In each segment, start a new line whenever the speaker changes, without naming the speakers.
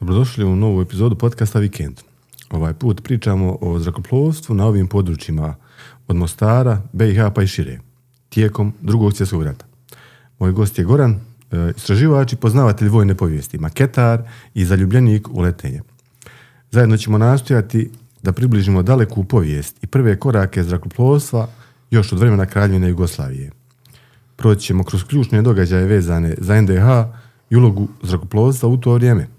Dobrodošli u novu epizodu podcasta Vikend. Ovaj put pričamo o zrakoplovstvu na ovim područjima od Mostara, BiH pa i šire, tijekom drugog svjetskog rata. Moj gost je Goran, e, istraživač i poznavatelj vojne povijesti, maketar i zaljubljenik u letenje. Zajedno ćemo nastojati da približimo daleku povijest i prve korake zrakoplovstva još od vremena Kraljevine Jugoslavije. Proći ćemo kroz ključne događaje vezane za NDH i ulogu zrakoplovstva u to vrijeme.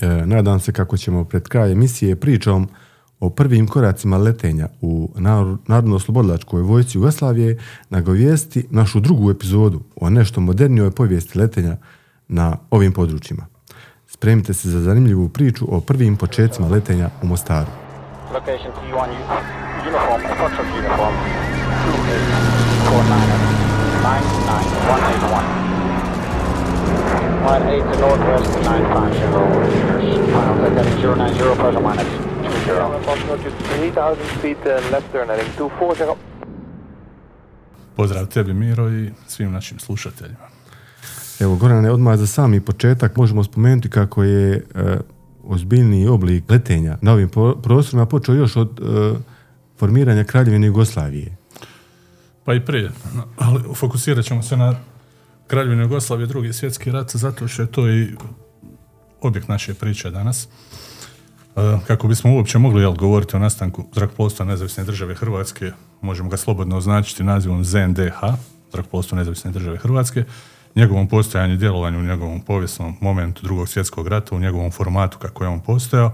E, nadam se kako ćemo pred kraj emisije pričom o prvim koracima letenja u Narodno-oslobodilačkoj vojsci Jugoslavije nagovijesti našu drugu epizodu o nešto modernijoj povijesti letenja na ovim područjima. Spremite se za zanimljivu priču o prvim početcima letenja u Mostaru. Location T1 uniform, uniform,
8 to northwest 950 meters. Final heading 090 plus or minus 20. Approximately 3000 feet uh, left turn heading 240. Pozdrav tebi Miro i svim našim slušateljima.
Evo Gorane, odmah za sami početak možemo spomenuti kako je e, ozbiljni oblik letenja na ovim prostorima počeo još od e, formiranja Kraljevine Jugoslavije.
Pa i prije, ali fokusirat ćemo se na Kraljevine Jugoslavije, drugi svjetski rat, zato što je to i objekt naše priče danas. E, kako bismo uopće mogli jel, govoriti o nastanku zrakoplovstva nezavisne države Hrvatske, možemo ga slobodno označiti nazivom ZNDH, zrakoplovstvo nezavisne države Hrvatske, njegovom postojanju i djelovanju u njegovom povijesnom momentu drugog svjetskog rata, u njegovom formatu kako je on postojao,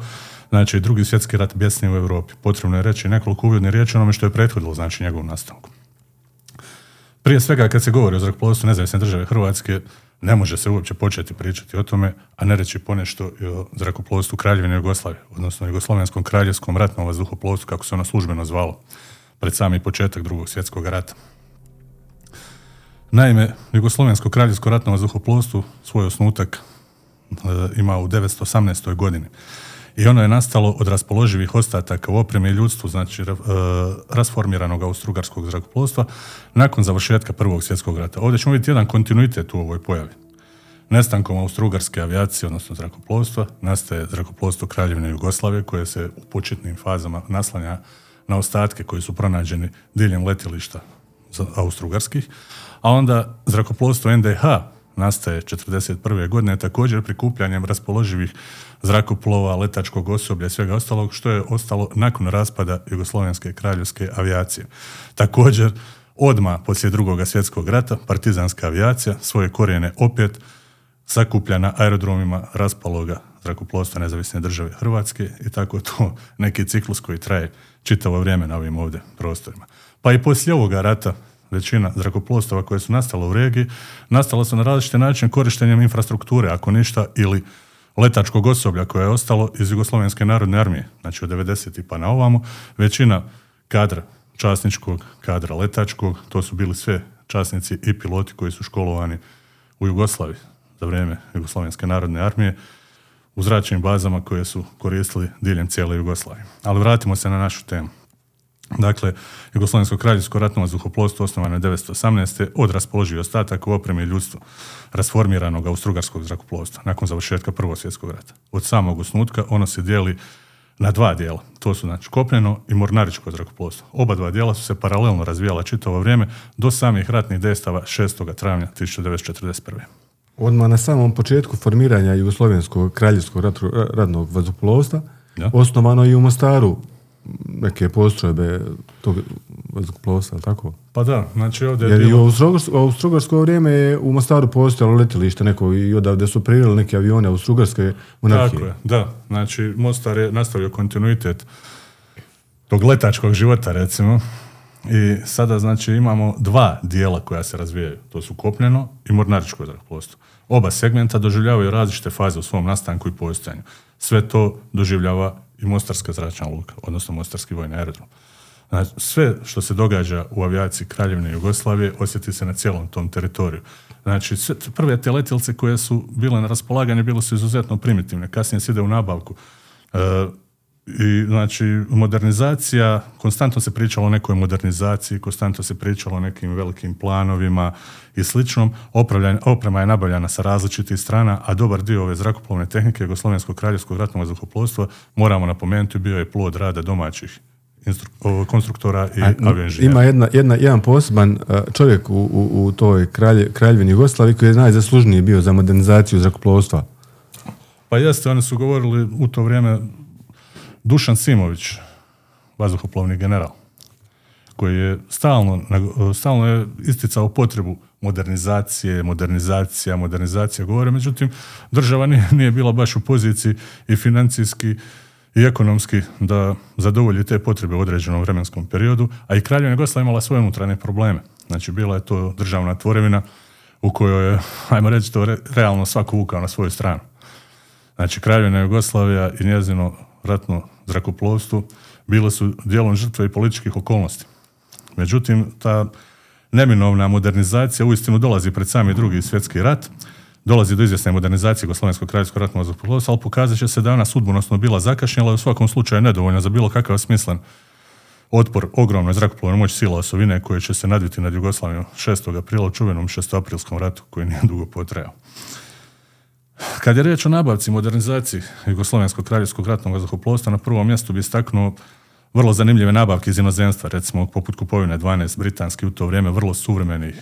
znači drugi svjetski rat bjesni u Europi. Potrebno je reći nekoliko uvjetnih riječi onome što je prethodilo znači njegovom nastanku. Prije svega kad se govori o zrakoplovstvu nezavisne države Hrvatske, ne može se uopće početi pričati o tome, a ne reći ponešto i o zrakoplovstvu Kraljevine Jugoslavije, odnosno Jugoslovenskom kraljevskom ratnom vazduhoplovstvu, kako se ono službeno zvalo, pred sami početak drugog svjetskog rata. Naime, Jugoslovensko kraljevsko ratno vazduhoplovstvo svoj osnutak e, ima u 918. godini i ono je nastalo od raspoloživih ostataka u opremi i ljudstvu, znači e, rasformiranog austrugarskog zrakoplovstva nakon završetka Prvog svjetskog rata. Ovdje ćemo vidjeti jedan kontinuitet u ovoj pojavi. Nestankom austrugarske avijacije, odnosno zrakoplovstva, nastaje zrakoplovstvo Kraljevine Jugoslavije koje se u početnim fazama naslanja na ostatke koji su pronađeni diljem letilišta austrugarskih, a onda zrakoplovstvo NDH nastaje 1941. godine također prikupljanjem raspoloživih zrakoplova, letačkog osoblja i svega ostalog što je ostalo nakon raspada Jugoslovenske kraljevske avijacije. Također, odma poslije drugog svjetskog rata, partizanska avijacija svoje korijene opet sakuplja na aerodromima raspaloga zrakoplovstva nezavisne države Hrvatske i tako to neki ciklus koji traje čitavo vrijeme na ovim ovdje prostorima. Pa i poslije ovoga rata većina zrakoplovstava koje su nastale u regiji, nastala su na različite načine korištenjem infrastrukture, ako ništa, ili letačkog osoblja koje je ostalo iz Jugoslovenske narodne armije, znači od 90. pa na ovamo, većina kadra časničkog, kadra letačkog, to su bili sve časnici i piloti koji su školovani u Jugoslaviji za vrijeme Jugoslovenske narodne armije u zračnim bazama koje su koristili diljem cijele Jugoslavije. Ali vratimo se na našu temu. Dakle, Jugoslovensko kraljevsko ratno vazduhoplovstvo osnovano je 1918. od raspoloživih ostataka u opremi ljudstva rasformiranog austrugarskog zrakoplovstva nakon završetka Prvog svjetskog rata. Od samog osnutka ono se dijeli na dva dijela. To su znači kopneno i mornaričko zrakoplovstvo. Oba dva dijela su se paralelno razvijala čitavo vrijeme do samih ratnih destava 6. travnja 1941.
Odmah na samom početku formiranja Jugoslovenskog kraljevskog ratnog vazduhoplovstva osnovano je u Mostaru neke postrojbe tog vazduhoplovstva, tako?
Pa da, znači ovdje
Jer i u Strugarsko vrijeme je u Mostaru postojalo letilište neko i odavde su prirali neke avione u Strugarske monarhije.
Tako je, da. Znači Mostar je nastavio kontinuitet tog letačkog života, recimo. I sada znači imamo dva dijela koja se razvijaju. To su kopneno i mornaričko zrakoplovstvo. Oba segmenta doživljavaju različite faze u svom nastanku i postojanju. Sve to doživljava i Mostarska zračna luka, odnosno Mostarski vojni aerodrom. Znači, sve što se događa u avijaciji Kraljevine Jugoslavije osjeti se na cijelom tom teritoriju. Znači, sve, prve te letilce koje su bile na raspolaganju bile su izuzetno primitivne. Kasnije se ide u nabavku e, I znači modernizacija, konstantno se pričalo o nekoj modernizaciji, konstantno se pričalo o nekim velikim planovima i sličnom. Opravljan- Oprema je nabavljana sa različitih strana, a dobar dio ove zrakoplovne tehnike Jugoslovenskog kraljevskog ratnog vazduhoplovstva moramo napomenuti bio je plod rada domaćih instru- konstruktora i
A,
avioinženjera.
Ima jedna, jedna, jedan poseban čovjek u, u, u toj kralje, kraljevini Jugoslaviji koji je najzaslužniji bio za modernizaciju zrakoplovstva.
Pa jeste, oni su govorili u to vrijeme Dušan Simović, vazduhoplovni general, koji je stalno, stalno je isticao potrebu modernizacije, modernizacija, modernizacija govore, međutim, država nije, nije bila baš u poziciji i financijski i ekonomski da zadovolji te potrebe u određenom vremenskom periodu, a i Kraljevina Jugoslavija imala svoje unutarnje probleme. Znači, bila je to državna tvorevina u kojoj je, ajmo reći to, re- realno svako vukao na svoju stranu. Znači, Kraljevina Jugoslavija i njezino ratno zrakoplovstvo bile su dijelom žrtve i političkih okolnosti. Međutim, ta neminovna modernizacija uistinu dolazi pred sami drugi svjetski rat, dolazi do izvjesne modernizacije Jugoslovenskog kraljevskog ratnog zrakoplovstva, ali pokazat će se da ona sudbonosno bila zakašnjela i u svakom slučaju nedovoljna za bilo kakav smislen otpor ogromnoj zrakoplovnoj moći sila osovine koje će se nadviti nad Jugoslavijom 6. aprila u čuvenom šestoaprilskom ratu koji nije dugo potrajao. Kad je riječ o nabavci i modernizaciji Jugoslovenskog kraljevskog ratnog vazduhoplovstva, na prvom mjestu bi istaknuo vrlo zanimljive nabavke iz inozemstva, recimo poput kupovine 12 britanskih u to vrijeme vrlo suvremenih,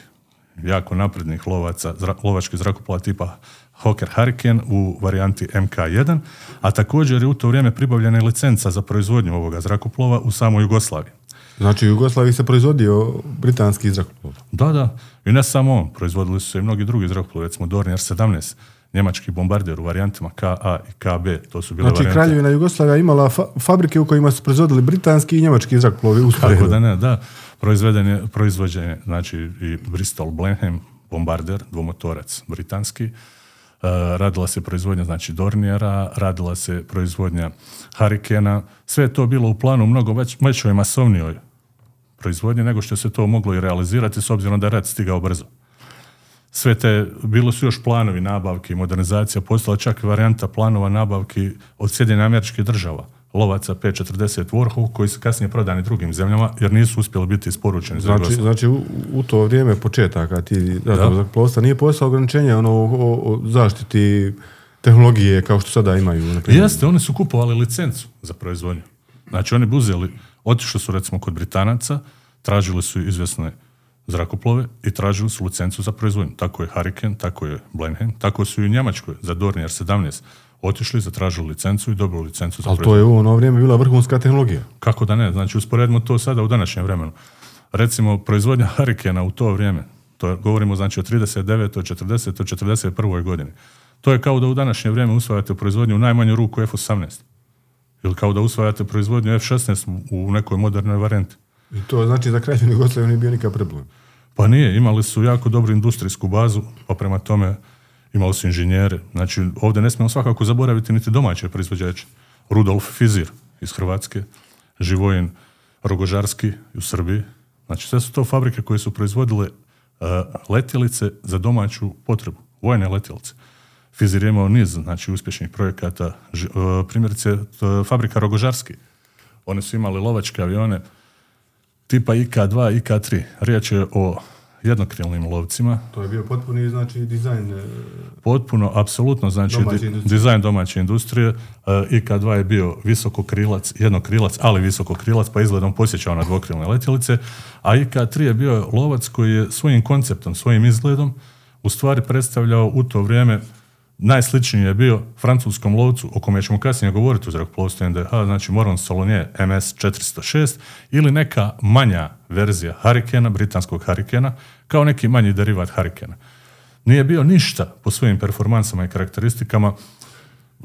jako naprednih lovaca, zra, lovačkih zrakoplova tipa Hawker Hurricane u varijanti MK1, a također je u to vrijeme pribavljena i licenca za proizvodnju ovoga zrakoplova u samoj Jugoslaviji.
Znači u Jugoslaviji se proizvodio britanski zrakoplov.
Da, da. I ne samo on, proizvodili su se i mnogi drugi zrakoplovi, recimo Dornier 17, njemački bombarder u varijantama KA i KB, to su bile
Znači
varijante.
Kraljevina Jugoslavija imala fa- fabrike u kojima su proizvodili britanski i njemački zrakoplovi usporedno.
Kako da ne, da. Proizveden je, proizvođen je, znači, i Bristol Blenheim bombarder, dvomotorac britanski. E, radila se proizvodnja, znači, Dornijera, radila se proizvodnja Harikena. Sve je to bilo u planu mnogo već, većoj masovnijoj proizvodnje nego što se to moglo i realizirati s obzirom da je rat stigao brzo. Sve te, bilo su još planovi nabavki, modernizacija, postala čak i varijanta planova nabavki od Sjedinjenih američkih država, lovaca P-40 Warhawk, koji su kasnije prodani drugim zemljama, jer nisu uspjeli biti isporučeni
Znači, znači u, u to vrijeme početaka ti zrakoplovstva nije postao ograničenje ono, o, o zaštiti tehnologije kao što sada imaju. Na primjer.
Jeste, oni su kupovali licencu za proizvodnju. Znači, oni bi uzeli, otišli su recimo kod Britanaca, tražili su izvjesne zrakoplove i tražili su licencu za proizvodnju. Tako je Hurricane, tako je Blenheim, tako su i u Njemačkoj za Dornier 17 otišli, zatražili licencu i dobili licencu za
Ali
proizvodnju.
to je u ono vrijeme bila vrhunska tehnologija.
Kako da ne? Znači, usporedimo to sada u današnjem vremenu. Recimo, proizvodnja Harikena u to vrijeme, to govorimo znači o 39. 40. 41. godini. To je kao da u današnje vrijeme usvajate proizvodnju u najmanju ruku F-18. Ili kao da usvajate proizvodnju F-16 u nekoj modernoj varijanti.
I to znači za Kraljevinu Jugoslaviju nije bio nikakav problem.
Pa nije, imali su jako dobru industrijsku bazu, pa prema tome imali su inženjere. Znači, ovdje ne smijemo svakako zaboraviti niti domaće proizvođače. Rudolf Fizir iz Hrvatske, Živojin Rogožarski u Srbiji. Znači, sve su to fabrike koje su proizvodile uh, letjelice za domaću potrebu, vojne letjelice. Fizir je imao niz znači, uspješnih projekata. Ži- uh, primjerice, t- fabrika Rogožarski. One su imali lovačke avione, tipa IK-2, IK-3. Riječ je o jednokrilnim lovcima,
To je bio potpuni znači dizajn. e,
potpuno, apsolutno, znači
Domaće
di- dizajn domaće industrije. Uh, IK-2 je bio visokokrilac, jednokrilac, ali visokokrilac, pa izgledom posjećao na dvokrilne letjelice, a IK-3 je bio lovac koji je svojim konceptom, svojim izgledom u stvari predstavljao u to vrijeme najsličniji je bio francuskom lovcu, o kome ćemo kasnije govoriti u zrakoplovstvu NDH, znači Moron Solonier MS-406 ili neka manja verzija Harikena, britanskog Harikena, kao neki manji derivat Harikena. Nije bio ništa po svojim performansama i karakteristikama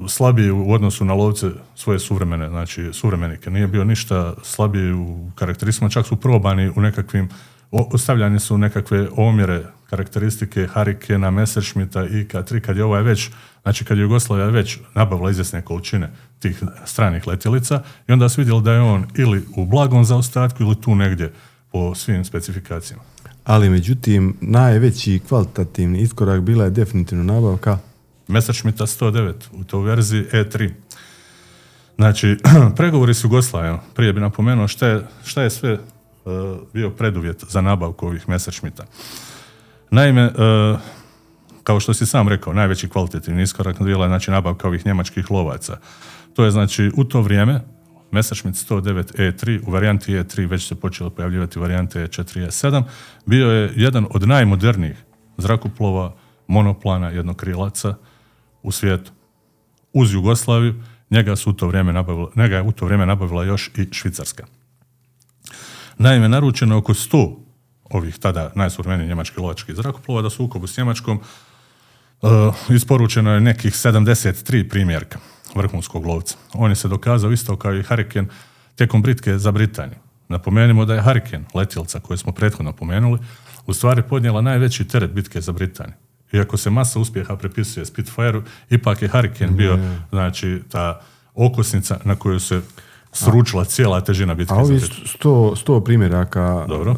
slabiji u odnosu na lovce svoje suvremene, znači suvremenike. Nije bio ništa slabiji u karakteristikama, čak su probani u nekakvim, o- ostavljani su nekakve omjere karakteristike Harikena, Messerschmitta i K3, kad je ovaj već, znači kad je Jugoslavija već nabavila izvjesne količine tih stranih letjelica i onda su vidjeli da je on ili u blagom zaostatku ili tu negdje po svim specifikacijama.
Ali međutim, najveći kvalitativni iskorak bila je definitivno nabavka
Messerschmitta 109 u toj verziji E3. Znači, pregovori s Jugoslavijom, prije bi napomenuo šta je, šta je sve bio preduvjet za nabavku ovih Messerschmitta. Naime, e, kao što si sam rekao, najveći kvalitativni iskorak bila je znači, nabavka ovih njemačkih lovaca. To je znači u to vrijeme Messerschmitt 109 E3, u varijanti E3 već se počelo pojavljivati varijante E4 i E7, bio je jedan od najmodernijih zrakoplova, monoplana, jednokrilaca u svijetu. Uz Jugoslaviju, njega, su u to vrijeme nabavila, njega je u to vrijeme nabavila još i Švicarska. Naime, naručeno je oko 100 ovih tada najsuvremenijih njemačkih lovačkih zrakoplova, da su u s Njemačkom uh, isporučeno je nekih 73 primjerka vrhunskog lovca. On je se dokazao isto kao i Hurricane tijekom britke za Britaniju. Napomenimo da je Hurricane, letjelca koju smo prethodno pomenuli, u stvari podnijela najveći teret bitke za Britaniju. Iako se masa uspjeha prepisuje Spitfire, ipak je Hurricane bio, znači, ta okosnica na koju se sručila cijela težina bitke.
A ovi sto, sto primjeraka
Dobro.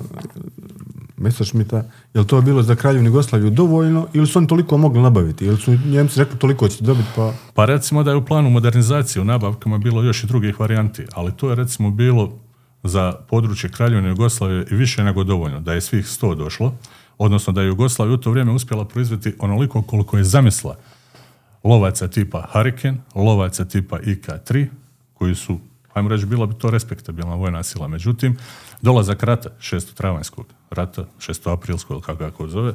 Messerschmitta, je li to bilo za kraljevnu Jugoslaviju dovoljno ili su oni toliko mogli nabaviti? Ili su Njemci rekli toliko ćete dobiti pa...
Pa recimo da je u planu modernizacije u nabavkama bilo još i drugih varijanti, ali to je recimo bilo za područje kraljevne Jugoslavije i više nego dovoljno, da je svih sto došlo, odnosno da je Jugoslavija u to vrijeme uspjela proizvesti onoliko koliko je zamisla lovaca tipa Hurricane, lovaca tipa IK-3, koji su, ajmo reći, bila bi to respektabilna vojna sila. Međutim, dolazak rata, 6. travanjskog rata, 6. aprilskog, kako kako zove,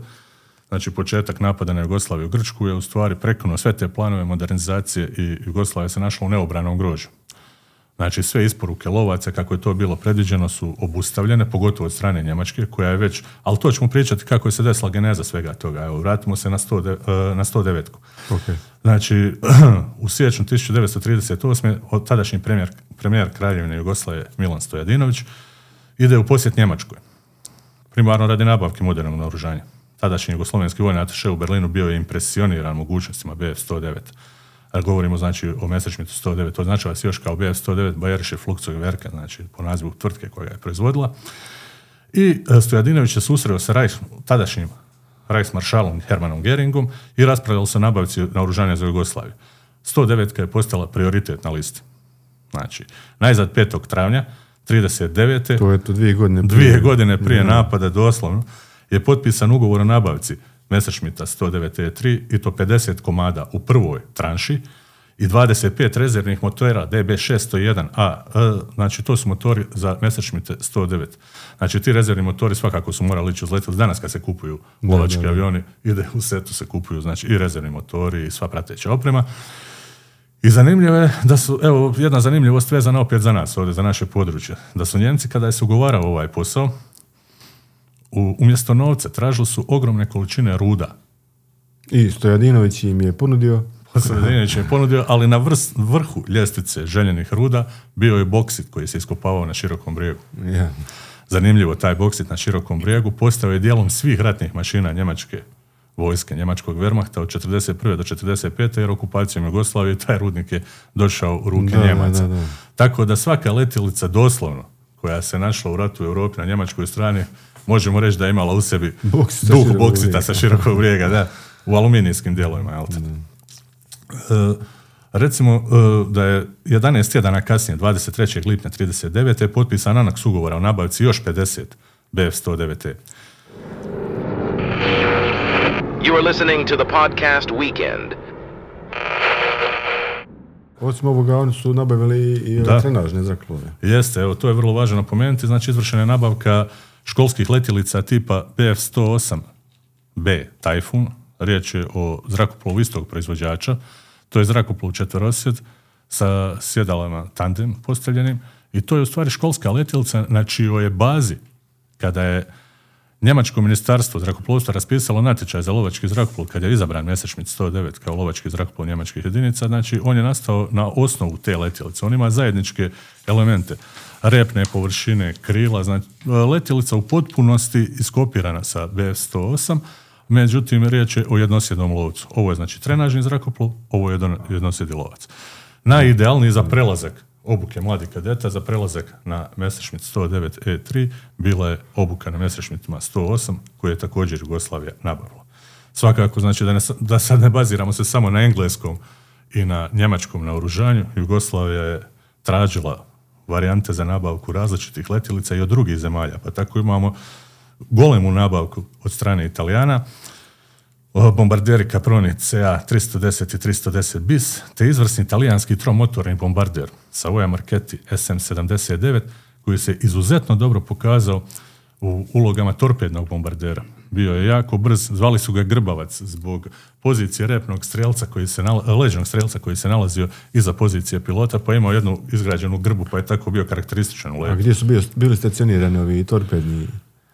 znači početak napada na Jugoslaviju u Grčku je u stvari prekunuo sve te planove modernizacije i Jugoslavija se našla u neobranom grožu. Znači sve isporuke lovaca kako je to bilo predviđeno su obustavljene, pogotovo od strane Njemačke koja je već, ali to ćemo pričati kako je se desila geneza svega toga. Evo, vratimo se na, 109, na 109.
Okay.
Znači, u siječnju 1938. od tadašnji premijer, premijer Kraljevine Jugoslavije Milan Stojadinović ide u posjet Njemačkoj. Primarno radi nabavke modernog naoružanja. Tadašnji jugoslovenski vojni ataše u Berlinu bio je impresioniran mogućnostima BF-109 govorimo znači o Messerschmittu 109, označava se još kao BF-109 Bayerische Flugzeugwerke, znači po nazivu tvrtke koja ga je proizvodila. I e, Stojadinović se susreo sa Rajs, tadašnjim Reichsmaršalom Hermanom Geringom i raspravljalo se nabavci naoružanja za Jugoslaviju. 109 je postala prioritet na listi. Znači, najzad 5. travnja 39.
To je to dvije godine
prije. Dvije godine prije napada, doslovno, je potpisan ugovor o nabavci Messerschmitta 109E3 i to 50 komada u prvoj tranši i 25 rezervnih motora DB601A, e, znači to su motori za Messerschmitt 109. Znači ti rezervni motori svakako su morali ići uz Danas kad se kupuju lovački avioni, ide u setu se kupuju znači i rezervni motori i sva prateća oprema. I zanimljivo je da su, evo, jedna zanimljivost vezana opet za nas ovdje, za naše područje, da su Njemci kada je se ugovarao ovaj posao, u, umjesto novca tražili su ogromne količine ruda.
I Stojadinović im je ponudio?
Stojadinović im je ponudio, ali na vrhu ljestvice željenih ruda bio je boksit koji se iskopavao na širokom brijegu.
Ja.
Zanimljivo, taj boksit na širokom brijegu postao je dijelom svih ratnih mašina njemačke vojske, njemačkog Wehrmachta od 41. do 45. jer okupacijom Jugoslavije taj rudnik je došao u ruke Njemaca. Tako da svaka letjelica doslovno koja se našla u ratu u Europi na njemačkoj strani možemo reći da je imala u sebi duh boksita sa širokog brijega, da, u aluminijskim dijelovima, jel e, recimo e, da je 11 tjedana kasnije, 23. lipnja 39. je potpisan anak ugovora o nabavci još 50 BF-109. You are listening to the podcast Weekend.
Osim ovoga, oni su nabavili i trenažne zrakoplove.
Jeste, evo, to je vrlo važno napomenuti. Znači, izvršena je nabavka školskih letjelica tipa BF-108B Typhoon, riječ je o zrakoplovu istog proizvođača, to je zrakoplov četverosjed sa sjedalama tandem postavljenim i to je u stvari školska letjelica na čijoj je bazi kada je Njemačko ministarstvo zrakoplovstva raspisalo natječaj za lovački zrakoplov kad je izabran Messerschmitt 109 kao lovački zrakoplov njemačkih jedinica, znači on je nastao na osnovu te letjelice. On ima zajedničke elemente repne površine krila, znači letjelica u potpunosti iskopirana sa BF-108, međutim riječ je o jednosjednom lovcu. Ovo je znači trenažni zrakoplov, ovo je jednosjedni lovac. Najidealniji za prelazak obuke mladih kadeta za prelazak na Messerschmitt 109 E3 bila je obuka na Messerschmittima 108 koju je također Jugoslavija nabavila. Svakako znači da, ne, da sad ne baziramo se samo na engleskom i na njemačkom naoružanju. Jugoslavija je tražila varijante za nabavku različitih letjelica i od drugih zemalja. Pa tako imamo golemu nabavku od strane Italijana, bombarderi Caproni CA 310 i 310 bis, te izvrsni italijanski tromotorni bombarder sa Oja Marchetti SM79 koji se izuzetno dobro pokazao u ulogama torpednog bombardera. Bio je jako brz, zvali su ga Grbavac zbog pozicije repnog strelca koji se leđnog strelca koji se nalazio iza pozicije pilota, pa imao jednu izgrađenu grbu, pa je tako bio karakterističan u
A gdje su bio, bili stacionirani ovi torpedni?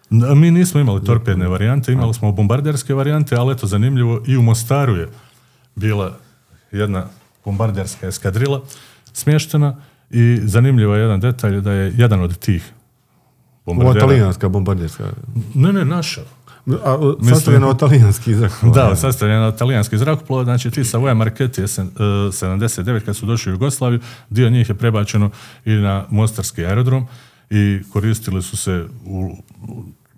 Mi nismo imali torpedne varijante, imali smo bombarderske varijante, ali eto zanimljivo i u Mostaru je bila jedna bombarderska eskadrila smještena i zanimljivo je jedan detalj da je jedan od tih
bombardera... Ova talijanska bombarderska?
Ne, ne, naša.
A, sastavljena od talijanskih zrakoplova.
Da, sastavljena od talijanskih zrakoplova, znači ti sa Voja Marketi 79 kad su došli u Jugoslaviju, dio njih je prebačeno i na Mostarski aerodrom i koristili su se u,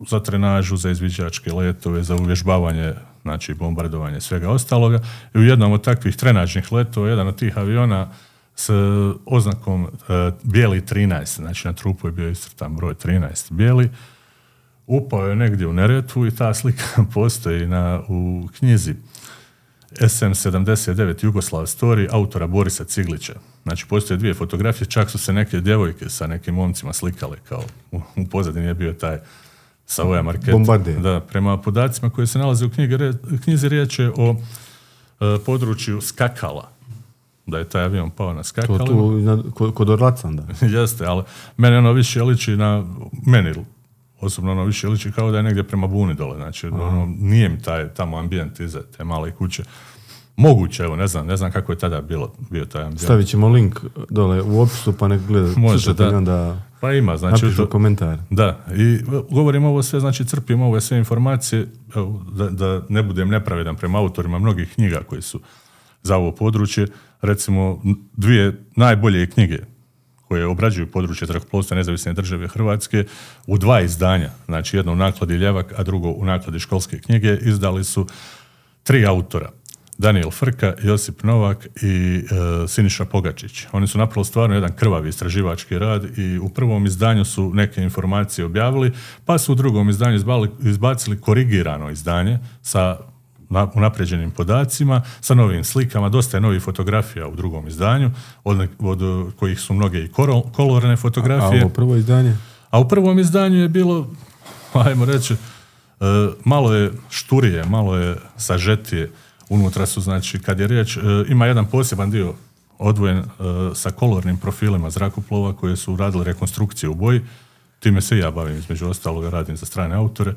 za trenažu, za izviđačke letove, za uvježbavanje, znači bombardovanje svega ostaloga. I u jednom od takvih trenažnih letova, jedan od tih aviona s oznakom uh, bijeli 13, znači na trupu je bio iscrtan broj 13 bijeli, upao je negdje u Neretvu i ta slika postoji na, u knjizi SM79 Jugoslav Story autora Borisa Ciglića. Znači, postoje dvije fotografije, čak su se neke djevojke sa nekim momcima slikale, kao u, pozadini je bio taj Savoja Market. Da, prema podacima koji se nalaze u knjige, knjizi riječ je o e, području Skakala, da je taj avion pao na skakalima.
To tu kod Orlacan, da.
Jeste, ali mene ono više liči na, meni osobno ono više liči kao da je negdje prema Buni dole, znači ono, nije mi taj tamo ambijent iza te male kuće. Moguće, evo, ne znam, ne znam kako je tada bilo, bio taj ambijent.
Stavit ćemo link dole u opisu pa nek gleda,
Može, da.
onda
pa ima, znači
to, komentar.
Da, i govorim ovo sve, znači crpim ove sve informacije, da, da ne budem nepravedan prema autorima mnogih knjiga koji su za ovo područje, recimo dvije najbolje knjige koje obrađuju područje zrakoplovstva nezavisne države Hrvatske u dva izdanja, znači jedno u nakladi Ljevak, a drugo u nakladi školske knjige, izdali su tri autora. Daniel Frka, Josip Novak i e, Siniša Pogačić. Oni su napravili stvarno jedan krvavi istraživački rad i u prvom izdanju su neke informacije objavili, pa su u drugom izdanju izbacili korigirano izdanje sa unapređenim podacima, sa novim slikama, dosta je novih fotografija u drugom izdanju, od, od kojih su mnoge i kolorne fotografije.
A, ovo prvo izdanje?
A u prvom izdanju je bilo, ajmo reći, e, malo je šturije, malo je sažetije. Unutra su, znači, kad je riječ, e, ima jedan poseban dio odvojen e, sa kolornim profilima zrakoplova koje su radili rekonstrukcije u boji. Time se ja bavim, između ostaloga radim za strane autore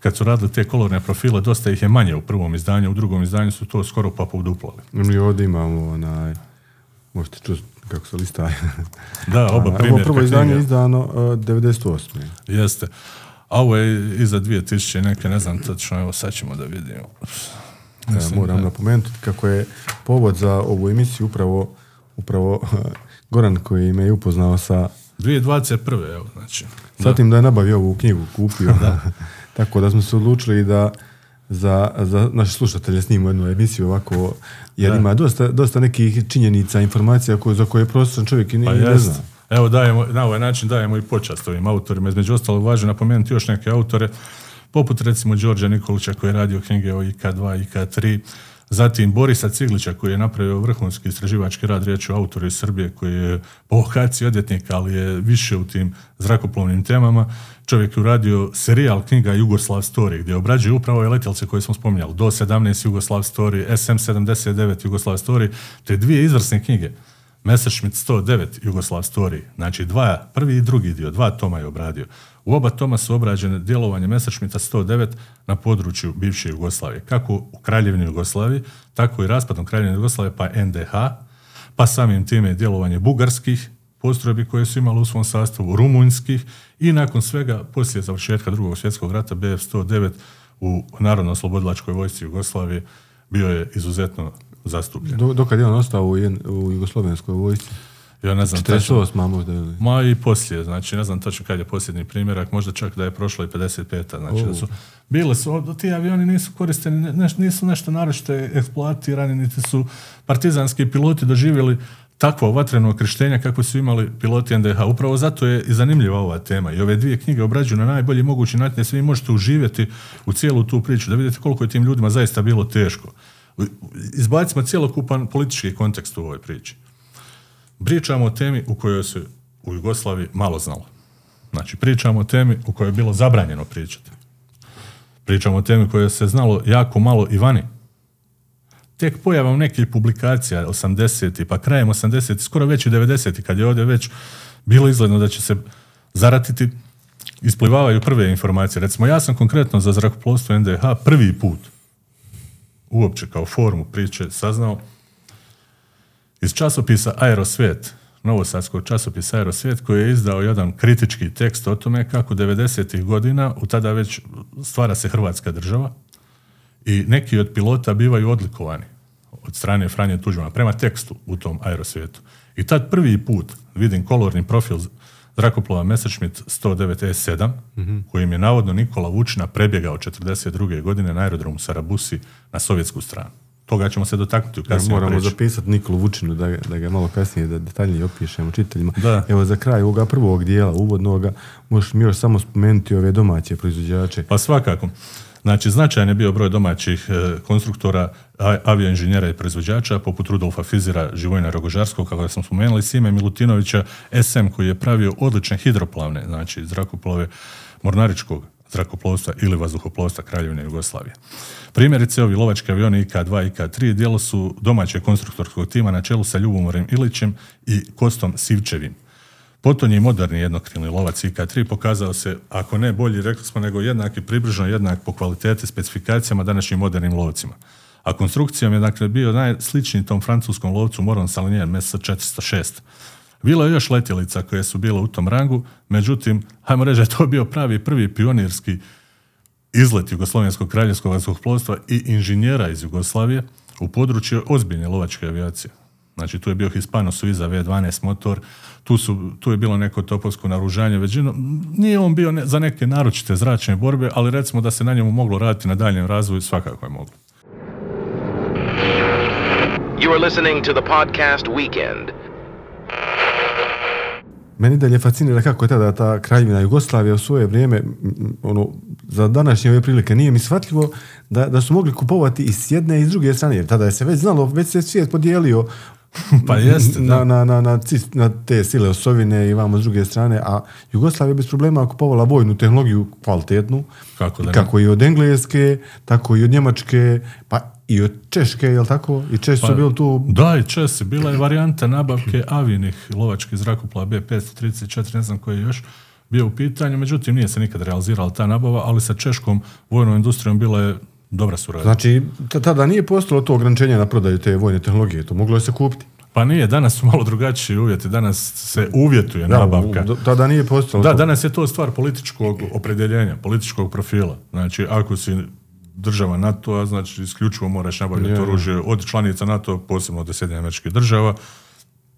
kad su radili te kolorne profile, dosta ih je manje u prvom izdanju, u drugom izdanju su to skoro pa poduplali.
Mi ovdje imamo onaj, možete čuti kako se listaje.
Da, oba primjerka. Ovo
prvo izdanje je izdano uh, 98.
Jeste. A ovo je iza 2000 neke, ne znam točno, evo sad ćemo da vidimo.
Ja, moram napomenuti kako je povod za ovu emisiju upravo, upravo Goran koji me je upoznao sa
2021. evo, znači.
Zatim da. da je nabavio ovu knjigu, kupio. da. Tako da smo se odlučili da za, za naše slušatelje snimimo jednu emisiju ovako, jer ima dosta, dosta nekih činjenica, informacija koje, za koje prosječan čovjek i pa ne zna.
Evo, dajemo, na ovaj način dajemo i počast ovim autorima. Između ostalog, važno napomenuti još neke autore, poput recimo Đorđa Nikolića koji je radio knjige o IK2, IK3, Zatim Borisa Ciglića koji je napravio vrhunski istraživački rad, riječ o autoru iz Srbije koji je po lokaciji odjetnik, ali je više u tim zrakoplovnim temama. Čovjek je uradio serijal knjiga Jugoslav Story gdje obrađuje upravo letjelce koje smo spominjali. Do 17 Jugoslav Story, SM79 Jugoslav Story, te dvije izvrsne knjige. Messerschmitt 109 Jugoslav Story, znači dva, prvi i drugi dio, dva toma je obradio. U oba toma su obrađene djelovanje Messerschmitta 109 na području bivše Jugoslavije, kako u Kraljevini Jugoslaviji, tako i raspadom Kraljevine Jugoslavije, pa NDH, pa samim time djelovanje bugarskih postrojbi koje su imali u svom sastavu, rumunjskih i nakon svega, poslije završetka drugog svjetskog rata, BF-109 u Narodno-oslobodilačkoj vojsci Jugoslavije bio je izuzetno zastupljen.
Do, dokad je on ostao u, u Jugoslovenskoj vojsci?
Ja ne znam
48 možda ili?
Ma i poslije, znači ne znam točno kad je posljednji primjerak, možda čak da je prošlo i 55 znači da su, bile su, ti avioni nisu koristeni, nisu nešto naročito eksploatirani, niti su partizanski piloti doživjeli takvo vatreno okreštenja kako su imali piloti NDH. Upravo zato je i zanimljiva ova tema. I ove dvije knjige obrađuju na najbolji mogući način da vi možete uživjeti u cijelu tu priču, da vidite koliko je tim ljudima zaista bilo teško. Izbacimo cjelokupan politički kontekst u ovoj priči. Pričamo o temi u kojoj se u Jugoslaviji malo znalo. Znači, pričamo o temi u kojoj je bilo zabranjeno pričati. Pričamo o temi kojoj se znalo jako malo i vani. Tek pojavom nekih publikacija 80. pa krajem 80. skoro već i 90. kad je ovdje već bilo izgledno da će se zaratiti, isplivavaju prve informacije. Recimo, ja sam konkretno za zrakoplovstvo NDH prvi put uopće kao formu priče saznao iz časopisa Aerosvijet, novosadskog časopisa Aerosvijet, koji je izdao jedan kritički tekst o tome kako 90. godina, u tada već stvara se Hrvatska država i neki od pilota bivaju odlikovani od strane Franje Tuđmana prema tekstu u tom Aerosvijetu. I tad prvi put vidim kolorni profil zrakoplova Messerschmitt 109 E7, mm kojim je navodno Nikola Vučina prebjegao 42. godine na aerodromu Sarabusi na sovjetsku stranu. Toga ćemo se dotaknuti u kasnije
ja, Moramo zapisati Nikolu Vučinu da, da ga malo kasnije da detaljnije opišemo čiteljima. Da. Evo za kraj ovoga prvog dijela uvodnoga možeš mi još samo spomenuti ove domaće proizvođače.
Pa svakako. Znači, značajan je bio broj domaćih e, konstruktora, avioinženjera i proizvođača, poput Rudolfa Fizira, Živojna Rogožarskog, kako smo spomenuli, Sime Milutinovića, SM, koji je pravio odlične hidroplavne, znači zrakoplove mornaričkog zrakoplovstva ili vazduhoplovstva Kraljevine Jugoslavije. Primjerice, ovi lovački avioni IK-2 IK-3 dijelo su domaćeg konstruktorskog tima na čelu sa Ljubomorem Ilićem i Kostom Sivčevim. Potonji moderni jednokrilni lovac IK-3 pokazao se, ako ne bolji, rekli smo, nego jednak i približno jednak po kvaliteti specifikacijama današnjim modernim lovcima. A konstrukcijom je dakle bio najsličniji tom francuskom lovcu Moron Salinjer MS 406. Bilo je još letjelica koje su bile u tom rangu, međutim, hajmo reći da je to bio pravi prvi pionirski izlet Jugoslovenskog kraljevskog vazduhoplovstva i inženjera iz Jugoslavije u području ozbiljne lovačke avijacije. Znači tu je bio Hispano Suiza V12 motor, tu, su, tu je bilo neko topovsko naružanje, većino, nije on bio za neke naročite zračne borbe, ali recimo da se na njemu moglo raditi na daljem razvoju, svakako je moglo. You are listening to the podcast
Weekend. Meni dalje fascinira kako je tada ta kraljevina Jugoslavija u svoje vrijeme, ono, za današnje ove prilike nije mi shvatljivo da, da su mogli kupovati i s jedne i s druge strane, jer tada je se već znalo, već se svijet podijelio
pa jeste,
na, na, na, na, na, te sile osovine i vamo s druge strane, a Jugoslavija bez problema kupovala vojnu tehnologiju kvalitetnu, kako, da kako i od Engleske, tako i od Njemačke, pa i od Češke, jel tako? I Česi pa, su bili tu...
Da, i Česi. Bila je varijanta nabavke avinih lovačkih zrakoplova B534, ne znam koji je još bio u pitanju, međutim nije se nikad realizirala ta nabava, ali sa češkom vojnom industrijom bila je dobra suradnja.
Znači, tada nije postalo to ograničenje na prodaju te vojne tehnologije, to moglo je se kupiti.
Pa nije, danas su malo drugačiji uvjeti, danas se uvjetuje da, nabavka.
Tada nije postalo.
Da, danas je to stvar političkog opredjeljenja, političkog profila. Znači, ako si država NATO-a, znači isključivo moraš nabavljati oružje od članica NATO, posebno od Sjedinjenih američkih država,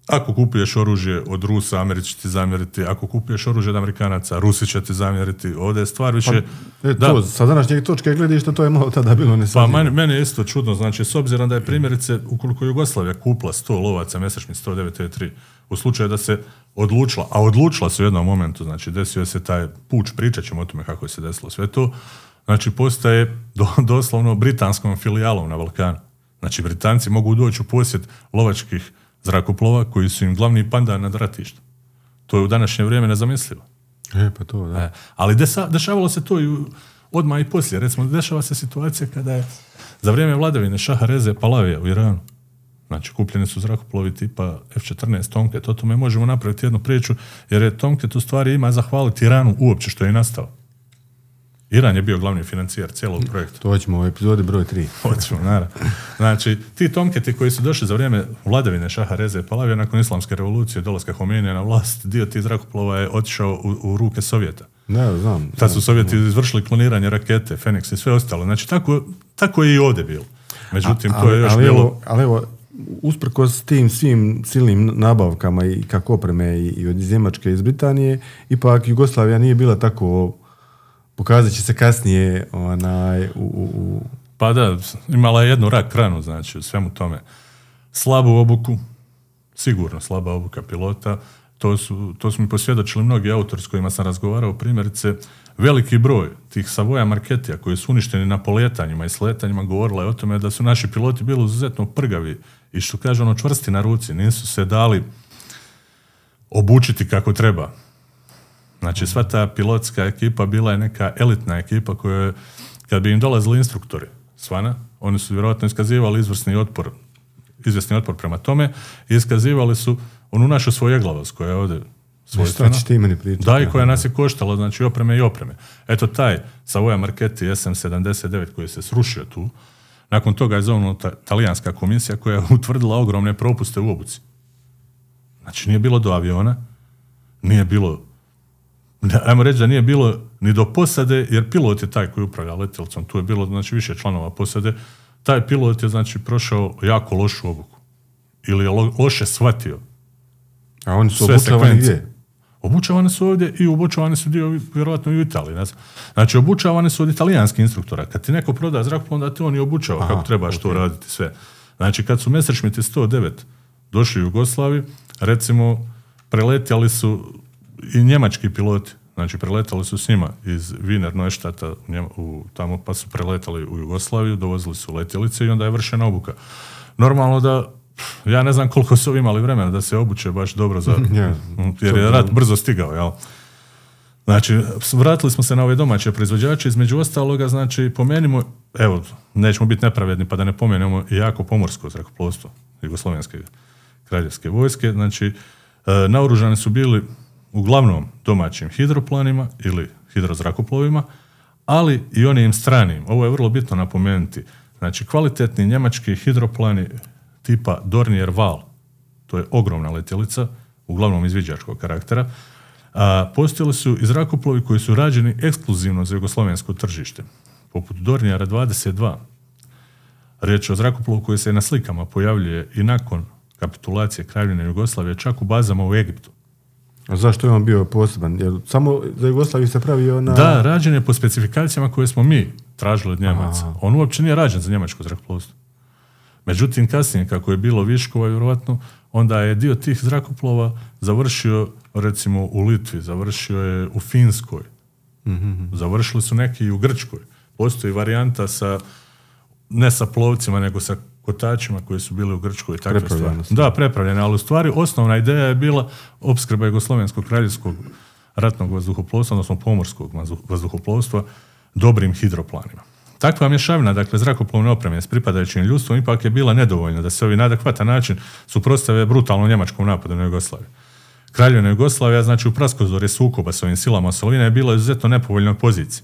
ako kupuješ oružje od Rusa, Americi će ti zamjeriti. Ako kupuješ oružje od Amerikanaca, Rusi će ti zamjeriti. Ovdje je stvar više...
Pa, e, to, sa današnjeg točke gledišta to je malo tada bilo
Pa meni, meni je isto čudno. Znači, s obzirom da je primjerice, ukoliko Jugoslavija kupla 100 lovaca, Messerschmitt 109 3 u slučaju da se odlučila, a odlučila se u jednom momentu, znači desio se taj puč, pričat ćemo o tome kako je se desilo sve to, znači postaje do, doslovno britanskom filijalom na Balkanu. Znači, Britanci mogu doći u posjet lovačkih zrakoplova koji su im glavni panda nad ratišta. To je u današnje vrijeme nezamislivo.
E, pa to, da. E,
ali dešavalo se to i odmah i poslije. Recimo, dešava se situacija kada je za vrijeme vladavine Šaha Reze Palavija u Iranu, znači kupljeni su zrakoplovi tipa F-14 Tomcat, o tome možemo napraviti jednu priču, jer je Tomcat u stvari ima zahvaliti Iranu uopće što je nastao. Iran je bio glavni financijar cijelog projekta.
To ćemo u epizodi broj 3.
Hoćemo, naravno. Znači, ti tomketi koji su došli za vrijeme vladavine Šaha Reze Palavija nakon islamske revolucije, dolaska Homenija na vlast, dio tih zrakoplova je otišao u, ruke Sovjeta.
Ne, znam.
Tad su Sovjeti izvršili kloniranje rakete, Fenix i sve ostalo. Znači, tako, tako je i ovdje bilo. Međutim, to je još
ali
bilo...
Evo, ali evo, usprkos tim svim silnim nabavkama i kako opreme i, i od Njemačke iz Britanije, ipak Jugoslavija nije bila tako pokazat će se kasnije onaj, u, u,
Pa da, imala je jednu rak ranu, znači, u svemu tome. Slabu obuku, sigurno slaba obuka pilota. To su, to su mi posvjedočili mnogi autori s kojima sam razgovarao, primjerice, veliki broj tih Savoja Marketija koji su uništeni na poletanjima i sletanjima govorila je o tome da su naši piloti bili izuzetno prgavi i što kaže ono čvrsti na ruci, nisu se dali obučiti kako treba. Znači sva ta pilotska ekipa bila je neka elitna ekipa koja je, kad bi im dolazili instruktori svana, oni su vjerojatno iskazivali izvrsni otpor, izvrsni otpor prema tome i iskazivali su onu našu svojeglavost koja je ovdje
Šta meni pričati?
Da, i koja nas je koštala, znači opreme i opreme. Eto taj Savoja Marketti SM79 koji se srušio tu, nakon toga je zovnuta talijanska komisija koja je utvrdila ogromne propuste u obuci. Znači nije bilo do aviona, nije bilo, ajmo reći da nije bilo ni do posade, jer pilot je taj koji upravlja letjelcom, tu je bilo znači više članova posade, taj pilot je znači prošao jako lošu obuku. Ili je lo- loše shvatio
A oni su
sve
obučavani gdje?
Obučavane su ovdje i obučavane su dio, vjerojatno i u Italiji. Ne znam. Znači, obučavane su od italijanskih instruktora. Kad ti neko proda zrakoplov, onda ti on i obučava
Aha,
kako trebaš to raditi sve. Znači, kad su Messerschmitt 109 došli u Jugoslaviju, recimo, preletjali su i njemački piloti. Znači, preletali su s njima iz Wiener Neustadta u tamo, pa su preletali u Jugoslaviju, dovozili su letjelice i onda je vršena obuka. Normalno da, ja ne znam koliko su imali vremena da se obuče baš dobro za,
Ja,
jer je rat brzo stigao, jel? Znači, vratili smo se na ove domaće proizvođače, između ostaloga, znači, pomenimo, evo, nećemo biti nepravedni pa da ne pomenemo jako pomorsko zrakoplovstvo Jugoslovenske kraljevske vojske, znači, e, naoružani su bili uglavnom domaćim hidroplanima ili hidrozrakoplovima, ali i onim stranim. Ovo je vrlo bitno napomenuti. Znači, kvalitetni njemački hidroplani tipa Dornier Val, to je ogromna letjelica, uglavnom izviđačkog karaktera, a postojali su i zrakoplovi koji su rađeni ekskluzivno za jugoslovensko tržište, poput Dornijara 22. Riječ je o zrakoplovu koji se na slikama pojavljuje i nakon kapitulacije Kraljevine Jugoslavije, čak u bazama u Egiptu.
A zašto je on bio poseban? Jer samo za Jugoslaviju se pravio na...
Da, rađen je po specifikacijama koje smo mi tražili od Njemaca. On uopće nije rađen za njemačko zrakoplovstvo. Međutim, kasnije, kako je bilo viškova, vjerojatno, onda je dio tih zrakoplova završio, recimo, u Litvi, završio je u Finskoj, završili su neki i u Grčkoj. Postoji varijanta sa, ne sa plovcima, nego sa kotačima koji su bili u Grčkoj i takve stvari. Da, prepravljene, ali u stvari osnovna ideja je bila opskrba Jugoslovenskog kraljevskog ratnog vazduhoplovstva, odnosno pomorskog vazduh- vazduhoplovstva, dobrim hidroplanima. Takva mješavina, dakle, zrakoplovne opreme s pripadajućim ljudstvom ipak je bila nedovoljna da se ovi na adekvatan način suprotstave brutalnom njemačkom napadu na Jugoslaviju. Kraljevina Jugoslavija, znači u praskozorje sukoba s ovim silama Solina je bila izuzetno nepovoljnoj poziciji.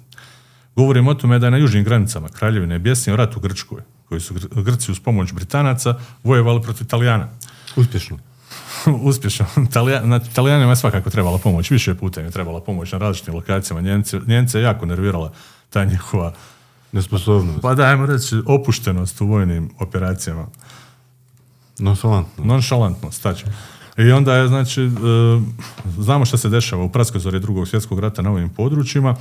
Govorim o tome da je na južnim granicama Kraljevine bjesnio rat u Grčkoj, koji su Gr- Grci uz pomoć Britanaca vojevali protiv Italijana.
Uspješno.
Uspješno. Na Italijanima je svakako trebala pomoć, više puta im je trebala pomoć na različitim lokacijama. Njemce, Njemce je jako nervirala ta njihova,
Nesposobnost.
pa dajmo reći, opuštenost u vojnim operacijama.
Nonšalantno.
Nonšalantnost, tačno. I onda je, znači, e, znamo što se dešava u praskozori drugog svjetskog rata na ovim područjima.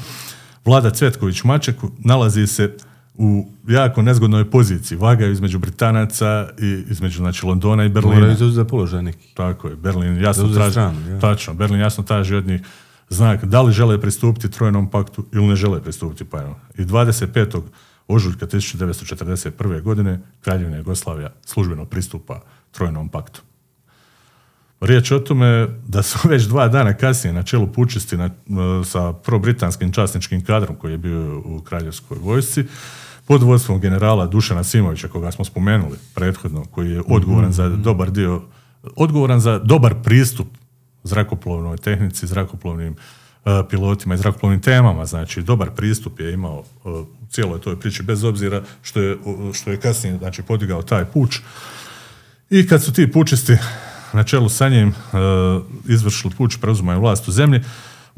Vlada Cvetković Maček nalazi se u jako nezgodnoj poziciji. Vagaju između Britanaca i između, znači, Londona i Berlina.
Moraju zauzeti položaj neki.
Tako je, Berlin jasno traži,
stranu, ja.
tačno, Berlin jasno traži od njih znak da li žele pristupiti trojnom paktu ili ne žele pristupiti paktu. I 25. ožujka 1941. godine Kraljevina Jugoslavija službeno pristupa trojnom paktu. Riječ je o tome da su već dva dana kasnije na čelu pučisti na, sa pro-britanskim časničkim kadrom koji je bio u kraljevskoj vojsci, pod vodstvom generala Dušana Simovića, koga smo spomenuli prethodno, koji je odgovoran za dobar dio, odgovoran za dobar pristup zrakoplovnoj tehnici, zrakoplovnim uh, pilotima i zrakoplovnim temama, znači dobar pristup je imao uh, u cijeloj toj priči, bez obzira što je, uh, što je kasnije znači, podigao taj puč. I kad su ti pučisti na čelu sa njim uh, izvršili puč, preuzimaju vlast u zemlji,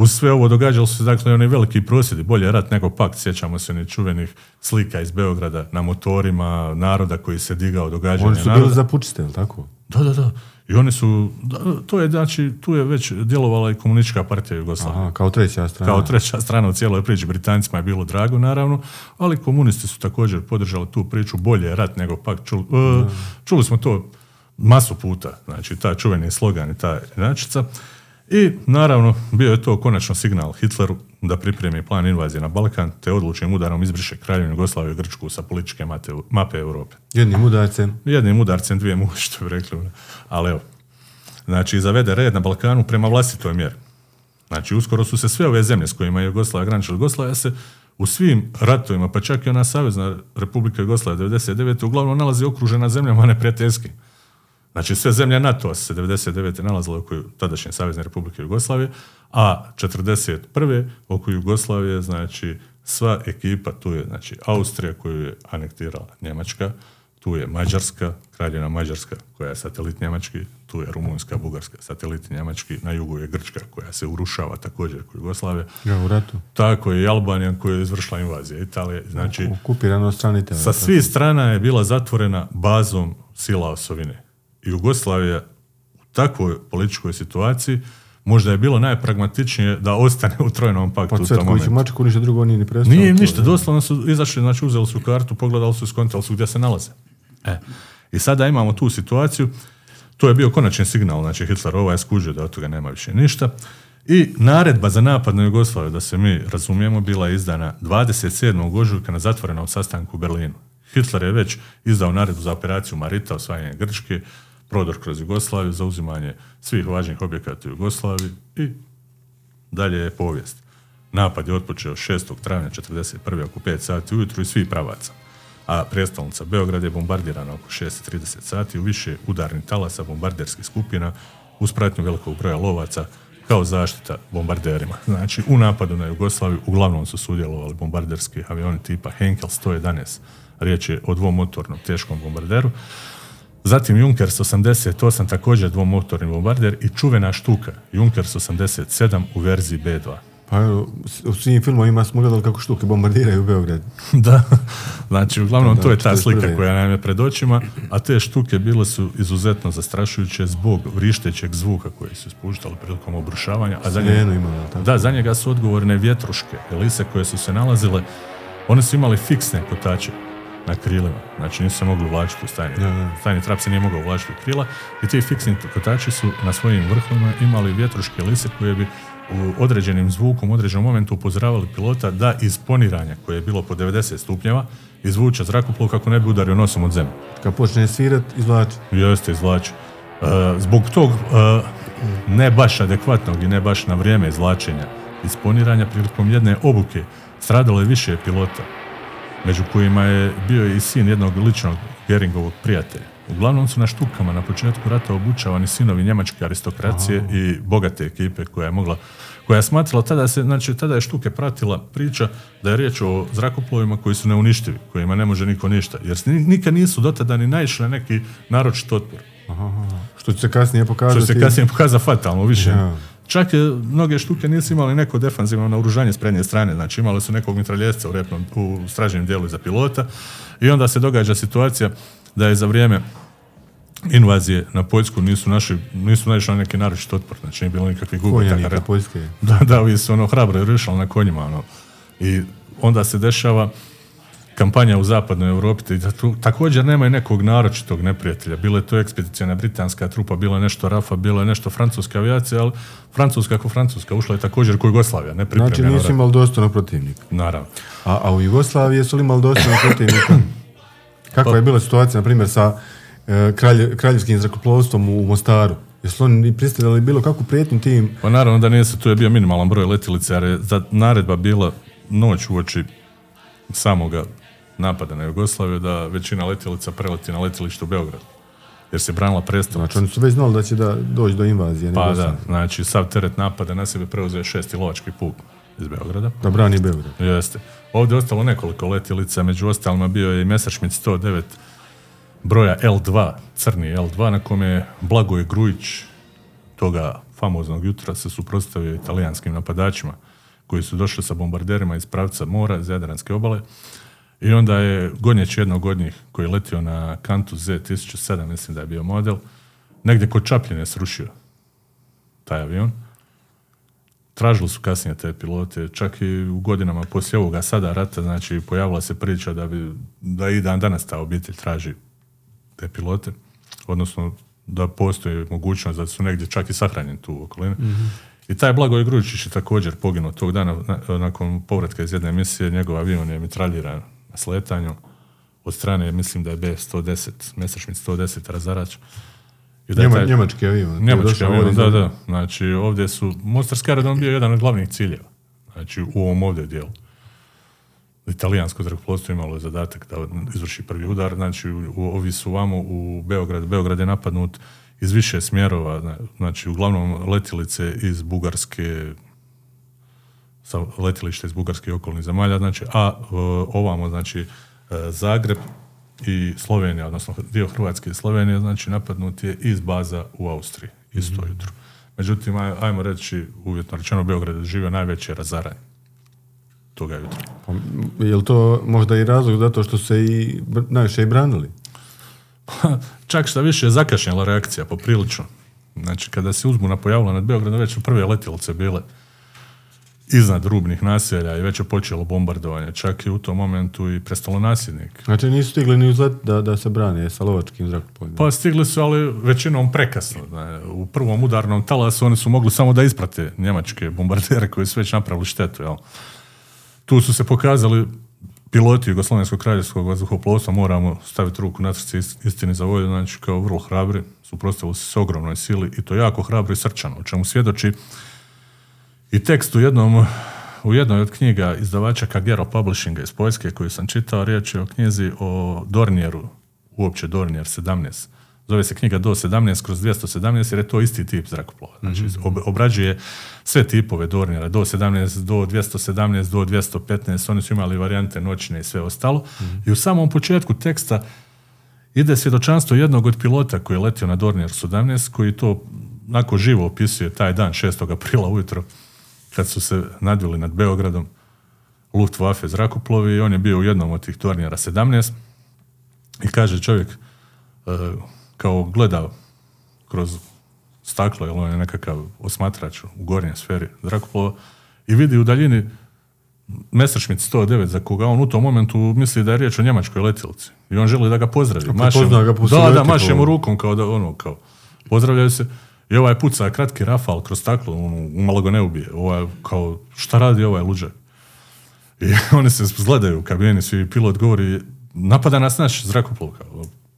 uz sve ovo događalo su se dakle oni veliki prosvjedi, bolje rat nego pakt, sjećamo se onih čuvenih slika iz Beograda na motorima, naroda koji se digao, događanja
Oni su
naroda.
bili za pučiste, jel tako?
Da, da, da. I oni su, da, to je znači, tu je već djelovala i komunistička partija Jugoslavije.
Aha, kao treća strana.
Kao treća strana u cijeloj priči. Britancima je bilo drago, naravno, ali komunisti su također podržali tu priču bolje rat nego pak. Čuli, e, čuli smo to masu puta, znači ta čuveni slogan i ta inačica. I naravno bio je to konačno signal Hitleru da pripremi plan invazije na Balkan te odlučnim udarom izbriše Kraljevinu Jugoslaviju i Grčku sa političke mate, mape Europe.
Jednim udarcem.
Jednim udarcem dvije muši, što bi rekli. Ali evo, znači zavede red na Balkanu prema vlastitoj mjeri. Znači uskoro su se sve ove zemlje s kojima je Jugoslavija graničila Jugoslavija se u svim ratovima, pa čak i ona Savezna Republika Jugoslavija 99. uglavnom nalazi okružena zemljama neprijateljski. Znači sve zemlje NATO se 99. nalazile oko tadašnje Savezne Republike Jugoslavije, a 41. oko Jugoslavije, znači sva ekipa, tu je znači Austrija koju je anektirala Njemačka, tu je Mađarska, kraljevina Mađarska koja je satelit Njemački, tu je Rumunjska, Bugarska, satelit Njemački, na jugu je Grčka koja se urušava također kao Jugoslavija.
Ja, u ratu.
Tako je i Albanija koja je izvršila invazija Italije. Znači,
Okupirano
sa svih strana je bila zatvorena bazom sila osovine. I Jugoslavija u takvoj političkoj situaciji možda je bilo najpragmatičnije da ostane u trojnom paktu
Pa
u tom momentu.
Mačku ništa drugo nije ni prestao.
Nije
to,
ništa, doslovno su izašli, znači uzeli su kartu, pogledali su, skontali su gdje se nalaze. E. I sada imamo tu situaciju, to je bio konačni signal, znači Hitler ovaj je skužio da od toga nema više ništa. I naredba za napad na Jugoslaviju, da se mi razumijemo, bila je izdana 27. ožujka na zatvorenom sastanku u Berlinu. Hitler je već izdao naredbu za operaciju Marita, osvajanje Grčke, prodor kroz Jugoslaviju, zauzimanje svih važnih objekata u Jugoslaviji i dalje je povijest. Napad je otpočeo 6. travnja 1941. oko 5 sati ujutru iz svih pravaca, a prijestolnica Beograd je bombardirana oko 6.30 sati u više udarnih talasa bombarderskih skupina uz pratnju velikog broja lovaca kao zaštita bombarderima. Znači, u napadu na Jugoslaviju uglavnom su sudjelovali bombarderski avioni tipa Henkel 111. Riječ je o dvomotornom teškom bombarderu. Zatim Junkers 88, također dvomotorni bombarder i čuvena štuka Junkers 87 u verziji B2.
Pa u svim filmovima smo gledali kako štuke bombardiraju Beograd.
da, znači uglavnom
Da,
to je ta
41.
slika koja nam je pred očima, a te štuke bile su izuzetno zastrašujuće zbog vrištećeg zvuka koje su ispuštali prilikom obrušavanja, a za njega,
tako?
da, za njega su odgovorne vjetruške, elise koje su se nalazile, one su imali fiksne kotače na krilima, znači nisu se mogli uvlačiti u
da.
Stajni trap se nije mogao uvlačiti u krila i ti fiksni kotači su na svojim vrhovima imali vjetruške elise koje bi u određenim zvukom, u određenom momentu upozoravali pilota da iz poniranja koje je bilo po 90 stupnjeva izvuče zrakoplov kako ne bi udario nosom od zemlje.
Kad počne svirat, izvlači.
Jeste, izvlači. E, zbog tog e, ne baš adekvatnog i ne baš na vrijeme izvlačenja iz poniranja prilikom jedne obuke stradalo je više pilota, među kojima je bio i sin jednog ličnog Geringovog prijatelja. Uglavnom su na štukama na početku rata obučavani sinovi njemačke aristokracije i bogate ekipe koja je mogla koja je smatrala tada se, znači tada je štuke pratila priča da je riječ o zrakoplovima koji su neuništivi, kojima ne može niko ništa, jer nikad nisu dotada ni naišli na neki naročit otpor.
Što će se kasnije
Što
pokazati.
se kasnije pokaza fatalno više.
Ja.
Čak je, mnoge štuke nisu imali neko defanzivno naoružanje s prednje strane, znači imali su nekog mitraljezca u, repnom, u stražnjem dijelu za pilota i onda se događa situacija da je za vrijeme invazije na Poljsku nisu naši, nisu naišli na neki naročit otpor, znači nije bilo nikakvih.
Konjanika Poljske.
Da, da, ovi su ono hrabro rešali na konjima, ono. I onda se dešava kampanja u zapadnoj Europi, te da tu također nemaju nekog naročitog neprijatelja. Bila je to ekspedicijna britanska trupa, bilo je nešto Rafa, bilo je nešto francuska avijacija, ali francuska ako francuska, ušla je također ko Jugoslavija, ne
Znači nisu imali dostojnog protivnika.
Naravno.
A, a u Jugoslaviji jesu li imali dostojnog protivnika? Kakva je bila situacija, na primjer, sa e, kralje, kraljevskim zrakoplovstvom u Mostaru? Jesu li oni predstavljali bilo kakvu prijetnju tim?
Pa naravno da nisu, tu je bio minimalan broj letilica, jer je za naredba bila noć uoči samoga napada na Jugoslaviju da većina letjelica preleti na letilište u Beograd. Jer se branila prestolnica.
Znači oni su već znali da će da doći do invazije.
Pa da, znači sav teret napada na sebe preuzeo šesti lovački puk iz Beograda.
Da brani Beograd.
Jeste. Ovdje je ostalo nekoliko letjelica, među ostalima bio je i Messerschmitt 109 broja L2, crni L2, na kome je Blagoj Grujić toga famoznog jutra se suprotstavio italijanskim napadačima koji su došli sa bombarderima iz pravca mora, iz Jadranske obale. I onda je gonjeć jednog od njih koji je letio na kantu Z1007, mislim da je bio model, negdje kod Čapljine srušio taj avion. Tražili su kasnije te pilote, čak i u godinama poslije ovoga sada rata, znači pojavila se priča da bi, da i dan danas ta obitelj traži te pilote, odnosno da postoji mogućnost da su negdje čak i sahranjeni tu u okolini. I taj Blagoj Grujičić je također poginuo tog dana na- nakon povratka iz jedne emisije, njegov avion je mitraljiran na sletanju od strane, mislim da je B-110, Messerschmitt 110 razarač. I da je
Njema,
taj-
njemački avion.
Njemački avion, da, da. Znači, ovdje su, Mostarski aerodrom bio jedan od glavnih ciljeva. Znači, u ovom ovdje dijelu. Italijansko zrakoplovstvo imalo je zadatak da izvrši prvi udar, znači u, ovi su vamo u Beograd, Beograd je napadnut iz više smjerova, zna- znači uglavnom letilice iz Bugarske, sa letilišta iz Bugarske i okolnih zemalja, znači, a e, ovamo, znači, e, Zagreb i Slovenija, odnosno dio Hrvatske i Slovenije, znači napadnut je iz baza u Austriji, isto jutro. Međutim, aj- ajmo reći, uvjetno rečeno, Beograd je živio najveće razaranje toga jutra.
Pa, je li to možda i razlog zato što se i najviše i branili?
Čak šta više je zakašnjela reakcija, poprilično. Znači, kada se uzbuna pojavila nad Beogradom, već su prve letjelice bile iznad rubnih naselja i već je počelo bombardovanje. Čak i u tom momentu i prestalo nasljednik.
Znači nisu stigli ni uzlet da, da se brane sa lovačkim zrakoplovima.
Pa stigli su, ali većinom prekasno. Zna, U prvom udarnom talasu oni su mogli samo da isprate njemačke bombardere koji su već napravili štetu. Jel? Tu su se pokazali piloti Jugoslovenskog kraljevskog vazduhoplovstva, moramo staviti ruku na srce ist- istini za volju, znači kao vrlo hrabri, suprotstavili su se ogromnoj sili i to jako hrabro i srčano, o čemu svjedoči i tekst u jednom u jednoj od knjiga izdavača Kagero Publishinga iz Poljske koju sam čitao, riječ je o knjizi o Dornijeru, uopće Dornijer 17. Zove se knjiga do 17 kroz 217 jer je to isti tip zrakoplova. Znači, ob- obrađuje sve tipove Dornijera, do 17, do 217, do 215, oni su imali varijante noćne i sve ostalo. I u samom početku teksta ide svjedočanstvo jednog od pilota koji je letio na Dornier 17, koji to onako živo opisuje taj dan 6. aprila ujutro kad su se nadvili nad Beogradom Luftwaffe zrakoplovi i on je bio u jednom od tih Dornijera 17 i kaže čovjek e, kao gleda kroz staklo, jer on je nekakav osmatrač u gornjoj sferi zrakoplova i vidi u daljini Messerschmitt 109 za koga on u tom momentu misli da je riječ o njemačkoj letjelici. I on želi da ga pozdravi.
prepozna
Maše mu-
ga
da, da,
silueti
maše
kao-
mu rukom kao da ono kao pozdravljaju se. I ovaj puca kratki rafal kroz staklo, ono, umalo ga ne ubije. Ovaj kao šta radi ovaj luđak? I oni se zgledaju u kabini, svi pilot govori napada nas naš zrakoplov.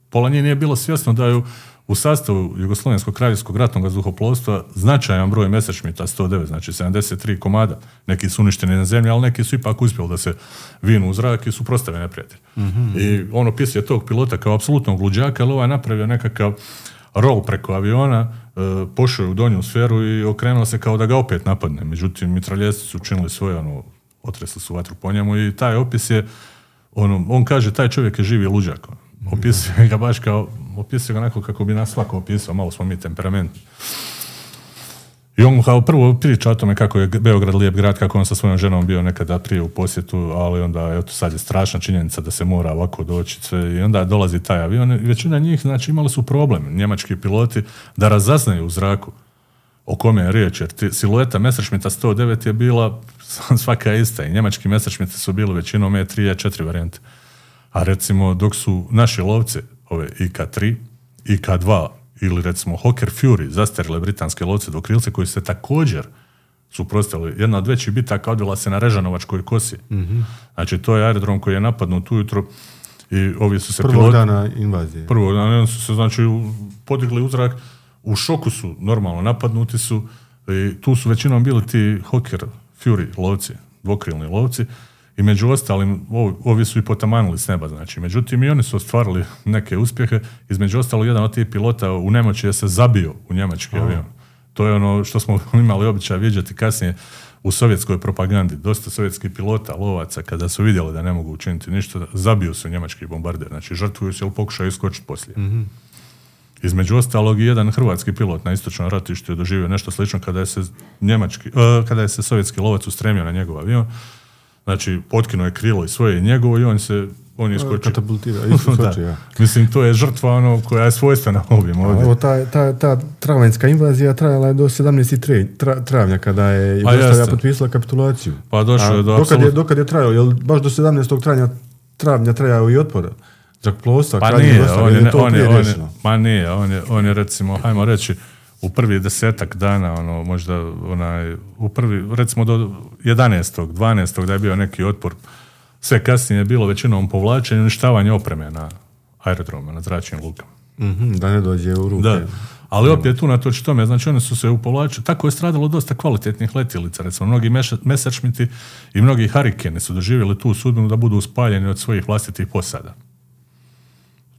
Pola njih nije bilo svjesno da je u- u sastavu Jugoslovenskog kraljevskog ratnog vazduhoplovstva značajan broj Messerschmitta 109, znači 73 komada. Neki su uništeni na zemlji, ali neki su ipak uspjeli da se vinu u zrak i suprotstave neprijatelju. I on opisuje tog pilota kao apsolutnog luđaka, ali ovaj je napravio nekakav rol preko aviona, pošao je u donju sferu i okrenuo se kao da ga opet napadne. Međutim, mitraljezci su učinili svoje, ono, otresli su vatru po njemu i taj opis je, ono, on kaže, taj čovjek je živi luđak. ono. Opisuje ga baš kao, opisuje ga onako kako bi nas svako opisao, malo smo mi temperamentni. I on kao prvo priča o tome kako je Beograd lijep grad, kako on sa svojom ženom bio nekada prije u posjetu, ali onda eto sad je strašna činjenica da se mora ovako doći sve i onda dolazi taj avion i većina njih znači imali su problem, njemački piloti, da razaznaju u zraku o kome je riječ, jer ti, silueta Messerschmitta 109 je bila svaka ista i njemački Messerschmitti su bili većinom E3 i E4 varijante. A recimo dok su naši lovci, ove IK-3, IK-2 ili recimo Hawker Fury, zastarjele britanske lovce dvokrilce koji se također suprotstavili. Jedna od većih bitaka odvila se na Režanovačkoj kosi. Znači to je aerodrom koji je napadnut ujutro i ovi su se
Prvog
piloti-
dana invazije.
Prvo, oni su se znači podigli u zrak, u šoku su normalno napadnuti su i tu su većinom bili ti Hawker Fury lovci, dvokrilni lovci i među ostalim ovi, ovi su i potamanili s neba znači. Međutim i oni su ostvarili neke uspjehe, između ostalog jedan od tih pilota u nemoći je se zabio u njemački avion. To je ono što smo imali običaj viđati kasnije u sovjetskoj propagandi. Dosta sovjetskih pilota, lovaca, kada su vidjeli da ne mogu učiniti ništa, zabiju se njemački bombarder. Znači, žrtvuju se ili pokušaju iskočiti poslije. Između ostalog i jedan hrvatski pilot na istočnom ratištu je doživio nešto slično kada je se njemački, e, kada je se sovjetski lovac ustremio na njegov avion. Znači, potkinuo je krilo i svoje i njegovo i on se on je iskočio.
Katapultira, isto
Da.
skoči, ja.
Mislim, to je žrtva ono koja je svojstvena ovim ovdje.
Evo, ta, ta, ta travanjska invazija trajala je do 17. tre- tra- travnja kada je Jugoslavija potpisala kapitulaciju.
Pa došlo je do
dokad je,
apsolutno-
dokad je trajao? Jel baš do 17. travnja, travnja trajao i otpor zrakoplovstva,
Pa nije, on je,
je to
on je, on je, ma nije, on je, on je recimo, hajmo reći, u prvi desetak dana, ono, možda onaj, u prvi, recimo do 11. 12. da je bio neki otpor, sve kasnije je bilo većinom povlačenje i uništavanje opreme na aerodroma, na zračnim lukama.
Mhm, da ne dođe u ruke.
Da, ali opet unatoč tome, znači oni su se upovlačili, tako je stradalo dosta kvalitetnih letjelica, recimo mnogi Messerschmitti i mnogi Harikeni su doživjeli tu sudbinu da budu spaljeni od svojih vlastitih posada.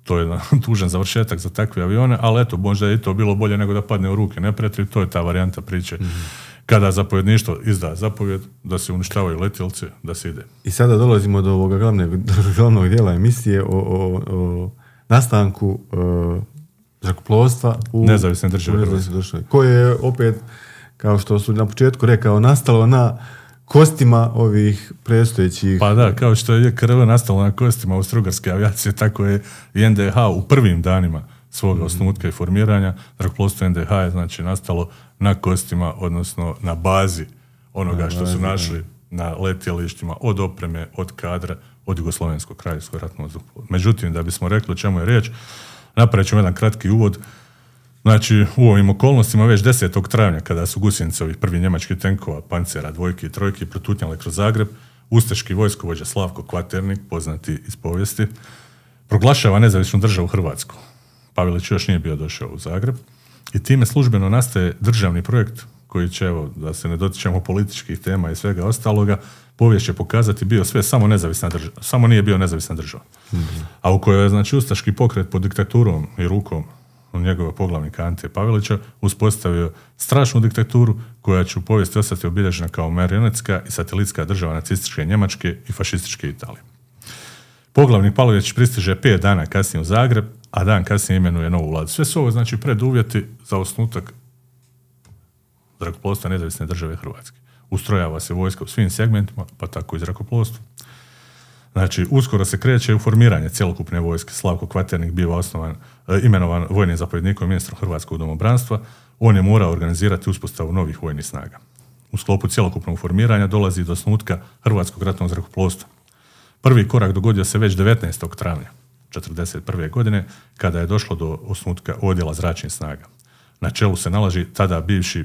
To je jedan tužan završetak za takve avione, ali eto, možda je i to bilo bolje nego da padne u ruke neprijatelju, to je ta varijanta priče. Kada zapovjedništvo izda zapovjed da se uništavaju letjelci, da se ide.
I sada dolazimo do ovoga glavnog, glavnog dijela emisije o, o, o nastanku e, zrakoplovstva u
Nezavisne države
u nezavisnoj državi. Koje je opet, kao što su na početku rekao, nastalo na kostima ovih predstojećih
Pa da, kao što je KRV nastalo na kostima austrougarske avijacije, tako je i NDH u prvim danima svoga osnutka i formiranja. Zrakoplovstvo NDH je znači nastalo na kostima, odnosno na bazi onoga što su našli na letjelištima od opreme, od kadra, od Jugoslovenskog kraljevskog ratnog zrakoplova. Međutim, da bismo rekli o čemu je riječ, napravit ćemo jedan kratki uvod. Znači, u ovim okolnostima već 10. travnja, kada su gusjenice ovih prvih njemačkih tenkova, pancera, dvojki i trojki protutnjale kroz Zagreb, ustaški vojskovođa Slavko Kvaternik, poznati iz povijesti, proglašava nezavisnu državu Hrvatsku. Pavelić još nije bio došao u Zagreb i time službeno nastaje državni projekt koji će, evo, da se ne dotičemo političkih tema i svega ostaloga, povijest će pokazati bio sve samo nezavisna država, samo nije bio nezavisna država. A u kojoj je, znači, ustaški pokret pod diktaturom i rukom njegova poglavnika Ante Pavelića uspostavio strašnu diktaturu koja će u povijesti ostati obilježena kao marionetska i satelitska država nacističke Njemačke i fašističke Italije. Poglavnik Pavlović pristiže pet dana kasnije u Zagreb, a dan kasnije imenuje novu vladu. Sve su ovo znači preduvjeti za osnutak zrakoplovstva nezavisne države Hrvatske. Ustrojava se vojska u svim segmentima, pa tako i zrakoplovstvo. Znači, uskoro se kreće u formiranje cjelokupne vojske. Slavko Kvaternik biva osnovan, e, imenovan vojnim zapovjednikom i ministrom Hrvatskog domobranstva. On je morao organizirati uspostavu novih vojnih snaga. U sklopu cjelokupnog formiranja dolazi do osnutka Hrvatskog ratnog zrakoplovstva. Prvi korak dogodio se već 19. travnja 1941. godine, kada je došlo do osnutka odjela zračnih snaga. Na čelu se nalaži tada bivši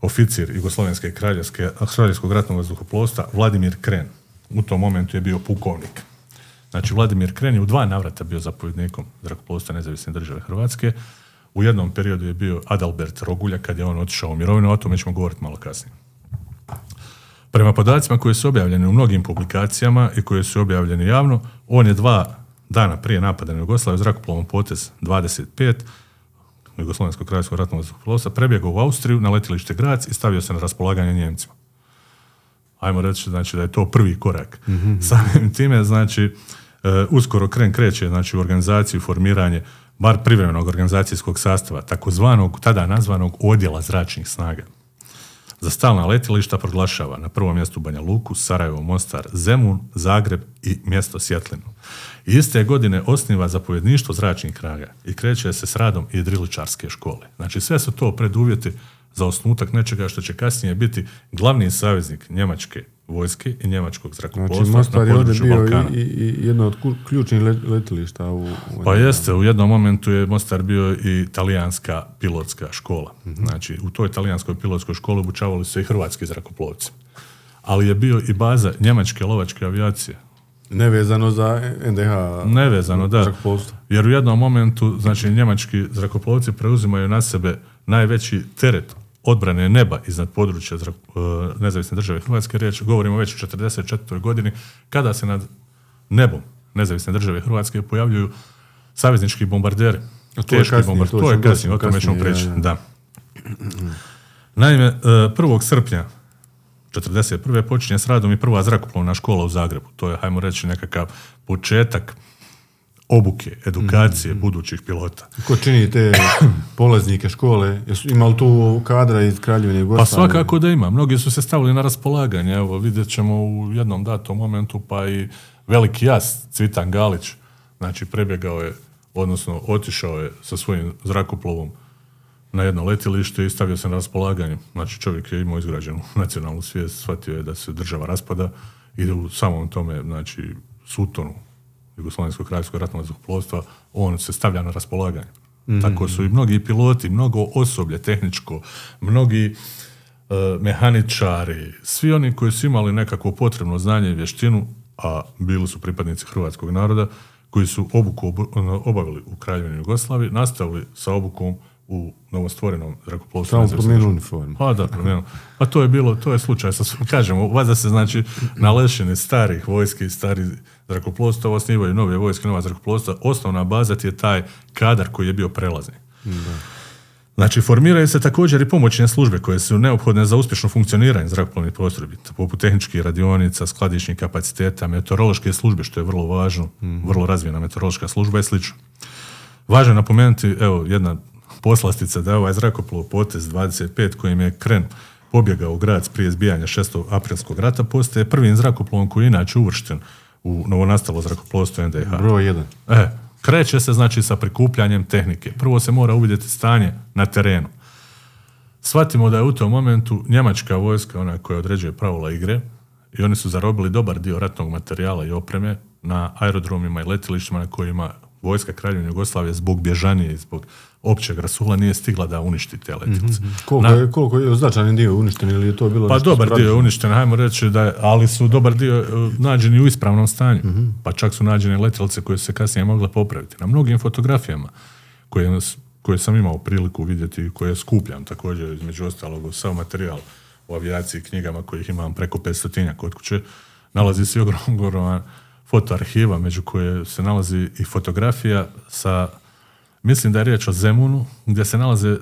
oficir Jugoslovenske kraljevske, kraljevskog ratnog vazduhoplovstva Vladimir Kren. U tom momentu je bio pukovnik. Znači, Vladimir Kren je u dva navrata bio zapovjednikom zrakoplovstva nezavisne države Hrvatske. U jednom periodu je bio Adalbert Rogulja kad je on otišao u mirovinu, o tome ćemo govoriti malo kasnije. Prema podacima koji su objavljeni u mnogim publikacijama i koji su objavljeni javno, on je dva dana prije napada na Jugoslaviju zrakoplovom potez 25 Jugoslovenskog kraljevskog ratnog zrakoplovstva prebjegao u Austriju na letilište Grac i stavio se na raspolaganje Njemcima. Ajmo reći znači, da je to prvi korak. Samim time, znači, e, uskoro kren kreće znači, u organizaciju, formiranje bar privremenog organizacijskog sastava, takozvanog, tada nazvanog odjela zračnih snaga. Za stalna letilišta proglašava na prvom mjestu Banja Luku, Sarajevo, Mostar, Zemun, Zagreb i mjesto Sjetlinu. Iste godine osniva zapovjedništvo zračnih kraga i kreće se s radom i driličarske škole. Znači sve su to preduvjeti za osnutak nečega što će kasnije biti glavni saveznik njemačke vojske i njemačkog zrakoplovstva
Znači, Mostar
na
je
području
bio
Balkana.
i, i, i jedno od ključnih le- letilišta u... u
Pa jeste, u jednom momentu je Mostar bio i talijanska pilotska škola. Znači, u toj talijanskoj pilotskoj školi obučavali su i hrvatski zrakoplovci. Ali je bio i baza njemačke lovačke avijacije.
Nevezano za NDH.
Nevezano, da.
Zrakoplovstvo.
Jer u jednom momentu, znači, njemački zrakoplovci preuzimaju na sebe najveći teret odbrane neba iznad područja zrak, e, nezavisne države Hrvatske. Riječ, govorimo već o 44. godini, kada se nad nebom nezavisne države Hrvatske pojavljuju saveznički bombarderi.
A to je kasnije, to
je kasnije, o tome ćemo preći. Da. Naime, e, 1. srpnja 41. počinje s radom i prva zrakoplovna škola u Zagrebu. To je, hajmo reći, nekakav početak obuke, edukacije
Mhm.
budućih pilota.
Ko čini te polaznike škole? Jesu imali tu kadra iz Kraljevine
Pa
Jugoslavije?
svakako da ima. Mnogi su se stavili na raspolaganje. Evo, vidjet ćemo u jednom datom momentu pa i veliki jas, Cvitan Galić, znači prebjegao je, odnosno otišao je sa svojim zrakoplovom na jedno letilište i stavio se na raspolaganje. Znači čovjek je imao izgrađenu nacionalnu svijest, shvatio je da se država raspada i da u samom tome, znači, Sutonu Jugoslovenskog kraljevskog ratnog zrakoplovstva, on se stavlja na raspolaganje. Tako su i mnogi piloti, mnogo osoblje tehničko, mnogi e, mehaničari, svi oni koji su imali nekakvo potrebno znanje i vještinu, a bili su pripadnici hrvatskog naroda, koji su obuku obu- obavili u Kraljevini Jugoslaviji, nastavili sa obukom u novostvorenom zrakoplovstvu.
Samo promijenili uniformu.
pa da, promijenilo. Pa to je bilo, to je slučaj sa svim, kažemo, valjda se znači na lešine starih vojski, stari zrakoplovstva osnivaju nove vojske, nova zrakoplovstva. Osnovna baza ti je taj kadar koji je bio prelazni. Znači, formiraju se također i pomoćne službe koje su neophodne za uspješno funkcioniranje zrakoplovnih postrojbi, poput tehničkih radionica, skladišnih kapaciteta, meteorološke službe, što je vrlo važno, vrlo razvijena meteorološka služba i slično. Važno je napomenuti, evo, jedna poslastica da je ovaj zrakoplov potez 25 kojim je Kren pobjegao u grad prije zbijanja 6. aprilskog rata, postaje prvim zrakoplovom koji je inače uvršten u novonastalo zrakoplovstvo NDH.
Broj jedan.
E, kreće se znači sa prikupljanjem tehnike. Prvo se mora uvidjeti stanje na terenu. Shvatimo da je u tom momentu njemačka vojska ona koja određuje pravila igre i oni su zarobili dobar dio ratnog materijala i opreme na aerodromima i letilištima na kojima vojska Kraljevine Jugoslavije zbog bježanije i zbog općeg rasula nije stigla da uništi te letilice.
Koliko, je, koliko je značajni dio uništen ili je to bilo
Pa dobar dio je uništen, hajmo reći da ali su dobar dio e, nađeni u ispravnom stanju.
Mhm.
Pa čak su nađene letjelice koje su se kasnije mogle popraviti. Na mnogim fotografijama koje, koje sam imao priliku vidjeti i koje skupljam također između ostalog u sav materijal u avijaciji knjigama kojih imam preko 500 kod kuće, nalazi se ogroman fotoarhiva među koje se nalazi i fotografija sa Mislim da je riječ o Zemunu, gdje se nalaze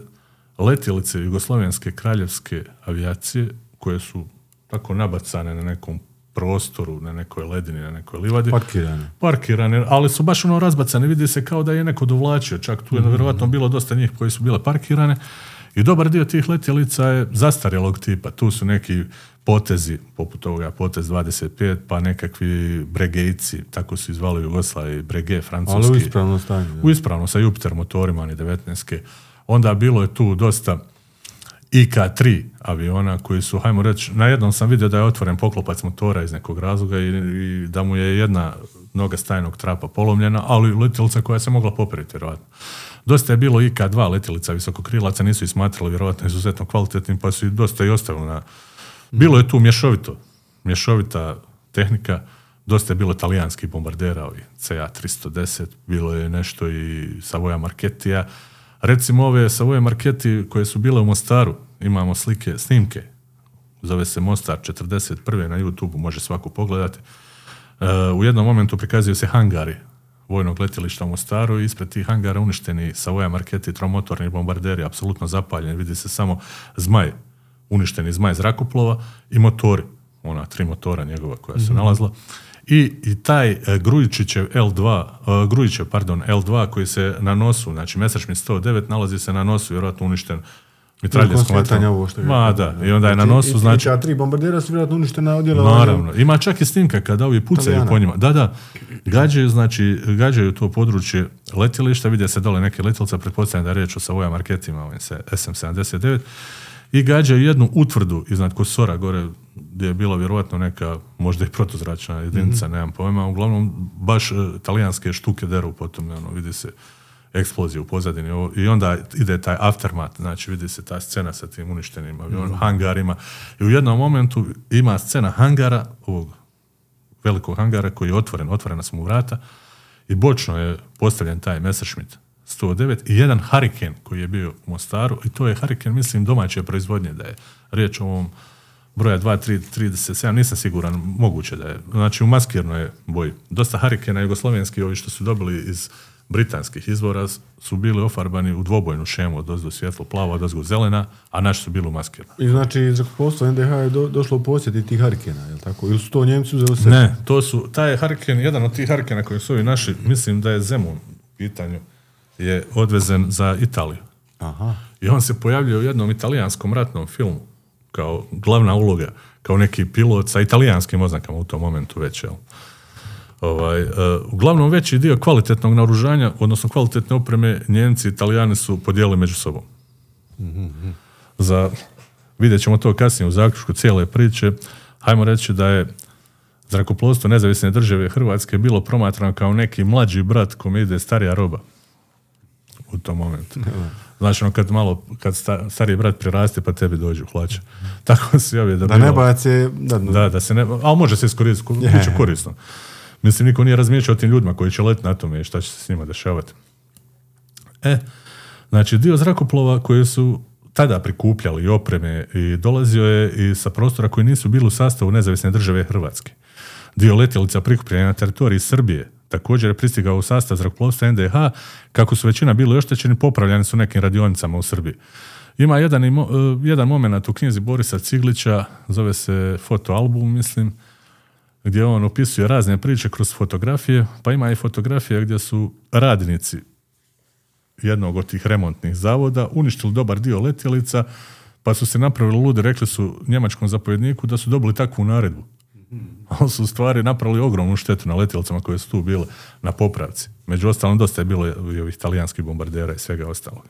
letjelice jugoslovenske kraljevske avijacije, koje su tako nabacane na nekom prostoru, na nekoj ledini, na nekoj livadi.
Parkirane.
Parkirane, ali su baš ono razbacane, vidi se kao da je neko dovlačio, čak tu je vjerojatno bilo dosta njih koji su bile parkirane i dobar dio tih letjelica je zastarjelog tipa. Tu su neki potezi, poput ovoga potez 25, pa nekakvi bregejci, tako su izvali u Jugoslaviji, brege francuski.
Ali u ispravnom stanju. da.
U ispravno sa Jupiter motorima, ni 19 Onda bilo je tu dosta IK-3 aviona koji su, hajmo reći, na jednom sam vidio da je otvoren poklopac motora iz nekog razloga i, i da mu je jedna noga stajnog trapa polomljena, ali letjelica koja se mogla popraviti, vjerojatno. Dosta je bilo IK-2 letjelica visokokrilaca, nisu ih smatrali vjerojatno izuzetno kvalitetnim, pa su ih dosta i ostavili na... Bilo je tu mješovito, mješovita tehnika, dosta je bilo talijanskih bombardera, ovi CA-310, bilo je nešto i Savoja Marketija. Recimo ove Savoje Marketi koje su bile u Mostaru, imamo slike, snimke, zove se Mostar 41. na YouTube, može svako pogledati. E, u jednom momentu prikazuju se hangari vojnog letjelišta u Mostaru i ispred tih hangara uništeni Savoja Marketi, tromotorni bombarderi, apsolutno zapaljeni, vidi se samo zmaj, uništeni zmaj zrakoplova i motori, ona tri motora njegova koja su nalazila. I, i taj e, Grujičićev L2, e, Grujićev, pardon, L2 koji se na nosu, znači Messerschmitt 109 nalazi se na nosu, vjerojatno uništen
Konstantanje
vatrom.
ovo što
Ma da, i onda je na
Znači,
nosu,
i-
znači,
I ta tri bombardera su vjerojatno uništena odjela.
Naravno. Ima čak i snimka kada ovi pucaju
Italijana.
po njima. Da, da. Gađaju, znači, gađaju to područje letjelišta, vide se dole neke letjelice, pretpostavljam da je riječ o Savoja marketima, ovim se SM-79, i gađaju jednu utvrdu iznad Kosora, gore gdje je bila vjerojatno neka, možda i protuzračna jedinica, nemam pojma, uglavnom baš e, talijanske štuke deru potom, ono, vidi se eksploziju u pozadini. I onda ide taj aftermath, znači vidi se ta scena sa tim uništenim avionom, hangarima. I u jednom momentu ima scena hangara, ovog velikog hangara koji je otvoren, otvorena su mu vrata i bočno je postavljen taj Messerschmitt 109 i jedan Hurricane koji je bio u Mostaru i to je Hurricane, mislim, domaće proizvodnje da je riječ o ovom broja 2.3.37, nisam siguran, moguće da je. Znači u maskirnoj boji. Dosta Hurricane jugoslovenski, ovi što su dobili iz britanskih izvora su bili ofarbani u dvobojnu šemu od ozdo svjetlo plavo, od ozgo zelena, a naši su bili u maskirnoj.
I znači, zrakoplovstvo NDH je do, došlo u posjed i tih Harikena, je li tako? Ili su to Njemci uzeli se?
Ne, to su, taj Hurricane, jedan od tih Hurricana koji su ovi naši, mislim da je Zemun u pitanju, je odvezen za Italiju.
Aha.
I on se pojavljuje u jednom italijanskom ratnom filmu kao glavna uloga, kao neki pilot sa italijanskim oznakama u tom momentu već, jel? Ovaj, e, uglavnom veći dio kvalitetnog naoružanja, odnosno kvalitetne opreme, Njemci i Italijani su podijelili među sobom. Za, vidjet ćemo to kasnije u zaključku cijele priče, hajmo reći da je zrakoplovstvo nezavisne države Hrvatske bilo promatrano kao neki mlađi brat kome ide starija roba u tom momentu. Znači, ono kad malo, kad sta, stariji brat priraste pa tebi dođe u hlače. Tako se ovi da
Da ne bace... Da,
Da, da se ne, ali može se iskoristiti, bit će korisno. Mislim, niko nije razmišljao o tim ljudima koji će letiti na tome i šta će se s njima dešavati. E, znači, dio zrakoplova koji su tada prikupljali i opreme i dolazio je i sa prostora koji nisu bili u sastavu nezavisne države Hrvatske. Dio letjelica prikupljen na teritoriji Srbije također je pristigao u sastav zrakoplovstva NDH, kako su većina bili oštećeni, popravljani su nekim radionicama u Srbiji. Ima jedan, e, jedan moment u knjizi Borisa Ciglića, zove se fotoalbum, mislim, gdje on opisuje razne priče kroz fotografije, pa ima i fotografija gdje su radnici jednog od tih remontnih zavoda uništili dobar dio letjelica, pa su se napravili ludi, rekli su njemačkom zapovjedniku da su dobili takvu naredbu. Ali su u stvari napravili ogromnu štetu na letjelicama koje su tu bile na popravci. Među ostalom, dosta je bilo i ovih talijanskih bombardera i svega ostaloga.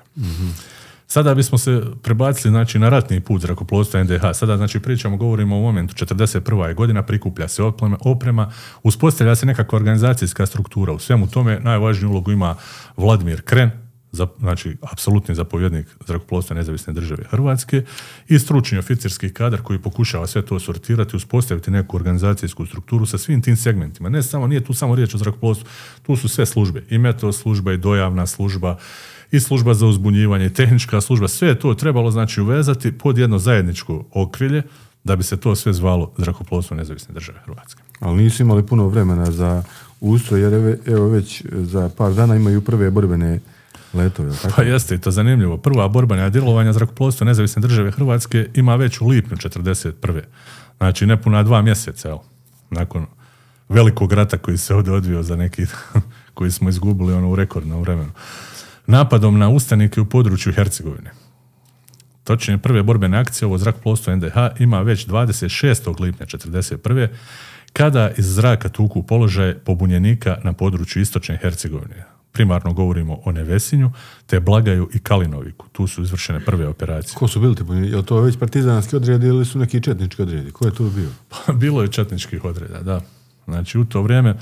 Sada bismo se prebacili znači, na ratni put zrakoplovstva NDH. Sada znači, pričamo, govorimo o momentu 41. je godina, prikuplja se oprema, uspostavlja se nekakva organizacijska struktura. U svemu tome najvažniju ulogu ima Vladimir Kren, znači apsolutni zapovjednik zrakoplovstva nezavisne države Hrvatske i stručni oficirski kadar koji pokušava sve to sortirati, uspostaviti neku organizacijsku strukturu sa svim tim segmentima. Ne samo, nije tu samo riječ o zrakoplovstvu, tu su sve službe, i meteo služba, i dojavna služba, i služba za uzbunjivanje, i tehnička služba, sve je to trebalo znači uvezati pod jedno zajedničko okrilje da bi se to sve zvalo zrakoplovstvo nezavisne države Hrvatske.
Ali nisu imali puno vremena za ustroj, jer evo već za par dana imaju prve borbene letove. jel Tako?
Pa jeste i to zanimljivo. Prva borbena djelovanja zrakoplovstva nezavisne države Hrvatske ima već u lipnju 41. Znači nepuna dva mjeseca, evo, nakon velikog rata koji se ovdje odvio za neki, koji smo izgubili ono u rekordnom vremenu. Napadom na ustanike u području Hercegovine. Točnije, prve borbene akcije ovo zrakoplovstvo NDH ima već 26. lipnja 41. kada iz zraka tuku položaje pobunjenika na području istočne Hercegovine. Primarno govorimo o Nevesinju, te Blagaju i Kalinoviku. Tu su izvršene prve operacije.
Ko su bili ti? Je to već partizanski odredi ili su neki četnički odredi? Ko je tu bio?
Bilo je četničkih odreda, da. Znači, u to vrijeme, uh,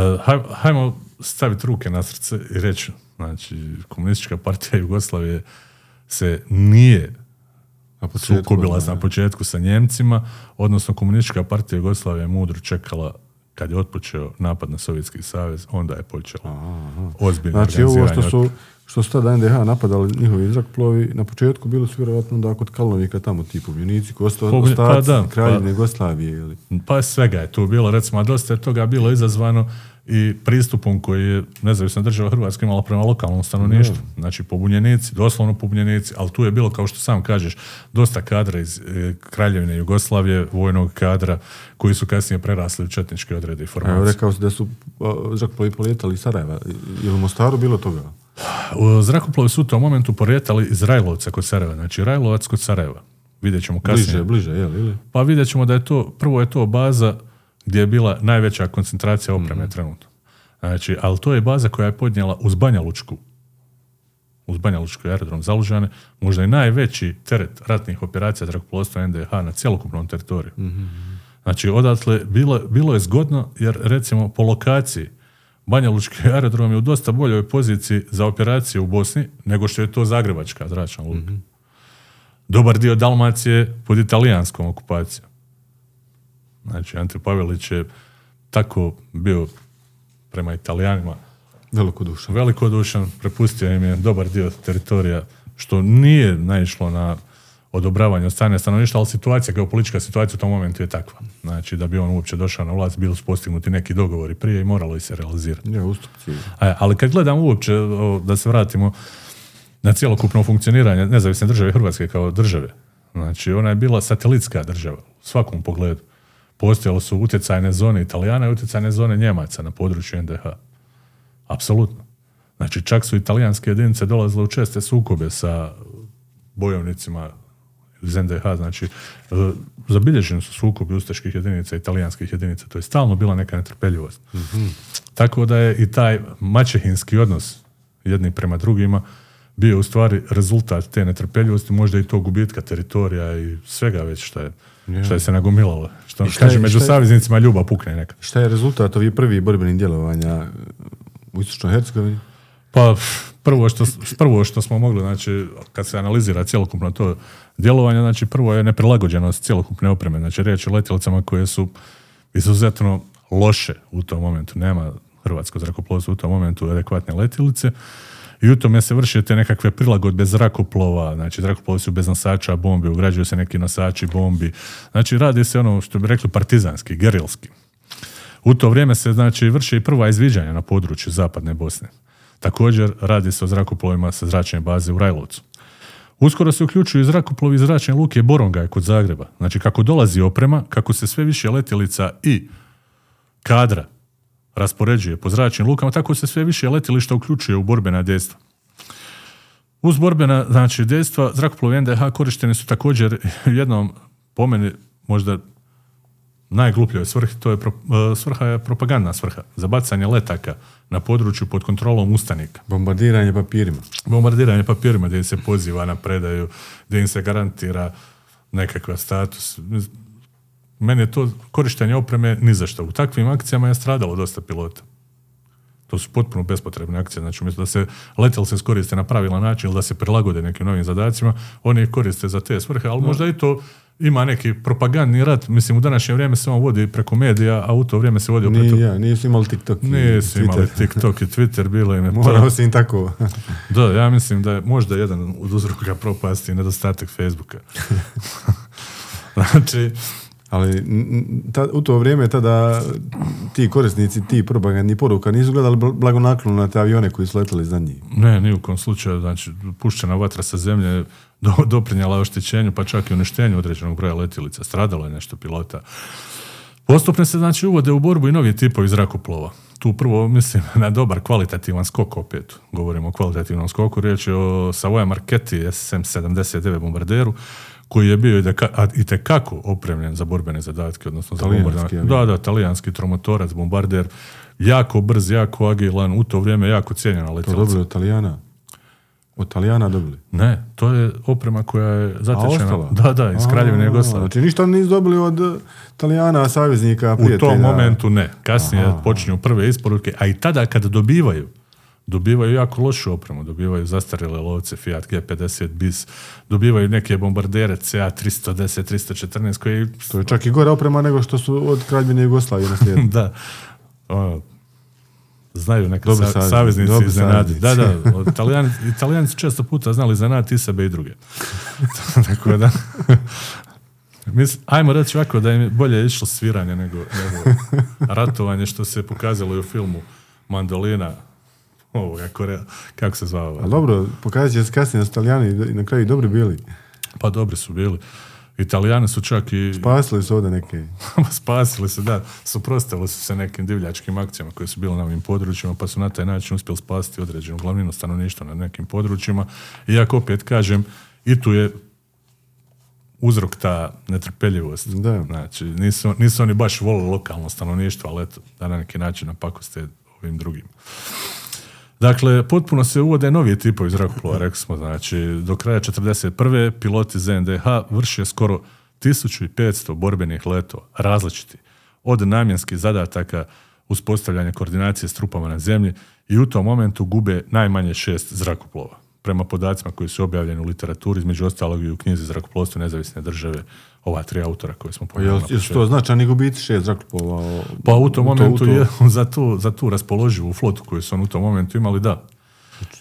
haj- hajmo staviti ruke na srce i reći, znači, komunistička partija Jugoslavije se nije
Na početku,
sukobila na početku sa Njemcima, odnosno komunistička partija Jugoslavije je mudro čekala kad je otpočeo napad na Sovjetski savez, onda je počelo ozbiljno
Znači ovo što su, što su tada NDH napadali njihovi zrakoplovi, na početku bili su vjerojatno da kod Kalnovika tamo ti ostali
Pobunje- pa
ostaci
da, pa-
Jugoslavije. Ili.
Pa svega je tu bilo, recimo, a dosta je toga bilo izazvano i pristupom koji je nezavisna država Hrvatska imala prema lokalnom stanovništvu. Znači, pobunjenici, doslovno pobunjenici, ali tu je bilo, kao što sam kažeš, dosta kadra iz e, Kraljevine Jugoslavije, vojnog kadra, koji su kasnije prerasli u četničke odrede i
Evo
formacije.
rekao si da su zrakoplovi polijetali iz Sarajeva. Je li u Mostaru bilo toga?
U Zrakoplovi su u tom momentu porijetali iz Rajlovca kod Sarajeva, znači Rajlovac kod Sarajeva. Vidjet ćemo kasnije.
Bliže, bliže, jel? Ili?
Pa vidjet ćemo da je to, prvo je to baza gdje je bila najveća koncentracija opreme trenutno. Znači, ali to je baza koja je podnijela uz Banja Lučku, uz Banja Lučku aerodrom Zalužane, možda i najveći teret ratnih operacija zrakoplovstva NDH na cjelokupnom teritoriju. Znači, odatle bilo, bilo je zgodno, jer recimo po lokaciji Banja Lučki aerodrom je u dosta boljoj poziciji za operacije u Bosni nego što je to Zagrebačka zračna luka. Dobar dio Dalmacije pod italijanskom okupacijom. Znači, Ante Pavelić je tako bio prema Italijanima
Velikodušan.
velikodušan, prepustio im je dobar dio teritorija, što nije naišlo na odobravanje od strane stanovništva, ali situacija, geopolitička situacija u tom momentu je takva. Znači, da bi on uopće došao na vlast, bili su postignuti neki dogovori prije i moralo ih se realizirati.
Je, ustupci.
A, ali kad gledam uopće, da se vratimo na cjelokupno funkcioniranje nezavisne države Hrvatske kao države, znači ona je bila satelitska država u svakom pogledu. Postojale su utjecajne zone Italijana i utjecajne zone Njemaca na području NDH. Apsolutno. Znači čak su italijanske jedinice dolazile u česte sukobe sa bojovnicima iz NDH, znači e, zabilježeni su sukobi ustaških jedinica i italijanskih jedinica, to je stalno bila neka netrpeljivost. Tako da je i taj maćehinski odnos jedni prema drugima bio u stvari rezultat te netrpeljivosti, možda i tog gubitka teritorija i svega već što je, što je se nagomilalo. Što
šta
kaže,
je-
među
šta je-
saveznicima ljubav pukne nekad.
Šta je rezultat ovih prvih borbenih djelovanja u Istočnoj Hercegovini?
Pa prvo što, prvo što smo mogli, znači, kad se analizira cjelokupno to djelovanje, znači prvo je neprilagođenost cjelokupne opreme. Znači riječ je o letjelicama koje su izuzetno loše u tom momentu. Nema hrvatsko zrakoplovstvo u tom momentu adekvatne letjelice. I u tome se vrše te nekakve prilagodbe zrakoplova, znači zrakoplovi su bez nosača bombi, ugrađuju se neki nosači bombi. Znači radi se ono što bi rekli partizanski, gerilski. U to vrijeme se znači vrše i prva izviđanja na području zapadne Bosne. Također radi se o zrakoplovima sa zračne baze u Rajlovcu. Uskoro se uključuju i zrakoplovi iz zračne luke Borongaj kod Zagreba. Znači kako dolazi oprema, kako se sve više letjelica i kadra raspoređuje po zračnim lukama, tako se sve više letjelišta uključuje u borbena dejstva. Uz borbena znači, dejstva, zrakoplovi NDH korišteni su također u jednom, po meni, možda najglupljoj svrhi, to je pro- e, svrha je propagandna svrha, za bacanje letaka na području pod kontrolom ustanika.
Bombardiranje papirima.
Bombardiranje papirima gdje im se poziva na predaju, gdje im se garantira nekakav status. Meni je to korištenje opreme ni za što. U takvim akcijama je stradalo dosta pilota. To su potpuno bespotrebne akcije. Znači, umjesto da se letjelice koriste na pravilan način ili da se prilagode nekim novim zadacima, oni ih koriste za te svrhe, ali možda i to ima neki propagandni rat. Mislim, u današnje vrijeme se on vodi preko medija, a u to vrijeme se preko...
Nije, ja, nisu imali TikTok i
Nisu imali. TikTok i Twitter, bilo im je.
Morao si im tako.
Da, ja mislim da je možda jedan od uzroka propasti nedostatak Facebooka. znači,
Ali ta, u to vrijeme tada ti korisnici, ti propagandni poruka nisu gledali bl- blagonaklono na te avione koji su letali za njih.
ne, ni u kom slučaju, znači, puštena vatra sa zemlje do, doprinjala oštećenju, pa čak i uništenju određenog broja letjelica. Stradalo je nešto pilota. Postupno se znači uvode u borbu i novi tipovi zrakoplova. Tu prvo mislim na dobar kvalitativan skok opet. Govorimo o kvalitativnom skoku. Riječ je o Savoya Marchetti SM-79 bombarderu koji je bio i tekako opremljen za borbene zadatke, odnosno za
Talijanski.
Da, da, talijanski tromotorac, bombarder, jako brz, jako agilan, u to vrijeme jako cijenjena
To
letjelica.
dobili od Talijana. Od Talijana dobili.
Ne, to je oprema koja je zatečena.
ostala?
Da, da, iz Kraljevine
A,
Jugoslavije.
Znači ništa nisu dobili od eh, Talijana, saveznika,
U
prijatelja.
tom momentu ne. Kasnije počinju prve isporuke, a i tada kada dobivaju, dobivaju jako lošu opremu, dobivaju zastarjele lovce Fiat G50 bis, dobivaju neke bombardere CA 310, 314 koji
To je čak i gore oprema nego što su od Kraljevine Jugoslavije naslijedili.
da, ono, znaju neka
Dobri
sa-
saveznici,
saveznici
dobri
iznenaditi. Da, da, Italijani, Italijani su često puta znali iznenaditi i sebe i druge. Tako da, Mislim, ajmo reći ovako da im je bolje išlo sviranje nego, nego ratovanje što se pokazalo i u filmu Mandolina ovoga Korea, kako se zvao? ovaj?
Ali dobro, pokazat će se kasnije da su Talijani i na kraju i dobri bili.
Pa dobri su bili. Italijani su čak i
Spasili su ovdje neke.
spasili se, da, suprotstavili su se nekim divljačkim akcijama koje su bile na ovim područjima, pa su na taj način uspjeli spasiti određenu glavninu stanovništva na nekim područjima. Iako opet kažem, i tu je uzrok ta netrpeljivost.
Da.
Znači, nisu, nisu oni baš volili lokalno stanovništvo, ali eto, da na neki način napakoste ovim drugim. Dakle, potpuno se uvode novi tipovi zrakoplova, rekli smo, znači, do kraja 41. piloti ZNDH vrše skoro 1500 borbenih letova, različiti, od namjenskih zadataka, uspostavljanje koordinacije s trupama na zemlji i u tom momentu gube najmanje šest zrakoplova. Prema podacima koji su objavljeni u literaturi, između ostalog i u knjizi Zrakoplovstvo nezavisne države, ova tri autora koje smo pojavili.
jel to značajni gubici šest zrakoplova?
Pa u tom
to-
momentu
to-
je za tu, za tu raspoloživu flotu koju su oni u tom momentu imali, da.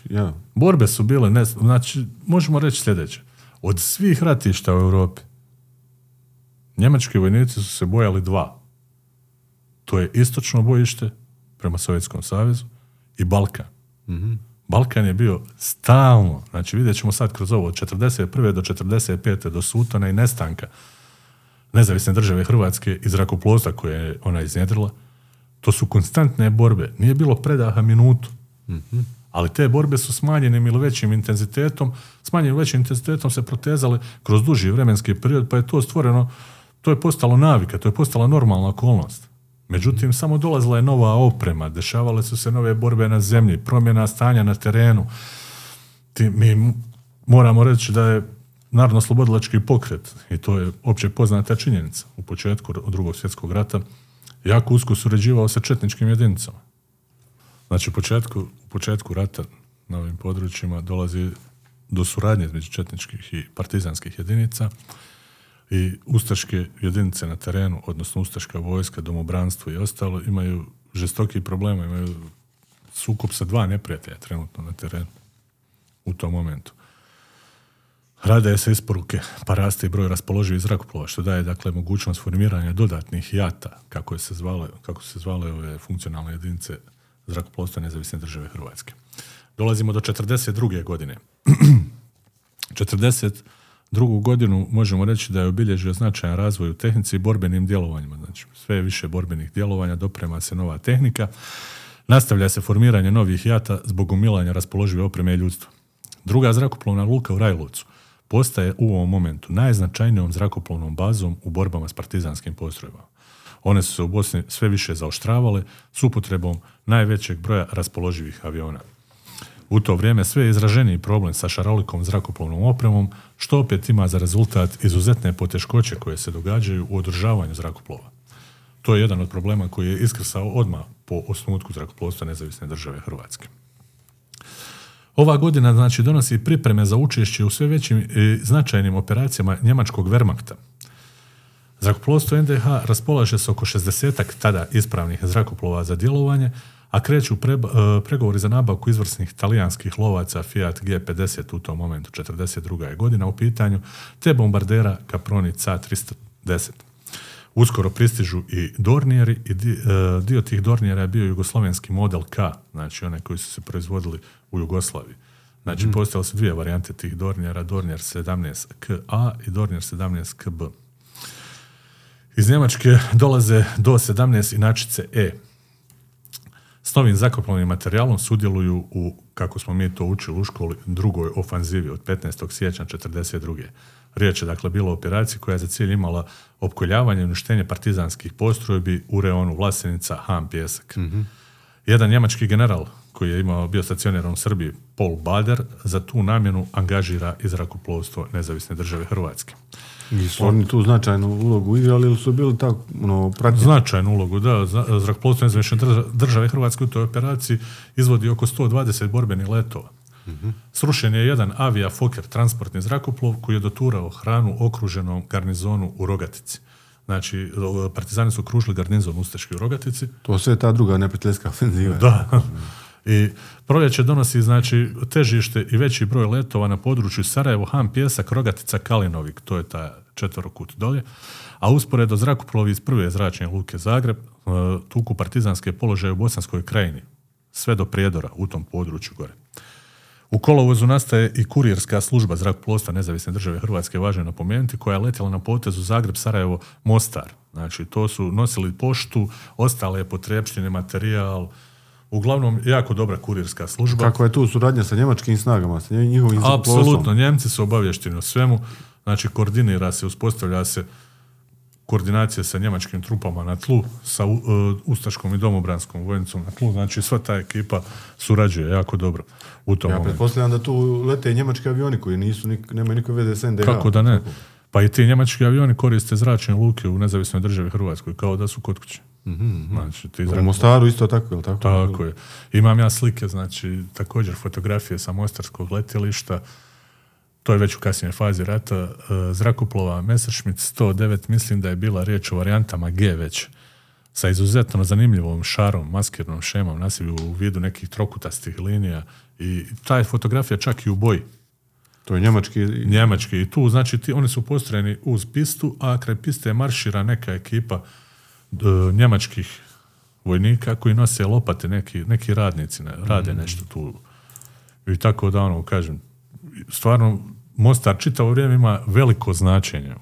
Ja.
Borbe su bile, ne, znači, možemo reći sljedeće. Od svih ratišta u Europi, njemački vojnici su se bojali dva. To je istočno bojište prema Sovjetskom savezu i Balkan. Balkan je bio stalno, znači vidjet ćemo sad kroz ovo, od 41. do 45. do sutana i nestanka nezavisne države Hrvatske i zrakoplovstva koje je ona iznjedrila, to su konstantne borbe. Nije bilo predaha minutu. Ali te borbe su smanjenim ili većim intenzitetom, smanjenim većim intenzitetom se protezale kroz duži vremenski period, pa je to stvoreno, to je postalo navika, to je postala normalna okolnost. Međutim, samo dolazila je nova oprema, dešavale su se nove borbe na zemlji, promjena stanja na terenu. ti, mi moramo reći da je narodno-slobodilački pokret, i to je opće poznata činjenica, u početku drugog svjetskog rata, jako usko surađivao sa četničkim jedinicama. Znači, u početku, u početku rata na ovim područjima dolazi do suradnje između četničkih i partizanskih jedinica i ustaške jedinice na terenu, odnosno ustaška vojska, domobranstvo i ostalo, imaju žestoki problema, imaju sukob sa dva neprijatelja trenutno na terenu u tom momentu. Rade se isporuke, pa raste i broj raspoloživih zrakoplova, što daje dakle mogućnost formiranja dodatnih jata, kako se zvale, kako se zvale ove funkcionalne jedinice zrakoplovstva nezavisne države Hrvatske. Dolazimo do 42. godine. 42. godinu možemo reći da je obilježio značajan razvoj u tehnici i borbenim djelovanjima. Znači, sve više borbenih djelovanja, doprema se nova tehnika, nastavlja se formiranje novih jata zbog umilanja raspoložive opreme i ljudstva. Druga zrakoplovna luka u Rajlovcu postaje u ovom momentu najznačajnijom zrakoplovnom bazom u borbama s partizanskim postrojbama. One su se u Bosni sve više zaoštravale s upotrebom najvećeg broja raspoloživih aviona. U to vrijeme sve je izraženiji problem sa šarolikom zrakoplovnom opremom, što opet ima za rezultat izuzetne poteškoće koje se događaju u održavanju zrakoplova. To je jedan od problema koji je iskrsao odmah po osnutku zrakoplovstva nezavisne države Hrvatske. Ova godina znači donosi pripreme za učešće u sve većim i značajnim operacijama njemačkog Wehrmachta. Zrakoplovstvo NDH raspolaže se oko 60 tada ispravnih zrakoplova za djelovanje, a kreću e, pregovori za nabavku izvrsnih talijanskih lovaca Fiat G50 u tom momentu, 42. je godina u pitanju, te bombardera Caproni C-310. Uskoro pristižu i Dornijeri i e, dio tih Dornijera je bio jugoslovenski model K, znači one koji su se proizvodili u Jugoslaviji. Znači, mm. postojale su dvije varijante tih Dornijera, Dornijer 17KA i Dornijer 17KB. Iz Njemačke dolaze do 17 inačice E. S novim zakoplovnim materijalom sudjeluju u, kako smo mi to učili u školi, drugoj ofanzivi od 15. siječnja 1942. Riječ je dakle bilo o operaciji koja je za cilj imala opkoljavanje i uništenje partizanskih postrojbi u reonu Vlasenica, Ham, Pjesak. mm Jedan njemački general koji je imao bio stacioniran u Srbiji, Paul Bader, za tu namjenu angažira i zrakoplovstvo nezavisne države Hrvatske.
I su oni tu značajnu ulogu igrali ili su bili tako ono, pratili?
Značajnu ulogu, da. Zrakoplovstvo nezavisne države Hrvatske u toj operaciji izvodi oko 120 borbenih letova. Srušen je jedan avija Fokker transportni zrakoplov koji je doturao hranu okruženom garnizonu u Rogatici. Znači, partizani su kružili garnizon Ustaški u Rogatici.
To sve ta druga neprijateljska ofenziva.
Da. I proljeće donosi znači težište i veći broj letova na području Sarajevo, Ham, Pjesak, Rogatica, Kalinovik, to je ta četvorokut dolje, a usporedo zrakoplovi iz prve zračne luke Zagreb e, tuku partizanske položaje u Bosanskoj krajini, sve do Prijedora u tom području gore. U kolovozu nastaje i kurirska služba zrakoplovstva nezavisne države Hrvatske, važno je napomenuti, koja je letjela na potezu Zagreb, Sarajevo, Mostar. Znači, to su nosili poštu, ostale potrebštine, materijal, uglavnom jako dobra kurirska služba.
Kako je tu suradnja sa njemačkim snagama, sa njihovim
Apsolutno, Njemci su obavješteni o svemu, znači koordinira se, uspostavlja se koordinacija sa njemačkim trupama na tlu, sa uh, Ustaškom i domobranskom vojnicom na tlu, znači sva ta ekipa surađuje jako dobro u tom
Ja pretpostavljam da tu lete njemački avioni koji nisu, nik, nemaju nikakve veze s NDH.
Kako da ne? Pa i ti njemački avioni koriste zračne luke u nezavisnoj državi Hrvatskoj, kao da su kod kuće.
Mm-hmm. Znači, ti U Mostaru isto tako, je tako?
Tako je. Imam ja slike, znači, također fotografije sa Mostarskog letjelišta, to je već u kasnijoj fazi rata, e, zrakoplova Messerschmitt 109, mislim da je bila riječ o varijantama G već, sa izuzetno zanimljivom šarom, maskirnom šemom, nasivi u vidu nekih trokutastih linija i ta je fotografija čak i u boji.
To je njemački...
Njemački. I tu, znači, ti, oni su postrojeni uz pistu, a kraj piste maršira neka ekipa njemačkih vojnika koji nose lopate, neki, neki radnici ne, rade mm. nešto tu. I tako da ono, kažem, stvarno Mostar čitavo vrijeme ima veliko značenje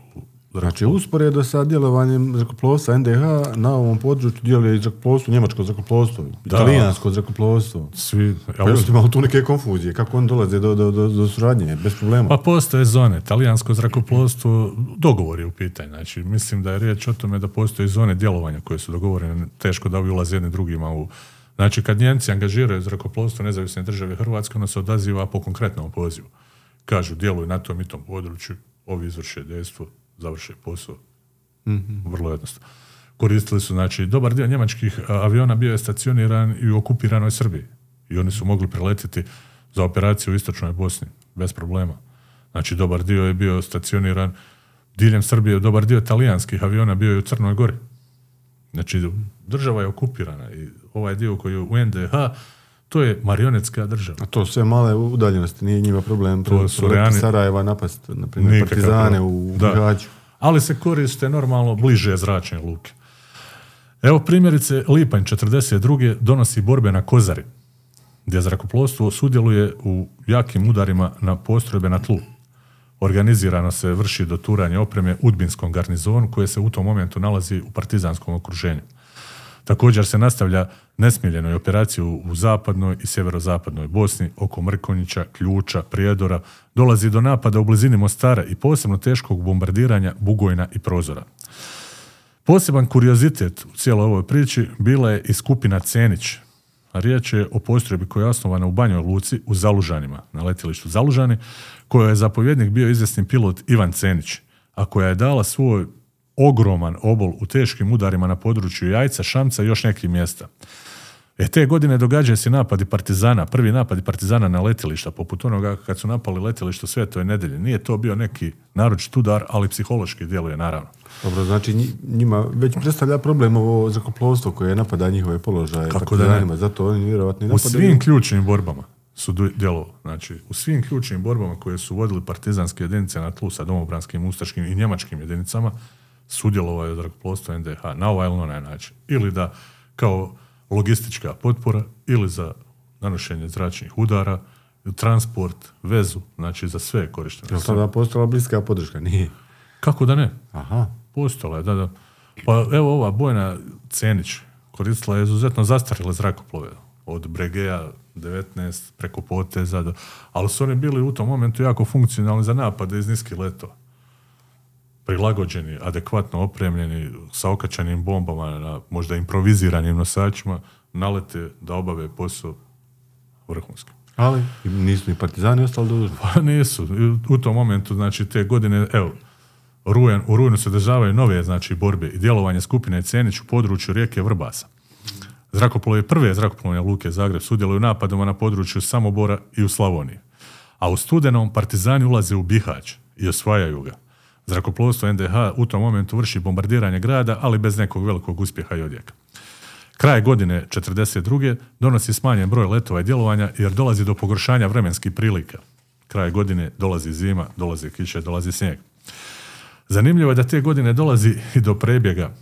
Znači, usporedo sa djelovanjem zrakoplovstva NDH na ovom području djeluje i zrakoplovstvo, njemačko zrakoplovstvo, italijansko zrakoplovstvo.
Svi,
pa imamo tu neke konfuzije, kako on dolaze do, do, do, do suradnje, bez problema.
Pa postoje zone, talijansko zrakoplovstvo, dogovor je u pitanju. Znači, mislim da je riječ o tome da postoje zone djelovanja koje su dogovorene, teško da ulaze jedni drugima u Znači, kad Njemci angažiraju zrakoplovstvo nezavisne države Hrvatske, ono se odaziva po konkretnom pozivu. Kažu, djeluju na tom i tom području, ovi izvrše dejstvo, završe posao. Vrlo jednostavno. Koristili su, znači, dobar dio njemačkih aviona bio je stacioniran i u okupiranoj Srbiji. I oni su mogli preletiti za operaciju u istočnoj Bosni, bez problema. Znači, dobar dio je bio stacioniran diljem Srbije, dobar dio talijanskih aviona bio je u Crnoj Gori. Znači, država je okupirana i ovaj dio koji je u NDH, to je marionetska država.
A to sve male udaljenosti, nije njima problem. To
su reani-
Sarajeva napast, na primjer,
Nikakav
partizane u
Da. Ali se koriste normalno bliže zračne luke. Evo primjerice, Lipanj 42. donosi borbe na Kozari, gdje zrakoplovstvo sudjeluje u jakim udarima na postrojbe na tlu. Organizirano se vrši doturanje opreme Udbinskom garnizonu koje se u tom momentu nalazi u partizanskom okruženju. Također se nastavlja nesmiljenoj operaciju u zapadnoj i sjeverozapadnoj Bosni oko Mrkonjića, Ključa, Prijedora. Dolazi do napada u blizini Mostara i posebno teškog bombardiranja Bugojna i Prozora. Poseban kuriozitet u cijeloj ovoj priči bila je i skupina Cenić. A riječ je o postrojbi koja je osnovana u Banjoj Luci u Zalužanima, na letilištu Zalužani, koja je zapovjednik bio izvjesni pilot Ivan Cenić, a koja je dala svoj ogroman obol u teškim udarima na području Jajca, Šamca i još nekih mjesta. E te godine događaju se napadi partizana, prvi napadi partizana na letilišta, poput onoga kad su napali letilište Svetoj nedelje. Nije to bio neki naročit udar, ali psihološki djeluje naravno.
Dobro, znači nji- njima već predstavlja problem ovo zrakoplovstvo koje napada njihove položaje
Kako da ne?
partizanima, zato oni vjerojatno i
U
napadaju.
svim ključnim borbama su djelovali. Znači, u svim ključnim borbama koje su vodili partizanske jedinice na tlu sa domobranskim, ustaškim i njemačkim jedinicama, sudjelovao je zrakoplovstvo NDH na ovaj ili onaj način. Ili da kao logistička potpora, ili za nanošenje zračnih udara, transport, vezu, znači za sve je korišteno.
Jel tada postala bliska podrška? Nije.
Kako da ne?
Aha.
Postala je, da, da. Pa evo ova Bojna Cenić koristila je izuzetno zastarjele zrakoplove. Od Bregeja 19 preko poteza, ali su oni bili u tom momentu jako funkcionalni za napade iz niskih letova. Prilagođeni, adekvatno opremljeni, sa okačanim bombama, na možda improviziranim nosačima, nalete da obave posao vrhunski.
Ali i nisu ni partizani ostali dužni.
Pa nisu. I U tom momentu, znači, te godine, evo, rujan, u rujnu se održavaju nove, znači, borbe i djelovanje skupine Cenić u području rijeke Vrbasa. Zrakoplove prve zrakoplovne luke Zagreb sudjeluju u napadima na području Samobora i u Slavoniji. A u studenom partizani ulaze u Bihać i osvajaju ga. Zrakoplovstvo NDH u tom momentu vrši bombardiranje grada, ali bez nekog velikog uspjeha i odjeka. Kraj godine 42. donosi smanjen broj letova i djelovanja jer dolazi do pogoršanja vremenskih prilika. Kraj godine dolazi zima, dolazi kiše, dolazi snijeg. Zanimljivo je da te godine dolazi i do prebjega,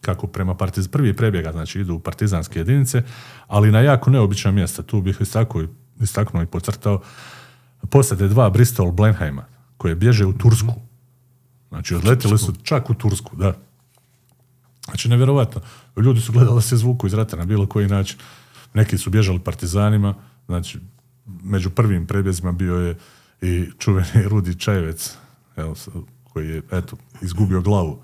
kako prema partiz, prvi prebjega, znači idu u partizanske jedinice, ali na jako neobična mjesta. Tu bih istaknuo i pocrtao posade dva Bristol Blenheima, koje bježe u Tursku. Znači, odletili su čak u Tursku, da. Znači, nevjerovatno. Ljudi su gledali da se zvuku iz rata na bilo koji način. Neki su bježali partizanima, znači, među prvim prebjezima bio je i čuveni Rudi Čajevec, koji je, eto, izgubio glavu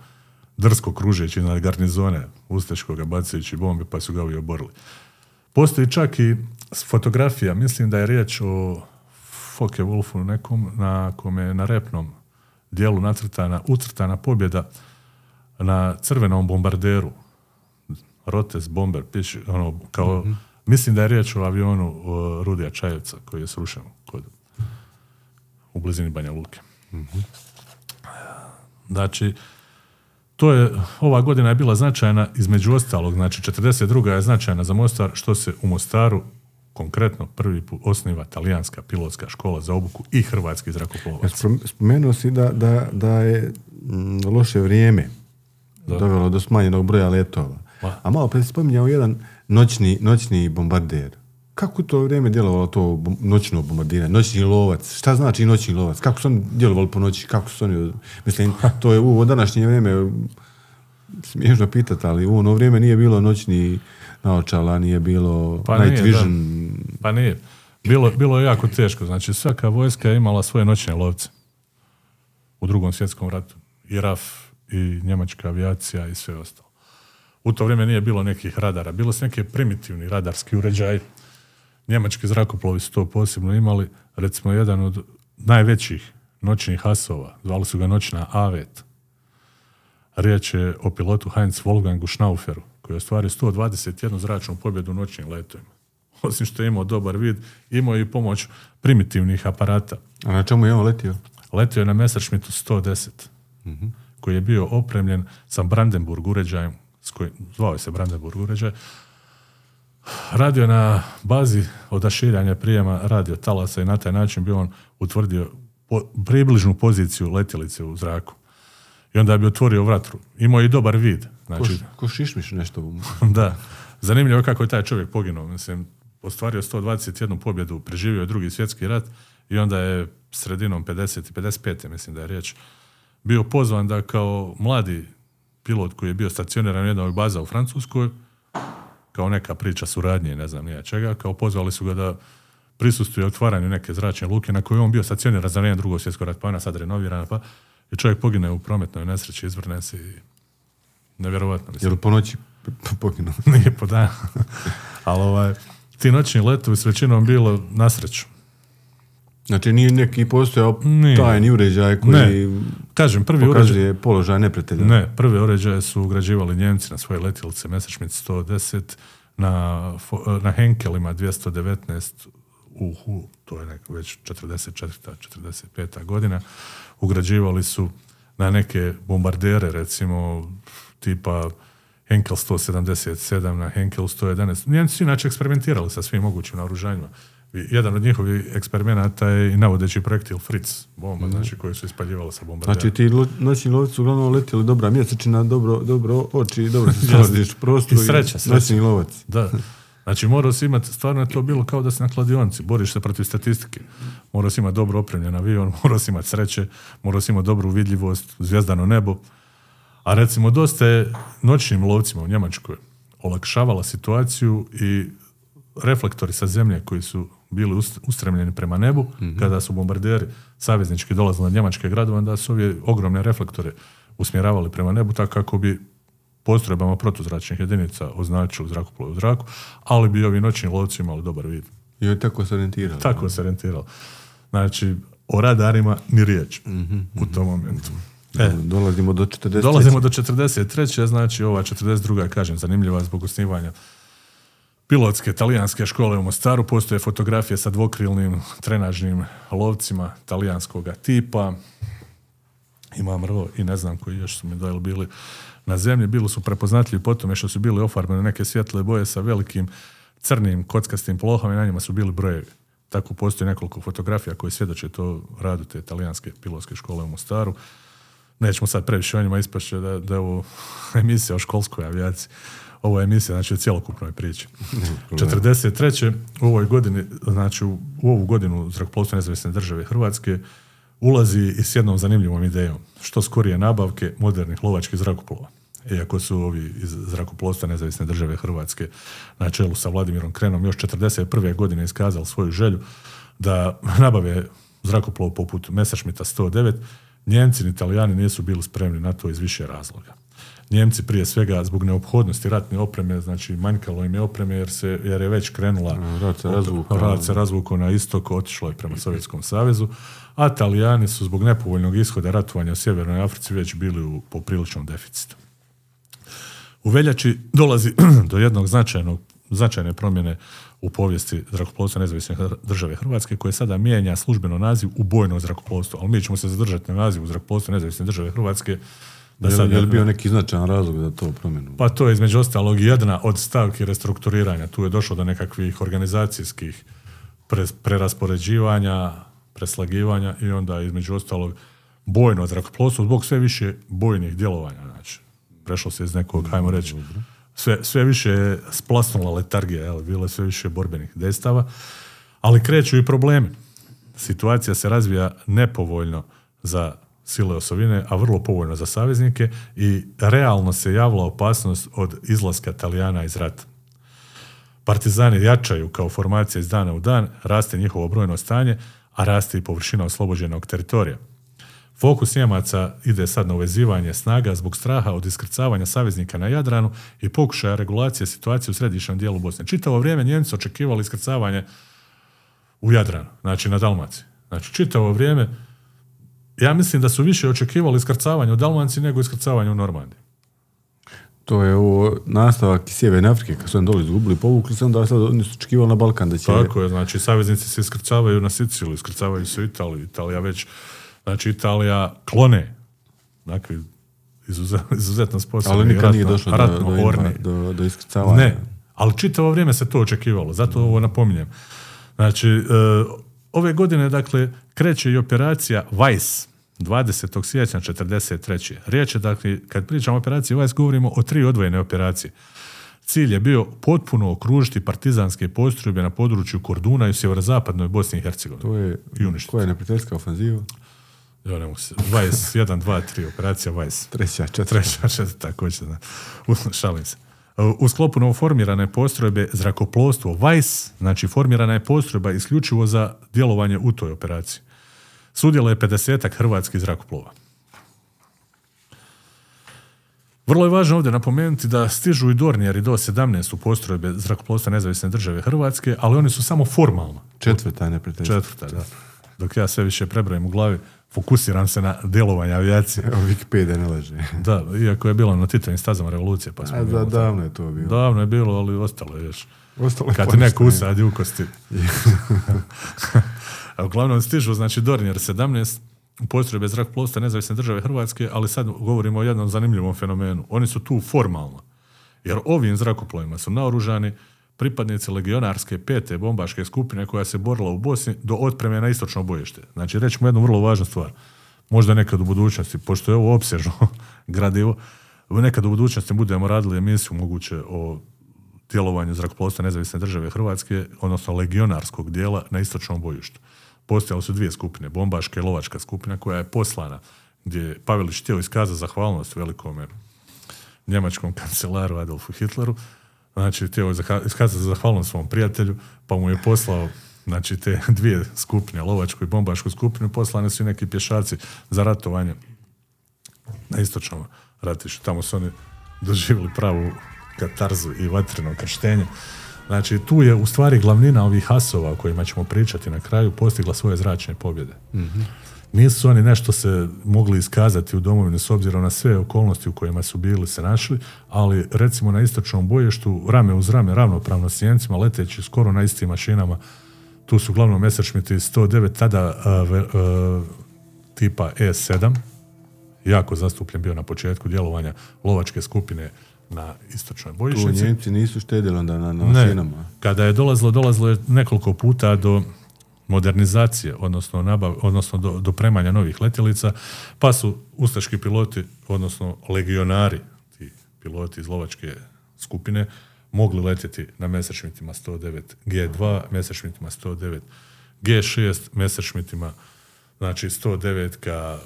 drsko kružeći na garnizone Usteškoga, bacajući bombe, pa su ga ovi oborili. Postoji čak i fotografija, mislim da je riječ o Foke Wolfu nekom, na kome je na repnom dijelu nacrtana, ucrtana pobjeda na crvenom bombarderu. Rotes bomber, piše, ono, kao, mislim da je riječ o avionu o, Rudija Čajevca koji je srušen kod, u blizini Banja Luke. Znači, to je, ova godina je bila značajna između ostalog, znači 42. je značajna za Mostar, što se u Mostaru konkretno prvi put osniva talijanska pilotska škola za obuku i hrvatski zrakoplovac.
spom- spomenuo si da, da, da je mm, loše vrijeme dovelo do smanjenog broja letova.
Ma.
A malo pre spominjao jedan noćni, noćni bombarder. Kako to vrijeme djelovalo to noćno bombardiranje, noćni lovac? Šta znači noćni lovac? Kako su oni djelovali po noći? Kako su oni, mislim, to je u današnje vrijeme smiješno pitati, ali u ono vrijeme nije bilo noćni naočala, nije bilo
Pa
night
nije, da.
vision.
Pa nije. Bilo, bilo je jako teško. Znači, svaka vojska je imala svoje noćne lovce. U drugom svjetskom ratu. I RAF, i njemačka avijacija i sve ostalo. U to vrijeme nije bilo nekih radara, bilo su neki primitivni radarski uređaj. Njemački zrakoplovi su to posebno imali. Recimo, jedan od najvećih noćnih asova, zvali su ga noćna Avet. Riječ je o pilotu Heinz Wolfgangu Schnauferu, koji je ostvario 121 zračnu pobjedu u noćnim letovima. Osim što je imao dobar vid, imao je i pomoć primitivnih aparata.
A na čemu je on letio?
Letio je na Messerschmittu 110, koji je bio opremljen sa Brandenburg uređajem, s kojim, zvao je se Brandenburg uređaj, radio na bazi odašiljanja prijema radio talasa i na taj način bi on utvrdio po- približnu poziciju letjelice u zraku. I onda bi otvorio vratru. Imao je i dobar vid.
Ko,
Znači,
š- ko šišmiš nešto.
da. Zanimljivo je kako je taj čovjek poginuo. Mislim, ostvario 121 pobjedu, preživio je drugi svjetski rat i onda je sredinom 50 i 55. mislim da je riječ, bio pozvan da kao mladi pilot koji je bio stacioniran u jednoj baza u Francuskoj, kao neka priča suradnje, ne znam nija čega, kao pozvali su ga da prisustuje otvaranju neke zračne luke na kojoj je on bio stacioniran za vrijeme drugog svjetskog rata, pa je ona sad renovirana, pa i čovjek pogine u prometnoj nesreći, izvrne se i nevjerovatno.
Jel po noći p- p- poginuo?
Nije po danu. Ali ovaj, ti noćni letovi s većinom bilo na sreću.
Znači nije neki postojao
Nije.
tajni uređaj koji
Ne. Kažem, prvi uređaj,
pokazuje položaj neprijatelja.
ne, prve uređaje su ugrađivali Njemci na svoje letjelice Messerschmitt 110, na, na Henkelima 219 u Hu, to je neka već 44. 45. godina, ugrađivali su na neke bombardere, recimo tipa Henkel 177 na Henkel 111. Njemci su inače eksperimentirali sa svim mogućim naoružanjima. Jedan od njihovih eksperimenata je i navodeći projektil Fritz bomba, znači koji su ispaljivali sa bombardera.
Znači ti lo, noćni lovci uglavnom letjeli dobra mjesečina, dobro, dobro oči, dobro se snalaziš u prostoru
I sreća,
lovac.
Da. Znači morao si imati, stvarno je to bilo kao da si na kladionici, boriš se protiv statistike. Morao si imati dobro opremljen avion, morao si imati sreće, morao si imati dobru vidljivost, zvijezdano nebo. A recimo dosta je noćnim lovcima u Njemačkoj olakšavala situaciju i reflektori sa zemlje koji su bili ust- ustremljeni prema nebu, kada su bombarderi saveznički dolazili na njemačke gradove, onda su ove ogromne reflektore usmjeravali prema nebu, tako kako bi postrojbama protuzračnih jedinica označili zrakoplove u zraku, ali bi ovi noćni lovci imali dobar vid.
I tako se orijentirao.
Tako se orijentiralo. Znači, o radarima ni riječ u tom momentu. E,
Dolazimo do 40.
Dolazimo do 43. znači ova 42. kažem, zanimljiva zbog osnivanja pilotske talijanske škole u Mostaru. Postoje fotografije sa dvokrilnim trenažnim lovcima talijanskog tipa. Imam rvo i ne znam koji još su mi dojeli bili na zemlji. Bili su prepoznatljivi po tome što su bili ofarbene neke svjetle boje sa velikim crnim kockastim plohama i na njima su bili brojevi. Tako postoji nekoliko fotografija koje svjedoče to radu te talijanske pilotske škole u Mostaru. Nećemo sad previše o njima ispašće da, da je ovo emisija o školskoj avijaciji. Ovo je emisija, znači, o cjelokupnoj priči. 43. u ovoj godini, znači u, u ovu godinu zrakoplovstva nezavisne države Hrvatske ulazi i s jednom zanimljivom idejom. Što skorije nabavke modernih lovačkih zrakoplova. Iako su ovi iz zrakoplovstva nezavisne države Hrvatske na čelu sa Vladimirom Krenom još 41. godine iskazali svoju želju da nabave zrakoplov poput Messerschmitta 109, Njemci ni Italijani nisu bili spremni na to iz više razloga. Njemci prije svega zbog neophodnosti ratne opreme, znači manjkalo im je opreme jer, se, jer je već krenula
se razvukao.
Rat se razvukao na istok, otišlo je prema Sovjetskom savezu, a Talijani su zbog nepovoljnog ishoda ratovanja u Sjevernoj Africi već bili u popriličnom deficitu. U veljači dolazi do jednog značajnog, značajne promjene u povijesti zrakoplovstva nezavisne države Hrvatske koje sada mijenja službeno naziv u bojno zrakoplovstvo, ali mi ćemo se zadržati na nazivu zrakoplovstva nezavisne države Hrvatske da
Je,
sad
je li bio neki značajan razlog za to promjenu?
pa to je između ostalog jedna od stavki restrukturiranja. Tu je došlo do nekakvih organizacijskih pre- preraspoređivanja, preslagivanja i onda između ostalog bojno zrakoplovstvo zbog sve više bojnih djelovanja. Znači, prešlo se iz nekog, hajmo reći, sve, sve više splasnula letargija, jel, bilo je sve više borbenih destava, ali kreću i problemi. Situacija se razvija nepovoljno za sile osovine, a vrlo povoljno za saveznike i realno se javila opasnost od izlaska Talijana iz rata. Partizani jačaju kao formacija iz dana u dan, raste njihovo brojno stanje, a raste i površina oslobođenog teritorija. Fokus Njemaca ide sad na uvezivanje snaga zbog straha od iskrcavanja saveznika na Jadranu i pokušaja regulacije situacije u središnjem dijelu Bosne. Čitavo vrijeme Njemci očekivali iskrcavanje u Jadranu, znači na Dalmaciji. Znači čitavo vrijeme ja mislim da su više očekivali iskrcavanje u Dalmaciji nego iskrcavanje u Normandiji.
To je ovo nastavak iz Sjeverne Afrike, kad su oni dole izgubili, povukli se, onda sad oni su očekivali na Balkan da će...
Tako je, znači saveznici se iskrcavaju na Siciliju, iskrcavaju se u Italiju, Italija već, znači Italija klone, dakle, izuzetno, sposobni.
Ali nikad
ratno-
nije došlo do,
ratno
do, do, do iskrcavanja.
Ne, ali čitavo vrijeme se to očekivalo, zato ovo napominjem. Znači, e, ove godine, dakle, kreće i operacija Weiss, 20. siječnja 43. Riječ je, dakle, kad pričamo o operaciji Weiss, govorimo o tri odvojene operacije. Cilj je bio potpuno okružiti partizanske postrojbe na području Korduna i u sjeverozapadnoj Bosni i Hercegovini.
To je,
I
koja je neprijateljska ofenziva?
Ja ne mogu se. Weiss, 1, 2, 3, operacija Weiss.
Treća, četvrta.
Treća, također, Šalim se. U sklopu novoformirane postrojbe zrakoplovstvo Weiss, znači formirana je postrojba isključivo za djelovanje u toj operaciji. Sudjelo je 50 hrvatskih zrakoplova. Vrlo je važno ovdje napomenuti da stižu i Dornijeri do 17 u postrojbe zrakoplovstva nezavisne države Hrvatske, ali oni su samo formalno.
Četvrta je neprijateljska.
Četvrta, da. Dok ja sve više prebrojim u glavi, fokusiram se na djelovanje avijacije.
Evo, Wikipedia ne laže.
Da, iako je bilo na Titanim stazama revolucije, pa smo...
A, da, davno je to bilo.
Davno je bilo, ali ostalo je još.
Ostalo je
Kad ti neko usadi u kosti. A uglavnom stižu, znači, Dornier 17, u postrojbe zrakoplovstva nezavisne države Hrvatske, ali sad govorimo o jednom zanimljivom fenomenu. Oni su tu formalno. Jer ovim zrakoplovima su naoružani pripadnici legionarske pete bombaške skupine koja se borila u Bosni do otpreme na istočno bojište. Znači, rećemo jednu vrlo važnu stvar. Možda nekad u budućnosti, pošto je ovo opsežno gradivo, nekad u budućnosti budemo radili emisiju moguće o djelovanju zrakoplovstva nezavisne države Hrvatske, odnosno legionarskog dijela na istočnom bojištu. Postojale su dvije skupine, bombaška i lovačka skupina koja je poslana, gdje je Pavelić htio iskazati zahvalnost velikome njemačkom kancelaru Adolfu Hitleru, znači htio iskazati zahvalnost svom prijatelju, pa mu je poslao znači te dvije skupine, lovačku i bombašku skupinu, poslane su i neki pješaci za ratovanje na istočnom ratištu. Tamo su oni doživjeli pravu katarzu i vatreno krštenje. Znači, tu je u stvari glavnina ovih asova o kojima ćemo pričati na kraju postigla svoje zračne pobjede. Nisu oni nešto se mogli iskazati u domovini s obzirom na sve okolnosti u kojima su bili se našli, ali recimo na istočnom bojištu, rame uz rame, ravnopravno s Nijemcima, leteći skoro na istim mašinama, tu su uglavnom Messerschmitt 109, tada a, ve- a, tipa E7, jako zastupljen bio na početku djelovanja lovačke skupine na istočnoj
Tu
bojišnici.
Njemci nisu štedili onda na, na
Ne, kada je dolazilo, dolazilo je nekoliko puta do modernizacije, odnosno, nabav, odnosno do, do premanja novih letjelica, pa su ustaški piloti, odnosno legionari, ti piloti iz lovačke skupine, mogli letjeti na Messerschmittima 109 G2, Messerschmittima 109 G6, Messerschmittima znači 109 ka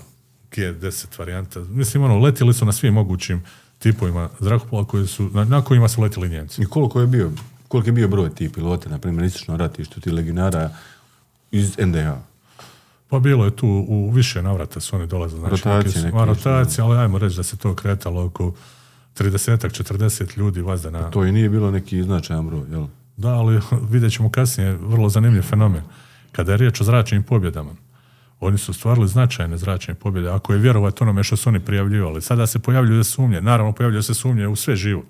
G10 varijanta. Mislim, ono, letjeli su na svim mogućim tipovima zrakoplova koji su, na, na kojima su letjeli Njemci.
I koliko je bio, koliko je bio broj tih pilota, na primjer, na istočnom ratištu, ti legionara iz NDH?
Pa bilo je tu u više navrata su oni dolazili. Znači,
Rotacije
su- rotacije, ali ajmo reći da se to kretalo oko 30-ak, 40 ljudi vazda na...
To i nije bilo neki značajan broj, jel?
Da, ali vidjet ćemo kasnije vrlo zanimljiv fenomen. Kada je riječ o zračnim pobjedama, oni su stvarili značajne zračne pobjede, ako je vjerovati onome što su oni prijavljivali. Sada se pojavljuju sumnje, naravno pojavljuju se sumnje u sve živo.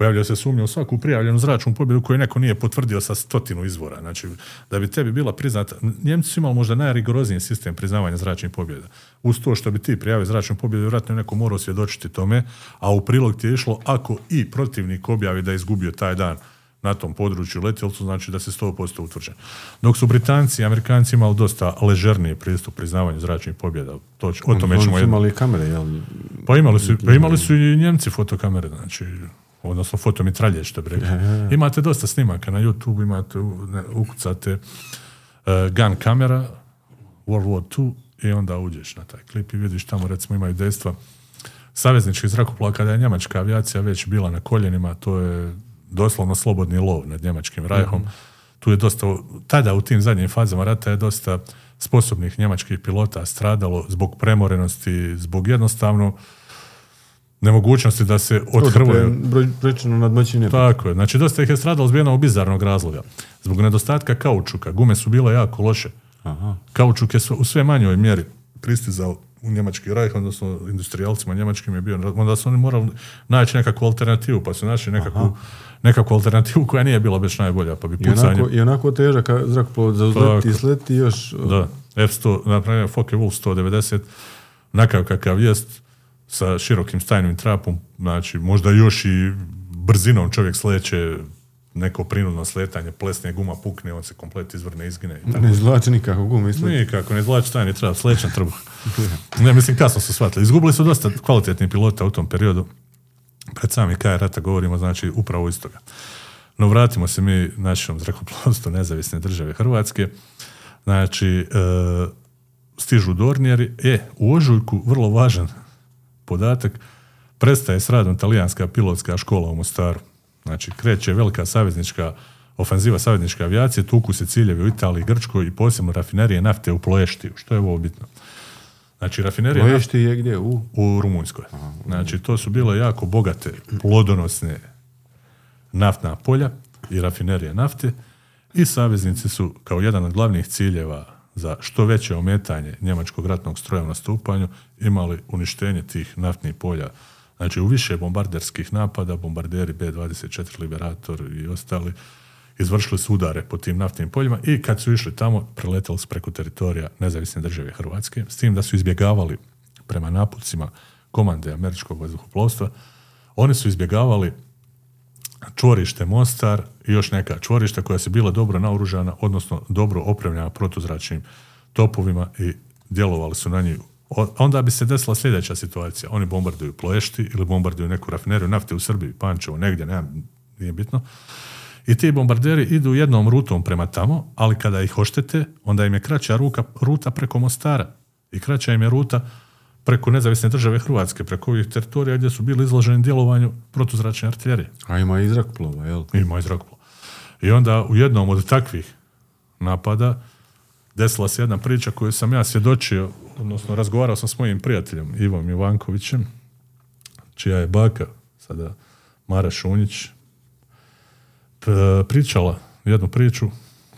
Pojavljuje se sumnja u svaku prijavljenu zračnu pobjedu koju neko nije potvrdio sa stotinu izvora. Znači, da bi tebi bila priznata, Njemci su imali možda najrigorozniji sistem priznavanja zračnih pobjeda. Uz to što bi ti prijavio zračnu pobjedu, vjerojatno je neko morao svjedočiti tome, a u prilog ti je išlo ako i protivnik objavi da je izgubio taj dan na tom području letjelcu, znači da se 100% utvrđen. Dok su Britanci i Amerikanci imali dosta ležerniji pristup priznavanju zračnih pobjeda. To, o tome
Oni
ćemo
imali kamere, jel?
pa imali su, pa imali su i Njemci fotokamere, znači, odnosno fotomitralje, što bi rekli. Imate dosta snimaka na YouTube, imate, ukucate uh, gun kamera, World War II, i onda uđeš na taj klip i vidiš tamo, recimo, imaju dejstva savezničkih zrakoplova, kada je njemačka avijacija već bila na koljenima, to je doslovno slobodni lov nad njemačkim rajhom. tu je dosta, tada u tim zadnjim fazama rata je dosta sposobnih njemačkih pilota stradalo zbog premorenosti, zbog jednostavno nemogućnosti da se odhrvaju.
Broj, brojčano nadmoćenje.
Tako je. Znači, dosta ih je stradalo zbog bizarnog razloga. Zbog nedostatka kaučuka. Gume su bile jako loše.
Aha.
Kaučuk je u sve manjoj mjeri pristizao u njemački rajh, odnosno industrijalcima njemačkim je bio, onda su oni morali naći nekakvu alternativu, pa su našli nekakvu, nekakvu alternativu koja nije bila baš najbolja, pa bi
I
pucanje...
onako, I onako težak zrakoplov za uzleti i sleti još...
Da, F100, napravljeno Focke Wolf 190, nakav kakav jest, sa širokim stajnim trapom, znači možda još i brzinom čovjek sleće neko prinudno sletanje, plesne guma pukne, on se komplet izvrne, izgine. I tako.
Ne izvlači nikako gume i sleti.
Nikako, ne izvlači stajni trap, slećan trbuh. Ne, mislim, kasno su shvatili. Izgubili su dosta kvalitetnih pilota u tom periodu. Pred sami kraj rata govorimo, znači, upravo iz toga. No, vratimo se mi našom zrakoplovstvu nezavisne države Hrvatske. Znači, e, stižu Dornijeri. E, u Ožujku, vrlo važan podatak, prestaje s radom talijanska pilotska škola u Mostaru. Znači, kreće velika saveznička ofenziva savezničke avijacije, tuku se ciljevi u Italiji, Grčkoj i posebno rafinerije nafte u Ploještiju. Što je ovo bitno? Znači, rafinerije nafte
Poješti je gdje? U...
u Rumunjskoj. Znači, to su bile jako bogate, plodonosne naftna polja i rafinerije nafte i saveznici su kao jedan od glavnih ciljeva za što veće ometanje njemačkog ratnog stroja u nastupanju imali uništenje tih naftnih polja. Znači, u više bombarderskih napada, bombarderi B-24 Liberator i ostali, izvršili su udare po tim naftnim poljima i kad su išli tamo, preletali su preko teritorija nezavisne države Hrvatske, s tim da su izbjegavali prema napucima komande američkog vazduhoplovstva, oni su izbjegavali čvorište Mostar i još neka čvorišta koja su bila dobro naoružana, odnosno dobro opremljena protuzračnim topovima i djelovali su na njih. Onda bi se desila sljedeća situacija. Oni bombarduju Plešti ili bombarduju neku rafineriju nafte u Srbiji, Pančevo, negdje, nema, nije bitno. I ti bombarderi idu jednom rutom prema tamo, ali kada ih oštete, onda im je kraća ruka, ruta preko Mostara i kraća im je ruta preko nezavisne države Hrvatske, preko ovih teritorija gdje su bili izloženi djelovanju protuzračne artiljerije.
A ima i zrakoplova, jel?
Ima i zrakoplov. I onda u jednom od takvih napada desila se jedna priča koju sam ja svjedočio, odnosno razgovarao sam s mojim prijateljem Ivom Ivankovićem, čija je baka, sada Mara Šunjić, pričala jednu priču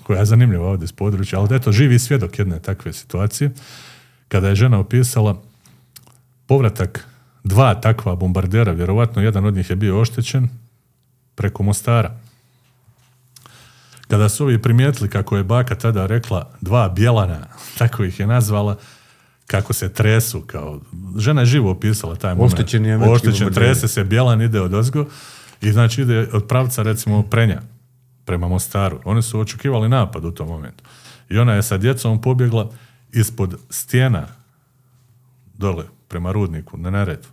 koja je zanimljiva ovdje iz područja, ali da eto živi svjedok jedne takve situacije, kada je žena opisala povratak dva takva bombardera, vjerovatno jedan od njih je bio oštećen, preko Mostara. Kada su ovi primijetili kako je baka tada rekla dva bjelana, tako ih je nazvala, kako se tresu, kao, žena je živo opisala taj moment.
Oštećeni američki
Oštećen, trese se, bjelan ide od ozgo i znači ide od pravca recimo Prenja prema Mostaru. Oni su očekivali napad u tom momentu. I ona je sa djecom pobjegla ispod stijena dole prema rudniku na Neretvu.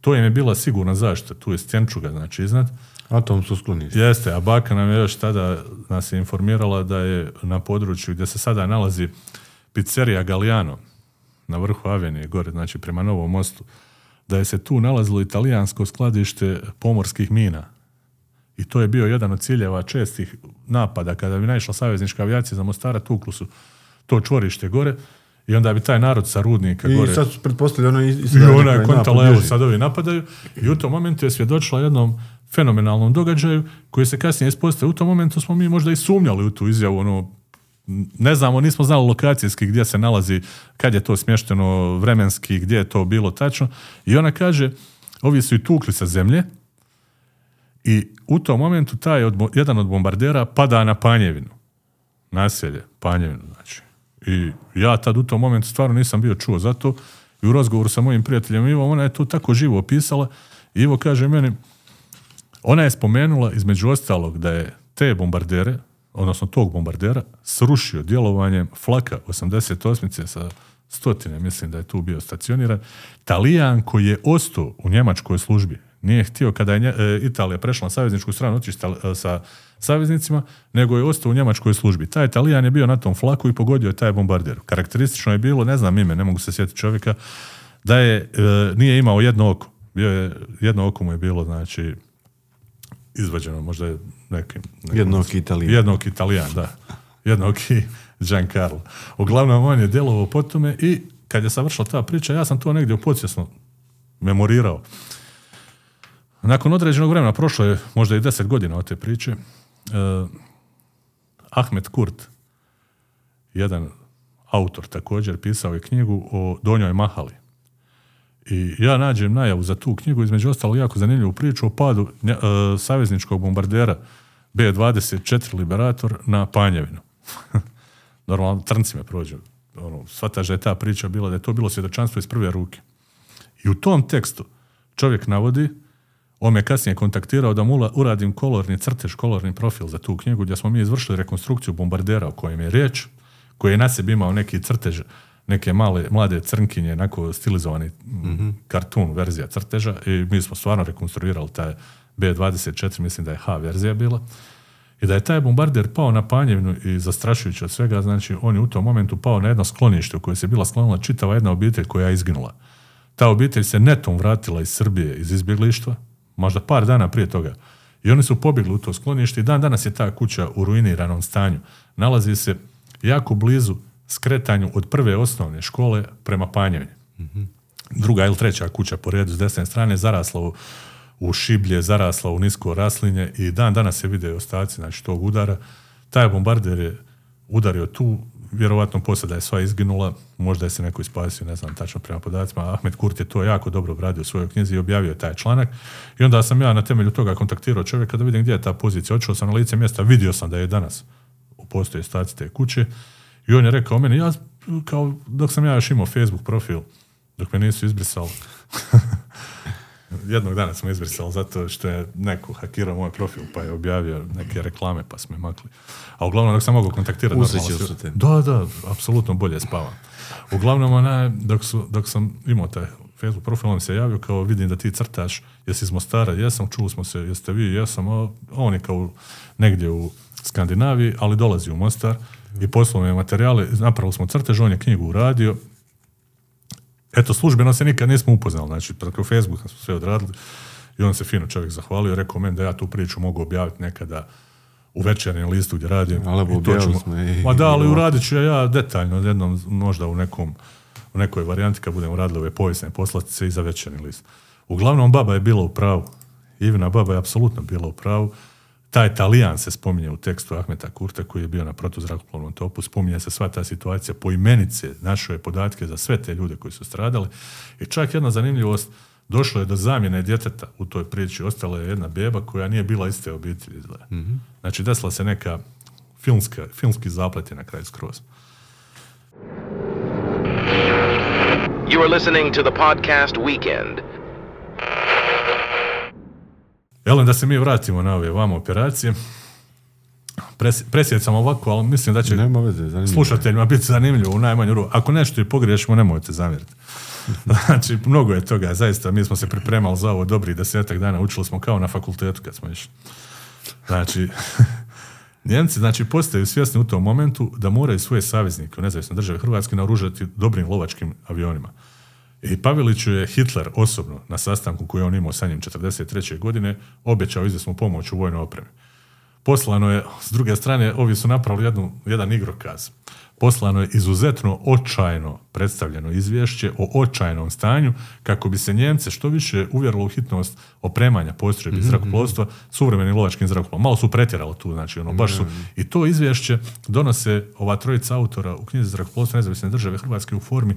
To im je bila sigurna zaštita, tu je stjenčuga, znači iznad.
Atomsko sklonište.
Jeste, a baka nam je još tada nas je informirala da je na području gdje se sada nalazi pizzerija Galliano na vrhu Avenije gore, znači prema Novom mostu, da je se tu nalazilo italijansko skladište pomorskih mina. I to je bio jedan od ciljeva čestih napada kada bi naišla saveznička avijacija za Mostara, tuklu su to čvorište gore i onda bi taj narod sa rudnika
I
gore...
sad su pretpostavili ono i, i
I
sada
ona je sad ovi napadaju i u tom momentu je svjedočila jednom fenomenalnom događaju koji se kasnije ispostavio. U tom momentu smo mi možda i sumnjali u tu izjavu, ono, ne znamo, nismo znali lokacijski gdje se nalazi, kad je to smješteno vremenski, gdje je to bilo tačno. I ona kaže, ovi su i tukli sa zemlje i u tom momentu taj od, jedan od bombardera pada na Panjevinu. Naselje, Panjevinu, znači. I ja tad u tom momentu stvarno nisam bio čuo za to i u razgovoru sa mojim prijateljem Ivom, ona je to tako živo opisala i Ivo kaže meni, ona je spomenula između ostalog da je te bombardere, odnosno tog bombardera, srušio djelovanjem flaka 88. sa stotine, mislim da je tu bio stacioniran, Talijan koji je ostao u njemačkoj službi, nije htio kada je e, Italija prešla na savezničku stranu otići e, sa saveznicima, nego je ostao u njemačkoj službi. Taj Talijan je bio na tom flaku i pogodio je taj bombarder. Karakteristično je bilo, ne znam ime, ne mogu se sjetiti čovjeka, da je, e, nije imao jedno oko. Bio je, jedno oko mu je bilo, znači, izvađeno, možda je neki... neki
Jednog Italijan.
Jednog Italijan, da. Jednog i Giancarlo. Uglavnom, on je djelovao po tome i kad je savršila ta priča, ja sam to negdje podsvjesno memorirao. Nakon određenog vremena, prošlo je možda i deset godina od te priče, eh, Ahmed Kurt, jedan autor također, pisao je knjigu o Donjoj Mahali. I ja nađem najavu za tu knjigu, između ostalog jako zanimljivu priču o padu nje- e, savezničkog bombardera B-24 Liberator na Panjevinu. Normalno, trnci me prođu. Ono, shvataš da je ta priča bila, da je to bilo svjedočanstvo iz prve ruke. I u tom tekstu čovjek navodi, on me kasnije kontaktirao da mu uradim kolorni crtež, kolorni profil za tu knjigu gdje smo mi izvršili rekonstrukciju bombardera o kojem je riječ, koji je na sebi imao neki crtež, neke male, mlade crnkinje, onako stilizovani mm, kartun verzija crteža i mi smo stvarno rekonstruirali taj B24, mislim da je H verzija bila. I da je taj bombarder pao na Panjevinu i zastrašujući od svega, znači on je u tom momentu pao na jedno sklonište u koje se bila sklonila čitava jedna obitelj koja je izginula. Ta obitelj se netom vratila iz Srbije, iz izbjeglištva, možda par dana prije toga. I oni su pobjegli u to sklonište i dan danas je ta kuća u ruiniranom stanju. Nalazi se jako blizu skretanju od prve osnovne škole prema Panjevini. Druga ili treća kuća po redu s desne strane zarasla u, u šiblje, zarasla u nisko raslinje i dan danas se vide ostaci znači, tog udara. Taj bombarder je udario tu, vjerovatno posada je sva izginula, možda je se neko ispasio, ne znam tačno prema podacima. Ahmed Kurt je to jako dobro obradio u svojoj knjizi i objavio je taj članak. I onda sam ja na temelju toga kontaktirao čovjeka da vidim gdje je ta pozicija. Otišao sam na lice mjesta, vidio sam da je danas postoje ostaci te kuće. I on je rekao meni, ja, kao, dok sam ja još imao Facebook profil, dok me nisu izbrisali, jednog dana smo izbrisali zato što je neko hakirao moj profil pa je objavio neke reklame pa smo je makli. A uglavnom dok sam mogao kontaktirati... Normalno
te.
Da, da, apsolutno bolje spavam. Uglavnom, onaj, dok, su, dok sam imao taj Facebook profil, on se javio kao vidim da ti crtaš, jesi iz Mostara, jesam, čuli smo se, jeste vi, jesam, a on je kao negdje u Skandinaviji, ali dolazi u Mostar i poslao mi je materijale, napravili smo crtež, on je knjigu uradio, Eto, službeno se nikad nismo upoznali, znači preko Facebooka smo sve odradili i on se fino čovjek zahvalio rekao meni da ja tu priču mogu objaviti nekada u večernjem listu gdje radim.
Ali
I to ćemo-
smo i-
Ma da, ali uradit ću ja, ja detaljno, jednom možda u nekom u nekoj varijanti kad budemo radili ove povijesne poslastice i za večerni list. Uglavnom, baba je bila u pravu. Ivina baba je apsolutno bila u pravu. Taj Talijan se spominje u tekstu Ahmeta Kurta koji je bio na protuzrakoplovnom topu. Spominje se sva ta situacija po imenice. Našao je podatke za sve te ljude koji su stradali. I čak jedna zanimljivost, došlo je do zamjene djeteta u toj priči. Ostala je jedna beba koja nije bila iste obitelji. izgleda. Znači, desila se neka filmska, filmski zaplet je na kraju skroz.
You are listening to the podcast Weekend.
Jel, da se mi vratimo na ove vamo operacije. Pres, presjecam ovako, ali mislim da će
Nema veze,
slušateljima biti zanimljivo u najmanju ruku. Ako nešto i pogriješimo, nemojte zamjeriti. znači, mnogo je toga, zaista, mi smo se pripremali za ovo dobri desetak dana, učili smo kao na fakultetu kad smo išli. Znači, Njemci znači, postaju svjesni u tom momentu da moraju svoje saveznike u nezavisnoj državi Hrvatske naoružati dobrim lovačkim avionima. I Paveliću je Hitler osobno na sastanku koji je on imao sa njim 43. godine obećao izvjesnu pomoć u vojnoj opremi. Poslano je, s druge strane, ovi su napravili jednu, jedan igrokaz. Poslano je izuzetno očajno predstavljeno izvješće o očajnom stanju kako bi se Njemce što više uvjerilo u hitnost opremanja postrojbi zrakoplovstva suvremenim lovačkim zrakoplovom. Malo su pretjerali tu, znači ono, baš su. I to izvješće donose ova trojica autora u knjizi zrakoplovstva nezavisne države Hrvatske u formi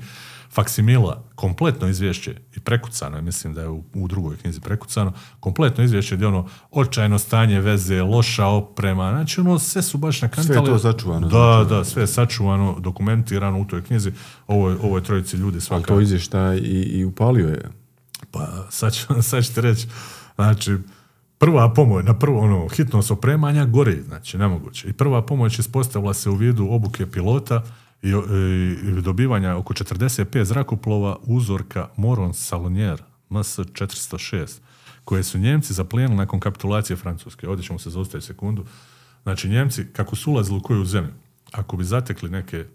faksimila, kompletno izvješće i prekucano je, mislim da je u, u drugoj knjizi prekucano, kompletno izvješće gdje ono očajno stanje veze, loša oprema, znači ono sve su baš nakantali.
to sačuvano,
Da,
znači.
da, sve je sačuvano, dokumentirano u toj knjizi. Ovo je, ovo je trojici ljudi
Ali
svaka.
to izvještaj i, i upalio je.
Pa sad ću, sad ću ti reći, znači, prva pomoć, na prvo, ono, hitnost opremanja gori, znači, nemoguće. I prva pomoć ispostavila se u vidu obuke pilota i, i- i dobivanja oko 45 zrakoplova uzorka Moron Salonier MS-406, koje su Njemci zaplijenili nakon kapitulacije Francuske. Ovdje ćemo se zaustaviti sekundu. Znači, Njemci, kako su ulazili u koju zemlju, ako bi zatekli neke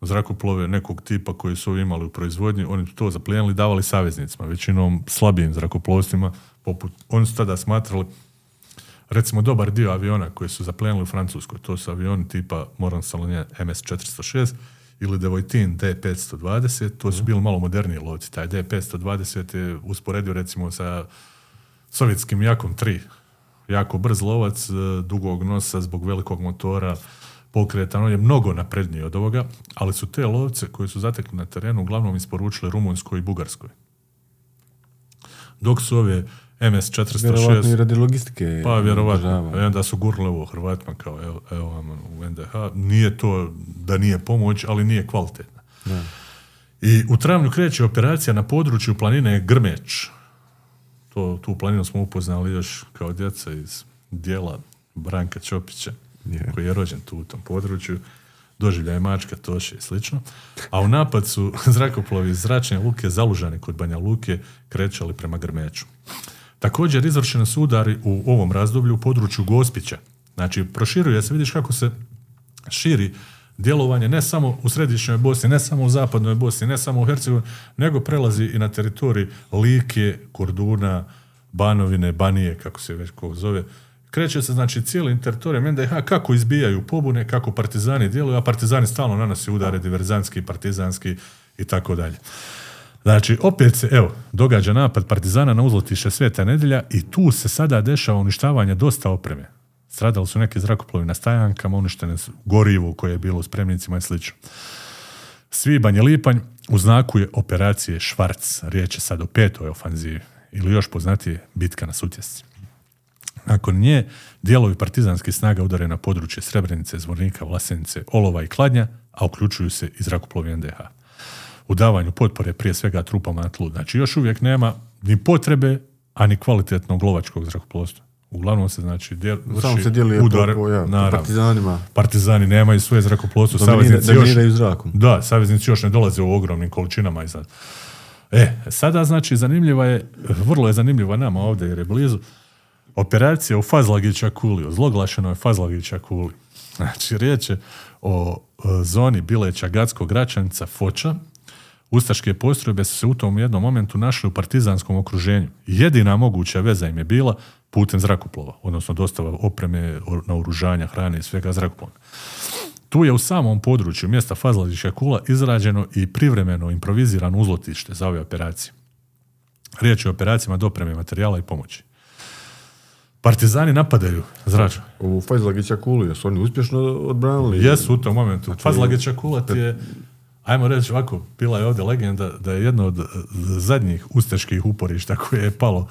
zrakoplove nekog tipa koji su imali u proizvodnji, oni su to zaplijenili, davali saveznicima, većinom slabijim zrakoplovstvima, poput, oni su tada smatrali recimo dobar dio aviona koji su zaplenili u Francuskoj, to su avioni tipa Morand Salonije MS-406 ili Devoitin D-520, to su bili malo moderniji lovci. Taj D-520 je usporedio recimo sa sovjetskim Jakom 3. Jako brz lovac, e, dugog nosa zbog velikog motora, pokretan, on je mnogo napredniji od ovoga, ali su te lovce koje su zatekli na terenu uglavnom isporučili Rumunjskoj i Bugarskoj. Dok su ove
Vjerovatno i
MS-406
radi logistike.
pa vjerovatno. I onda su gurnuli ovo Hrvatima kao evo, evo vam u NDH. Nije to da nije pomoć, ali nije kvalitetna. I u travnju kreće operacija na području planine Grmeć. To, tu planinu smo upoznali još kao djeca iz dijela Branka Ćopića,
Je.
koji je rođen tu u tom području. Doživljaj mačka, toše i slično. A u napad su zrakoplovi iz zračne luke Zalužani kod Banja Luke krećali prema Grmeću. Također izvršeni su udari u ovom razdoblju u području Gospića. Znači, proširuje se, vidiš kako se širi djelovanje ne samo u središnjoj Bosni, ne samo u zapadnoj Bosni, ne samo u Hercegovini, nego prelazi i na teritorij Like, Korduna, Banovine, Banije, kako se već ko zove. Kreće se znači cijelim teritorijem NDH kako izbijaju pobune, kako partizani djeluju, a partizani stalno nanose udare diverzantski, partizanski i tako dalje. Znači, opet se, evo, događa napad partizana na uzletiše Sveta nedjelja i tu se sada dešava uništavanje dosta opreme. Stradali su neki zrakoplovi na stajankama, uništene su gorivo koje je bilo u spremnicima i slično. Svibanj i lipanj u znaku je operacije Švarc. Riječ je sad o petoj ofanzivi ili još poznatije bitka na Sutjesci. Nakon nje dijelovi partizanskih snaga udare na područje Srebrenice, Zvornika, Vlasenice, Olova i Kladnja, a uključuju se i zrakoplovi NDH. U davanju potpore prije svega trupama na tlu. Znači još uvijek nema ni potrebe, a ni kvalitetnog lovačkog zrakoplovstva. Uglavnom se znači djel,
Samo se djeluje
udar,
po, ja,
naravno.
partizanima.
Partizani nemaju svoje zrakoplovstvo, saveznici još,
zrakom.
da, saveznici još ne dolaze u ogromnim količinama iznad. E, sada znači zanimljiva je, vrlo je zanimljiva nama ovdje jer je blizu, operacija u Fazlagića Kuliju, zloglašeno je Fazlagića Kuli. Znači, riječ je o e, zoni Bileća, Gatskog, Gračanca, Foča. Ustaške postrojbe su se u tom jednom momentu našli u partizanskom okruženju. Jedina moguća veza im je bila putem zrakoplova, odnosno dostava opreme, or- naoružanja, hrane i svega zrakoplova. Tu je u samom području mjesta Fazlagića Kula izrađeno i privremeno improvizirano uzlotište za ove operacije. Riječ je o operacijama dopreme materijala i pomoći. Partizani napadaju zračno.
U Fajzlagića Kulu, jesu oni uspješno odbranili?
Jesu u tom momentu. Fazlagića Kulat je, ajmo reći ovako, bila je ovdje legenda da je jedno od eh, zadnjih ustaških uporišta koje je palo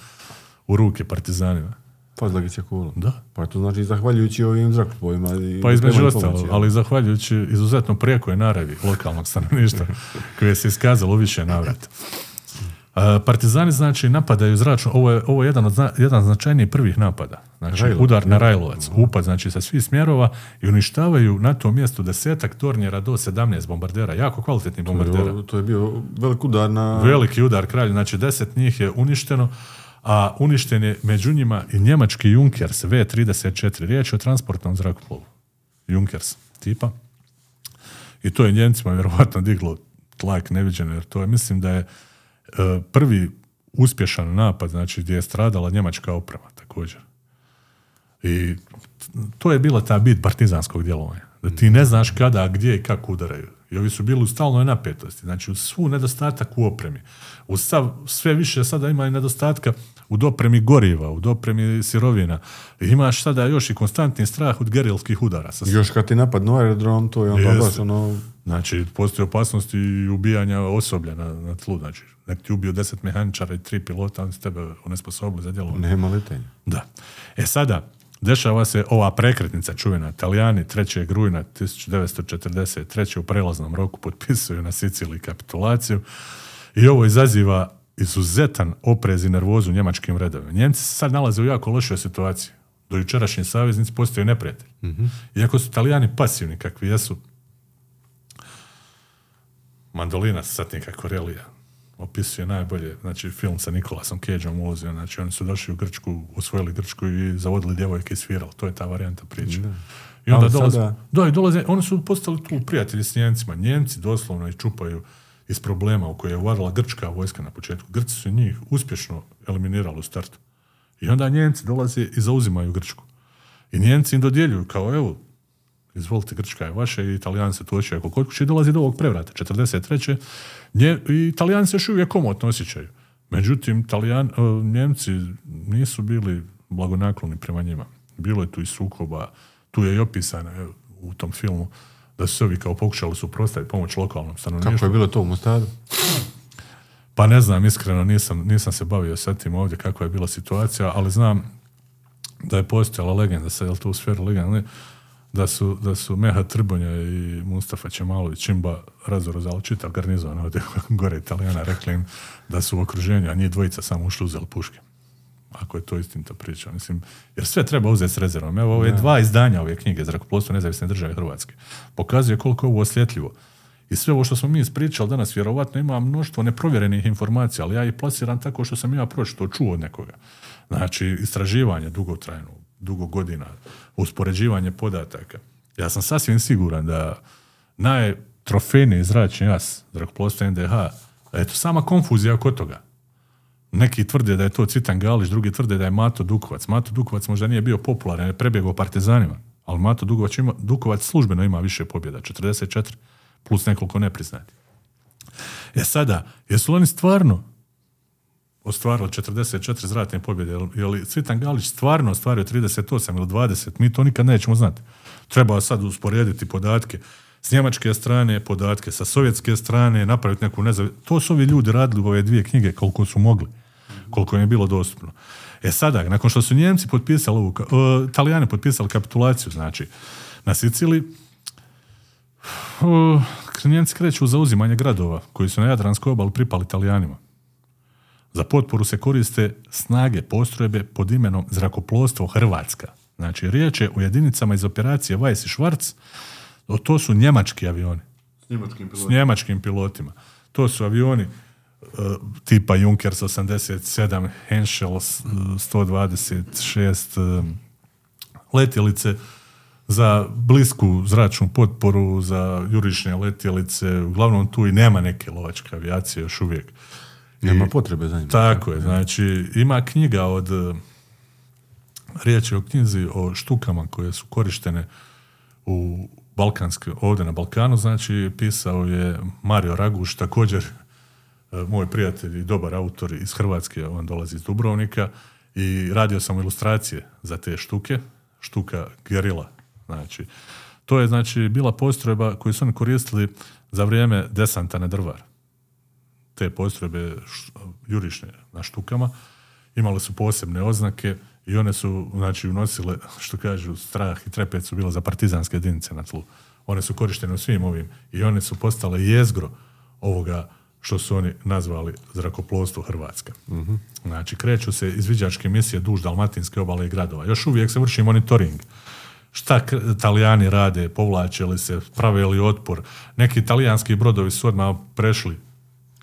u ruke partizanima.
Fajzlagića Kulu.
Da.
Pa to znači zahvaljujući ovim zrakoplovima.
Pa između
pomoći,
ali zahvaljujući izuzetno prijekoj naravi lokalnog stanovništva koje se iskazalo više navrata. Partizani znači napadaju zračno, ovo je, ovo je jedan od jedan značajnijih prvih napada. Znači
Rajlovac,
udar na Rajlovac, upad znači sa svih smjerova i uništavaju na tom mjestu desetak tornjera do 17 bombardera, jako kvalitetni bombardera.
To je, to je bio velik udar na...
Veliki udar kralju, znači deset njih je uništeno, a uništen je među njima i njemački Junkers V-34, riječ je o transportnom zrakoplovu. Junkers tipa. I to je Njemcima vjerovatno diglo tlak neviđeno, jer to je, mislim da je prvi uspješan napad, znači gdje je stradala njemačka oprema također. I to je bila ta bit partizanskog djelovanja. Da ti ne znaš kada, gdje i kako udaraju. I ovi su bili u stalnoj napetosti. Znači, u svu nedostatak u opremi. U sav, sve više sada ima i nedostatka u dopremi goriva, u dopremi sirovina. I imaš sada još i konstantni strah od gerilskih udara. Sa
Još kad ti napadnu aerodrom, to je onda ono...
Znači, postoji opasnost i ubijanja osoblja na, na tlu. Znači, nek ti ubio deset mehaničara i tri pilota, oni su tebe onesposobili za djelovanje.
Nema letenja.
Da. E sada, dešava se ova prekretnica čuvena. Italijani 3. rujna 1943. u prelaznom roku potpisuju na Siciliji kapitulaciju i ovo izaziva izuzetan oprez i nervozu u njemačkim redovima. Njemci se sad nalaze u jako lošoj situaciji. Do jučerašnji saveznici postaju neprijatelji. Iako su Italijani pasivni kakvi jesu, Mandolina satnika Korelija opisuje najbolje, znači film sa Nikolasom Cageom u ulozi, znači oni su došli u Grčku, osvojili Grčku i zavodili djevojke i svirali, to je ta varijanta priče. I onda
Ali
dolaze,
sada-
da, i dolaze, oni su postali tu prijatelji s Njemcima. Njemci doslovno ih čupaju iz problema u koje je uvarala grčka vojska na početku. Grci su njih uspješno eliminirali u startu. I onda Njemci dolaze i zauzimaju Grčku. I Njemci im dodjeljuju kao evo, izvolite Grčka je vaša i Italijani se točaju ako kod kuće dolazi do ovog prevrata 43. Nje, i Italijani se još uvijek komotno osjećaju. Međutim, Talijan, e, Njemci nisu bili blagonakloni prema njima. Bilo je tu i sukoba, tu je i opisano evo, u tom filmu da su se ovi kao pokušali suprotstaviti pomoć lokalnom stanovništvu.
Kako je bilo to u Mostaru?
Pa ne znam, iskreno nisam, nisam se bavio sa tim ovdje kakva je bila situacija, ali znam da je postojala legenda, sad je li to u sferu legenda, da su, da su Meha Trbonja i Mustafa Čemalović Čimba razorozali čitav garnizon ovdje gore Italijana, rekli im da su u okruženju, a njih dvojica samo ušli uzeli puške. Ako je to istinita priča. Mislim, jer sve treba uzeti s rezervom. Evo, ove dva izdanja ove knjige, Zrakoplovstvo nezavisne države Hrvatske, pokazuje koliko je ovo osjetljivo. I sve ovo što smo mi ispričali danas, vjerovatno ima mnoštvo neprovjerenih informacija, ali ja ih plasiram tako što sam ja pročito čuo od nekoga. Znači, istraživanje dugotrajno, dugo godina, uspoređivanje podataka. Ja sam sasvim siguran da najtrofejniji zračni jas zrakoplovstva NDH, eto, sama konfuzija oko toga. Neki tvrde da je to Citan Galić, drugi tvrde da je Mato Dukovac. Mato Dukovac možda nije bio popularan, je prebjegao partizanima, ali Mato Dukovac, ima, Dukovac službeno ima više pobjeda, 44, plus nekoliko nepriznati. E sada, jesu li oni stvarno ostvarili 44 zratne pobjede? Je li Cvitan Galić stvarno ostvario 38 ili 20? Mi to nikad nećemo znati. Treba sad usporediti podatke s njemačke strane, podatke sa sovjetske strane, napraviti neku nezav... To su ovi ljudi radili u ove dvije knjige koliko su mogli, koliko im je bilo dostupno. E sada, nakon što su Njemci potpisali ovu, e, Italijani potpisali kapitulaciju, znači, na Sicili, o, Njemci kreću u zauzimanje gradova koji su na Jadranskoj obali pripali Italijanima. Za potporu se koriste snage postrojbe pod imenom Zrakoplovstvo Hrvatska. Znači, riječ je o jedinicama iz operacije Weiss i Schwarz, to su njemački avioni
S njemačkim
s njemačkim pilotima. To su avioni e, tipa Junkers 87, Henschel s- 126, e, letjelice za blisku zračnu potporu, za jurišne letjelice, uglavnom tu i nema neke lovačke avijacije još uvijek.
Nema potrebe za njim.
Tako je, znači ima knjiga od e, riječ je o knjizi o štukama koje su korištene u balkanske, ovdje na Balkanu, znači pisao je Mario Raguš, također e, moj prijatelj i dobar autor iz Hrvatske, on dolazi iz Dubrovnika i radio sam ilustracije za te štuke, štuka gerila, znači to je znači bila postrojba koju su oni koristili za vrijeme desanta na drvar te postrojbe jurišne na štukama imale su posebne oznake i one su znači unosile što kažu strah i trepet su bilo za partizanske jedinice na tlu. One su korištene u svim ovim i one su postale jezgro ovoga što su oni nazvali zrakoplovstvo Hrvatska. Znači, kreću se izviđačke misije duž Dalmatinske obale i gradova. Još uvijek se vrši monitoring. Šta Italijani rade, povlače li se, prave li otpor. Neki italijanski brodovi su odmah prešli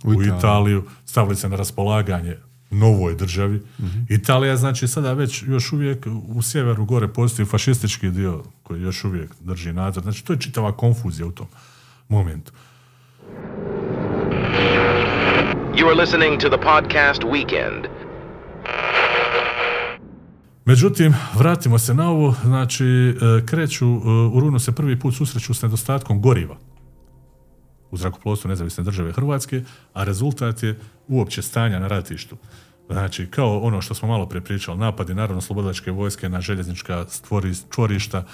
u,
Italiju.
Italiju, stavili se na raspolaganje novoj državi. Italija, znači, sada već još uvijek u sjeveru gore postoji fašistički dio koji još uvijek drži nadzor. Znači, to je čitava konfuzija u tom momentu.
You are listening to the podcast Weekend.
Međutim, vratimo se na ovo, znači, e, kreću, e, u Runu se prvi put susreću s nedostatkom goriva u zrakoplovstvu nezavisne države Hrvatske, a rezultat je uopće stanja na ratištu. Znači, kao ono što smo malo prije pričali, napadi naravno slobodačke vojske na željeznička čvorišta,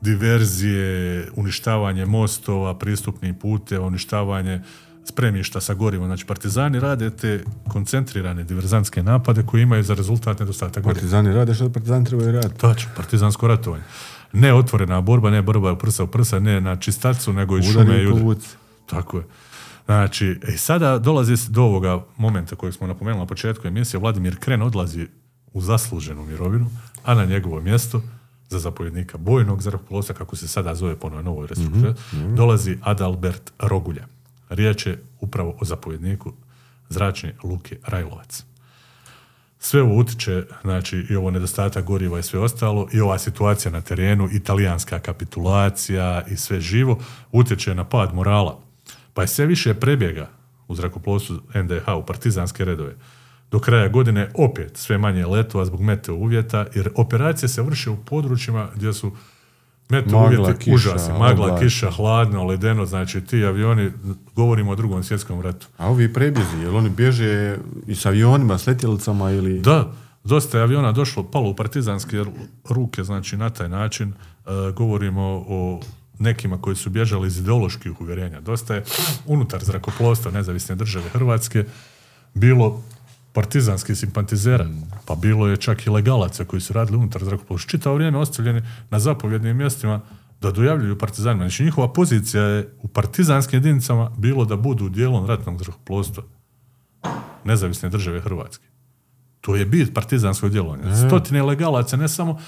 diverzije, uništavanje mostova, pristupnih puteva, uništavanje spremišta sa gorivom. Znači, partizani rade te koncentrirane diverzantske napade koji imaju za rezultat nedostatak goriva.
Partizani rade što partizani trebaju raditi.
Točno, partizansko ratovanje. Ne otvorena borba, ne borba prsa u prsa, ne na čistacu, nego iz šume i
i.
Tako je. Znači, i sada dolazi do ovoga momenta kojeg smo napomenuli na početku emisije, Vladimir Kren odlazi u zasluženu mirovinu, a na njegovo mjesto za zapovjednika bojnog zrakoplovstva, kako se sada zove po novoj restrukturi, dolazi Adalbert Rogulja. Riječ je upravo o zapovjedniku zračne luke Rajlovac. Sve ovo utiče, znači i ovo nedostatak goriva i sve ostalo, i ova situacija na terenu, italijanska kapitulacija i sve živo, utječe na pad morala. Pa je sve više prebjega u zrakoplovstvu NDH u partizanske redove. do kraja godine opet sve manje letova zbog meteo uvjeta, jer operacije se vrše u područjima gdje su meteo
Magla,
uvjeti
kiša,
užasni. Magla,
oblak.
kiša, hladno, ledeno, znači ti avioni, govorimo o drugom svjetskom ratu.
A ovi prebjezi, jel oni bježe i s avionima, s letjelicama ili...
Da, dosta je aviona došlo, palo u partizanske ruke, znači na taj način e, govorimo o nekima koji su bježali iz ideoloških uvjerenja. Dosta je unutar zrakoplovstva nezavisne države Hrvatske bilo partizanskih simpatizera, pa bilo je čak i legalaca koji su radili unutar zrakoplovstva. Čitavo vrijeme ostavljeni na zapovjednim mjestima da dojavljuju partizanima. Znači njihova pozicija je u partizanskim jedinicama bilo da budu dijelom ratnog zrakoplovstva nezavisne države Hrvatske. To je bit partizanskog djelovanja. Stotine ilegalaca, ne samo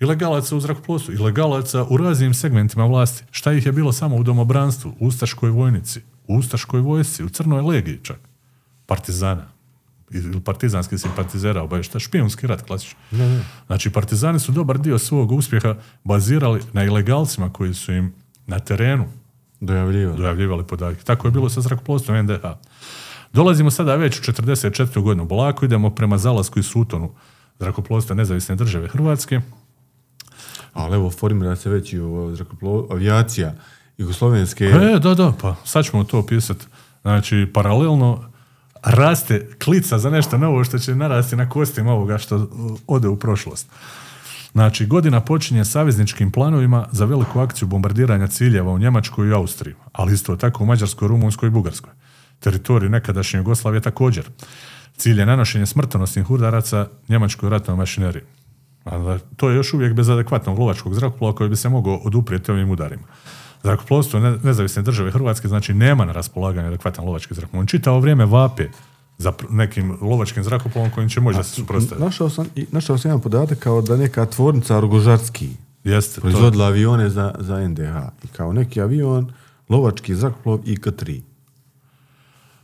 ilegalaca u zrakoplovstvu, ilegalaca u raznim segmentima vlasti. Šta ih je bilo samo u domobranstvu, u Ustaškoj vojnici, u Ustaškoj vojsci, u Crnoj legiji čak. Partizana. Ili partizanski simpatizera, obavješta, špijunski rat klasični. Znači, partizani su dobar dio svog uspjeha bazirali na ilegalcima koji su im na terenu
Dojavljivo.
dojavljivali podatke. Tako je bilo sa zrakoplovstvom NDH. Dolazimo sada već u 44. godinu. Polako idemo prema zalasku i sutonu zrakoplovstva nezavisne države Hrvatske.
Ali evo, formira se već i avijacija jugoslovenske.
E, da, da, pa sad ćemo to opisati. Znači, paralelno raste klica za nešto novo što će narasti na kostima ovoga što uh, ode u prošlost. Znači, godina počinje savezničkim planovima za veliku akciju bombardiranja ciljeva u Njemačkoj i Austriji, ali isto tako u Mađarskoj, Rumunjskoj i Bugarskoj. Teritorij nekadašnje Jugoslavije također. Cilj je nanošenje smrtonosnih udaraca njemačkoj ratnoj mašineriji. Ali to je još uvijek bez adekvatnog lovačkog zrakoplova koji bi se mogao oduprijeti ovim udarima. Zrakoplovstvo ne- nezavisne države Hrvatske znači nema na raspolaganju adekvatan lovački zrakoplov. On čitavo vrijeme vape za nekim lovačkim zrakoplovom kojim će moći da se suprotstavi.
Našao sam, i- našao sam jedan podatak kao da neka tvornica Rogožarski
Jeste, to,
proizvodila avione za, za NDH. I kao neki avion, lovački zrakoplov IK-3.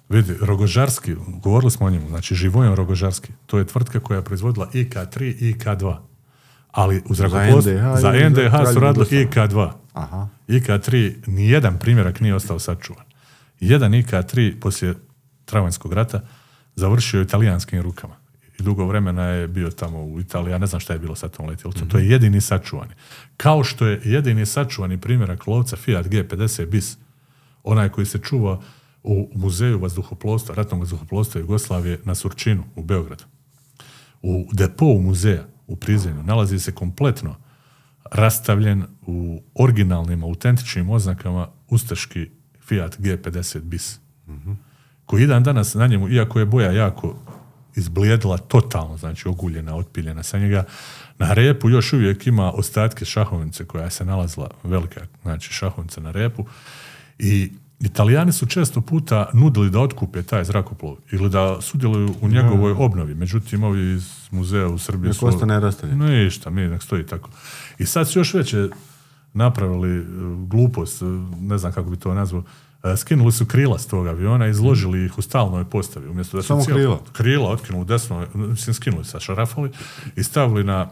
Vidi, Rogožarski, govorili smo o njemu, znači Živojan Rogožarski, to je tvrtka koja je proizvodila IK-3 i IK-2. Ali u zrakoplovstvu,
NDH
za NDH su radili
Jugoslaviju?
IK-2.
Aha.
IK-3, nijedan primjerak nije ostao sačuvan. Jedan IK-3 poslije Travanjskog rata završio je italijanskim rukama. I dugo vremena je bio tamo u Italiji, ja ne znam šta je bilo sa tom letjelicom. To je jedini sačuvani. Kao što je jedini sačuvani primjerak lovca Fiat G50 bis, onaj koji se čuva u muzeju vazduhoplovstva, ratnog vazduhoplovstva Jugoslavije na Surčinu u Beogradu. U depou muzeja u prizemlju nalazi se kompletno rastavljen u originalnim, autentičnim oznakama ustaški Fiat G50 bis. Koji je dan danas na njemu, iako je boja jako izblijedila totalno, znači oguljena, otpiljena sa njega, na repu još uvijek ima ostatke šahovnice koja se nalazila, velika znači šahovnica na repu i Italijani su često puta nudili da otkupe taj zrakoplov ili da sudjeluju u njegovoj obnovi. Međutim, ovi iz muzeja u Srbiji
Nek
su...
ostane rastavljen.
Ništa, mi nek stoji tako. I sad su još veće napravili e, glupost, e, ne znam kako bi to nazvao, e, skinuli su krila s tog aviona i izložili ih u stalnoj postavi. Umjesto da su
Samo
cijelo-
krila?
Krila otkinuli desno, mislim skinuli sa šarafali i stavili na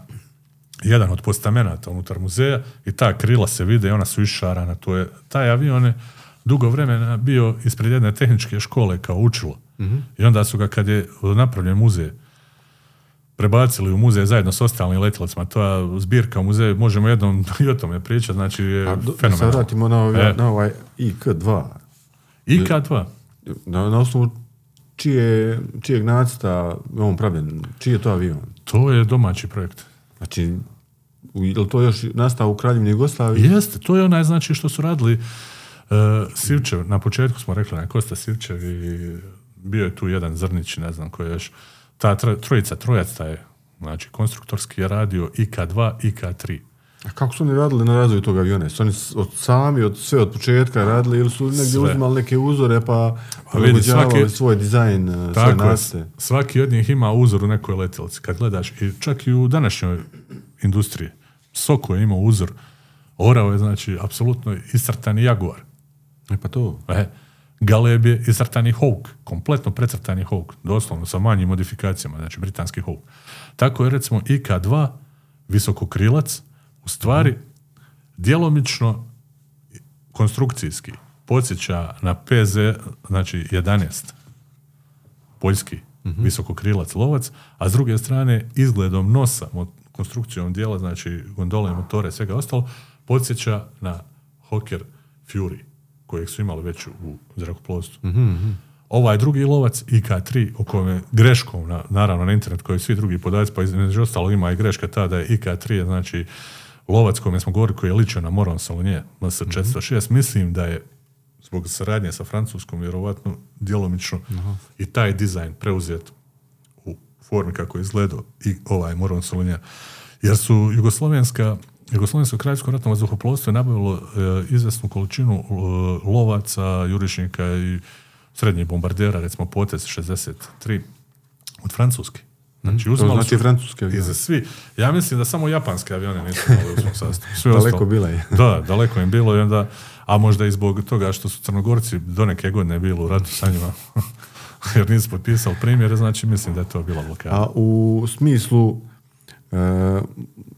jedan od postamenata unutar muzeja i ta krila se vide i ona su išarana. To je, taj avion je dugo vremena bio ispred jedne tehničke škole kao učilo. I onda su ga kad je napravljen muzej prebacili u muzej zajedno s ostalim. To zbirka u muzeju, možemo jednom i o tome pričati, znači je
A do-
fenomenalno.
vratimo na, ovaj,
E.
na ovaj IK-2.
IK-2.
Na, na osnovu čije, čijeg nacrta je on pravljen? Čiji je to avion?
To je domaći projekt.
Znači, je li to još nastao u Kraljevini Jugoslaviji?
Jeste, to je onaj znači što su radili uh, Sivčev, na početku smo rekli na Kosta Sivčev i bio je tu jedan Zrnić, ne znam ko je još, ta tro- trojica, trojac taj, znači konstruktorski je radio IK-2, IK-3.
A kako su oni radili na razvoju tog aviona? Su oni od, sami, od, sve od početka radili ili su negdje
Sve.
uzimali neke uzore pa
Pa
prilagođavali svoj dizajn, svoje
Tako je,
nacrte?
svaki od njih ima uzor u nekoj letjelici. Kad gledaš, i čak i u današnjoj industriji, Soko je imao uzor, Orao je, znači, apsolutno iscrtani Jaguar.
E pa to.
E, Galeb je iscrtani Hawk, kompletno precrtani Hawk, doslovno sa manjim modifikacijama, znači britanski Hawk. Tako je recimo IK-2, visokokrilac, u stvari djelomično konstrukcijski podsjeća na PZ, znači 11, poljski visokokrilac lovac, a s druge strane izgledom nosa, konstrukcijom dijela, znači gondole, motore, svega ostalo, podsjeća na Hawker Fury, kojeg su imali već u zrakoplovstvu. Ovaj drugi lovac, IK-3, o kojem je greškom, na, naravno na internet, koji svi drugi podaci, pa između ostalo ima i greška ta da je IK-3, znači lovac kome smo govorili koji je ličio na Moron Salonije, MS-406, mislim da je zbog saradnje sa Francuskom vjerovatno djelomično i taj dizajn preuzet u formi kako je izgledao i ovaj Moron Solunja. Jer su Jugoslovenska Jugoslovensko kraljevsko ratno vazduhoplovstvo je nabavilo e, izvesnu količinu e, lovaca, jurišnika i srednjih bombardera, recimo Potez 63, od Francuske. Znači,
To znači
su
francuske avione.
za svi. Ja mislim da samo japanske avione nisu imali u svom sastavu. Sve
Daleko
ostalo-
bila je.
Da, daleko im bilo i onda, a možda i zbog toga što su Crnogorci do neke godine bili u ratu sa njima, jer nisu potpisali primjere, znači mislim da je to bila blokada.
A u smislu e,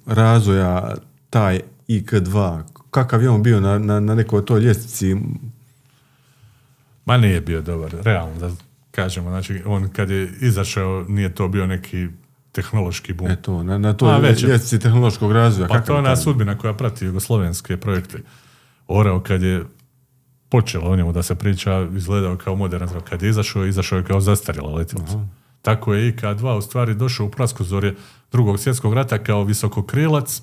razvoja taj IK-2, kakav je on bio na, na, na nekoj toj ljestvici?
Ma nije bio dobar, realno da kažemo. Znači, on kad je izašao, nije to bio neki tehnološki bum.
Eto, na, na toj ljestvici tehnološkog razvoja.
Pa to je ona sudbina koja prati jugoslovenske projekte. Oreo kad je počelo o njemu da se priča, izgledao kao modern. Kad je izašao, izašao je kao zastarjela letjelica. Tako je IK-2 u stvari došao u praskozorje drugog svjetskog rata kao visokokrilac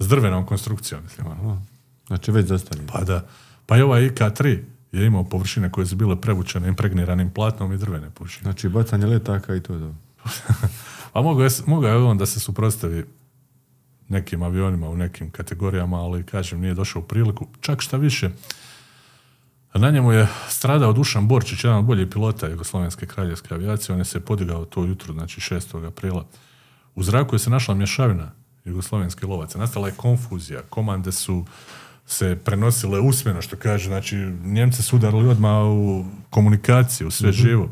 s drvenom konstrukcijom. Mislim. ono.
Znači već zastario.
Pa da. Pa i ovaj IK-3 je imao površine koje su bile prevučene impregniranim platnom i drvene površine.
Znači bacanje letaka i to je.
A mogao je, mogao je on da se suprotstavi nekim avionima u nekim kategorijama, ali kažem, nije došao u priliku. Čak šta više, na njemu je stradao Dušan Borčić, jedan od boljih pilota Jugoslovenske kraljevske avijacije. On je se podigao to jutro, znači 6. aprila. U zraku je se našla mješavina jugoslovenske lovaca. Nastala je konfuzija. Komande su se prenosile usmeno, što kaže. Znači, Njemci su udarili odmah u komunikaciju, u sve živo.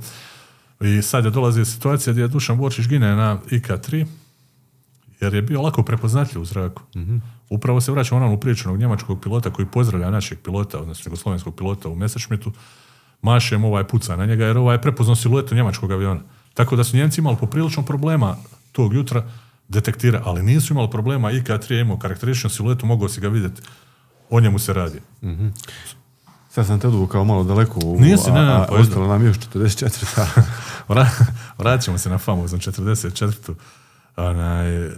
I sad je dolazi situacija gdje je Dušan Borčić gine na IK-3, jer je bio lako prepoznatljiv u zraku. Upravo se vraća onom u priču onog njemačkog pilota koji pozdravlja našeg pilota, odnosno jugoslovenskog pilota u Messerschmittu, mašem ovaj puca na njega, jer ovaj je prepoznao siluetu njemačkog aviona. Tako da su Njemci imali poprilično problema tog jutra detektira, ali nisu imali problema, IK-3 je imao karakterističnu siluetu, mogao si ga vidjeti, o njemu se radi.
Sad sam te odvukao malo daleko, u,
Nisi, ne, ne,
a, a
pa
ostalo nam još 44 sata.
Vra- Vraćamo se na famoznu 44. Onaj,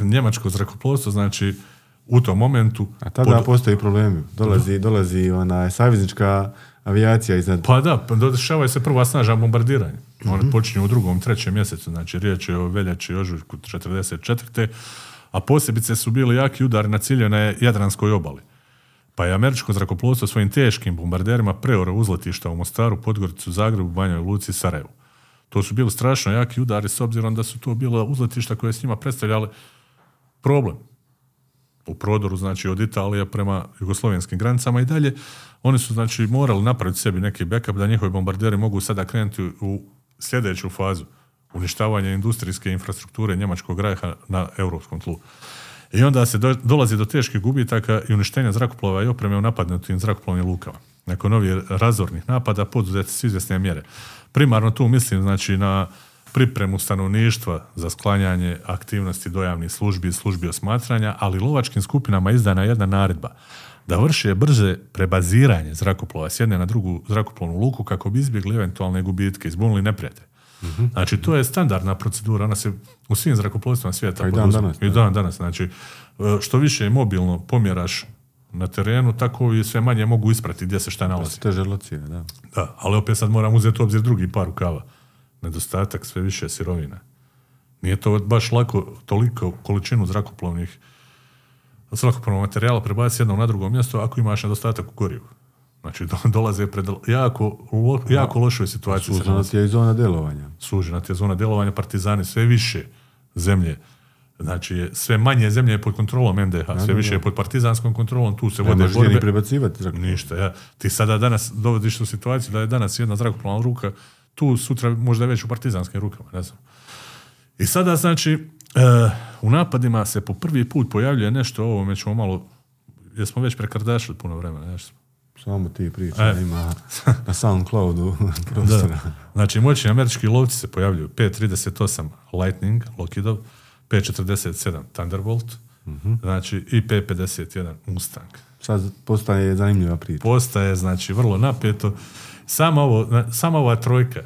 njemačko zrakoplovstvo, znači u tom momentu...
A tada
pod-
postoji problemi. Dolazi, dolazi onaj saveznička avijacija iznad.
Pa da, pa dešavaju se prva snažna bombardiranja. One počinju u drugom, trećem mjesecu, znači riječ je o veljači i ožujku 44. A posebice su bili jaki udari na cilje na Jadranskoj obali. Pa je američko zrakoplovstvo svojim teškim bombarderima preoro uzletišta u Mostaru, Podgoricu, Zagrebu, Banjoj Luci i Sarajevu. To su bili strašno jaki udari s obzirom da su to bila uzletišta koje s njima predstavljale problem u prodoru, znači od Italije prema jugoslovenskim granicama i dalje, oni su znači morali napraviti sebi neki backup da njihovi bombarderi mogu sada krenuti u sljedeću fazu uništavanja industrijske infrastrukture njemačkog rajha na europskom tlu. I onda se do- dolazi do teških gubitaka i uništenja zrakoplova i opreme u napadnutim zrakoplovnim lukama. Nakon ovih razornih napada poduzeti su izvjesne mjere. Primarno tu mislim znači na pripremu stanovništva za sklanjanje aktivnosti dojavnih službi i službi osmatranja, ali lovačkim skupinama izdana je jedna naredba da vrše brže prebaziranje zrakoplova s jedne na drugu zrakoplovnu luku kako bi izbjegli eventualne gubitke, izbunili neprijatelje. Znači, to je standardna procedura, ona se u svim zrakoplovstvima svijeta
Pa i dan danas,
I dan danas, znači, e, što više je mobilno pomjeraš na terenu, tako i sve manje mogu isprati gdje se šta nalazi.
Teže locira, da.
Da, ali opet sad moram uzeti u obzir drugi par rukava. Nedostatak sve više sirovina. Nije to baš lako toliko količinu zrakoplovnih zrakoplovnog materijala prebaciti s jednog na drugo mjesto ako imaš nedostatak u gorivu. Znači, do- dolaze pred jako, lo- jako lošoj situaciji.
Sužena ti je i zona djelovanja.
Sužena ti je zona djelovanja partizani, sve više zemlje. Znači, sve manje zemlje je pod kontrolom NDH, sve više je pod partizanskom kontrolom, tu se
Ne
vode borbe.
prebacivati zrak.
Ništa, ja. Ti sada danas dovodiš u situaciju da je danas jedna zrakoplovna ruka, tu sutra možda već u partizanskim rukama, ne znam. I sada, znači, e, u napadima se po prvi put pojavljuje nešto, o ovome ćemo malo, jer smo već prekardašili puno vremena, nešto.
Samo ti priča,
E.
ima na Soundcloudu prostora.
Znači, moćni američki lovci se pojavljuju. 5.38 Lightning, Lockheedov, 5.47 Thunderbolt, znači i 5.51 Mustang.
Sad postaje zanimljiva priča.
Postaje, znači, vrlo napeto. Samo, ovo, sama ova trojka,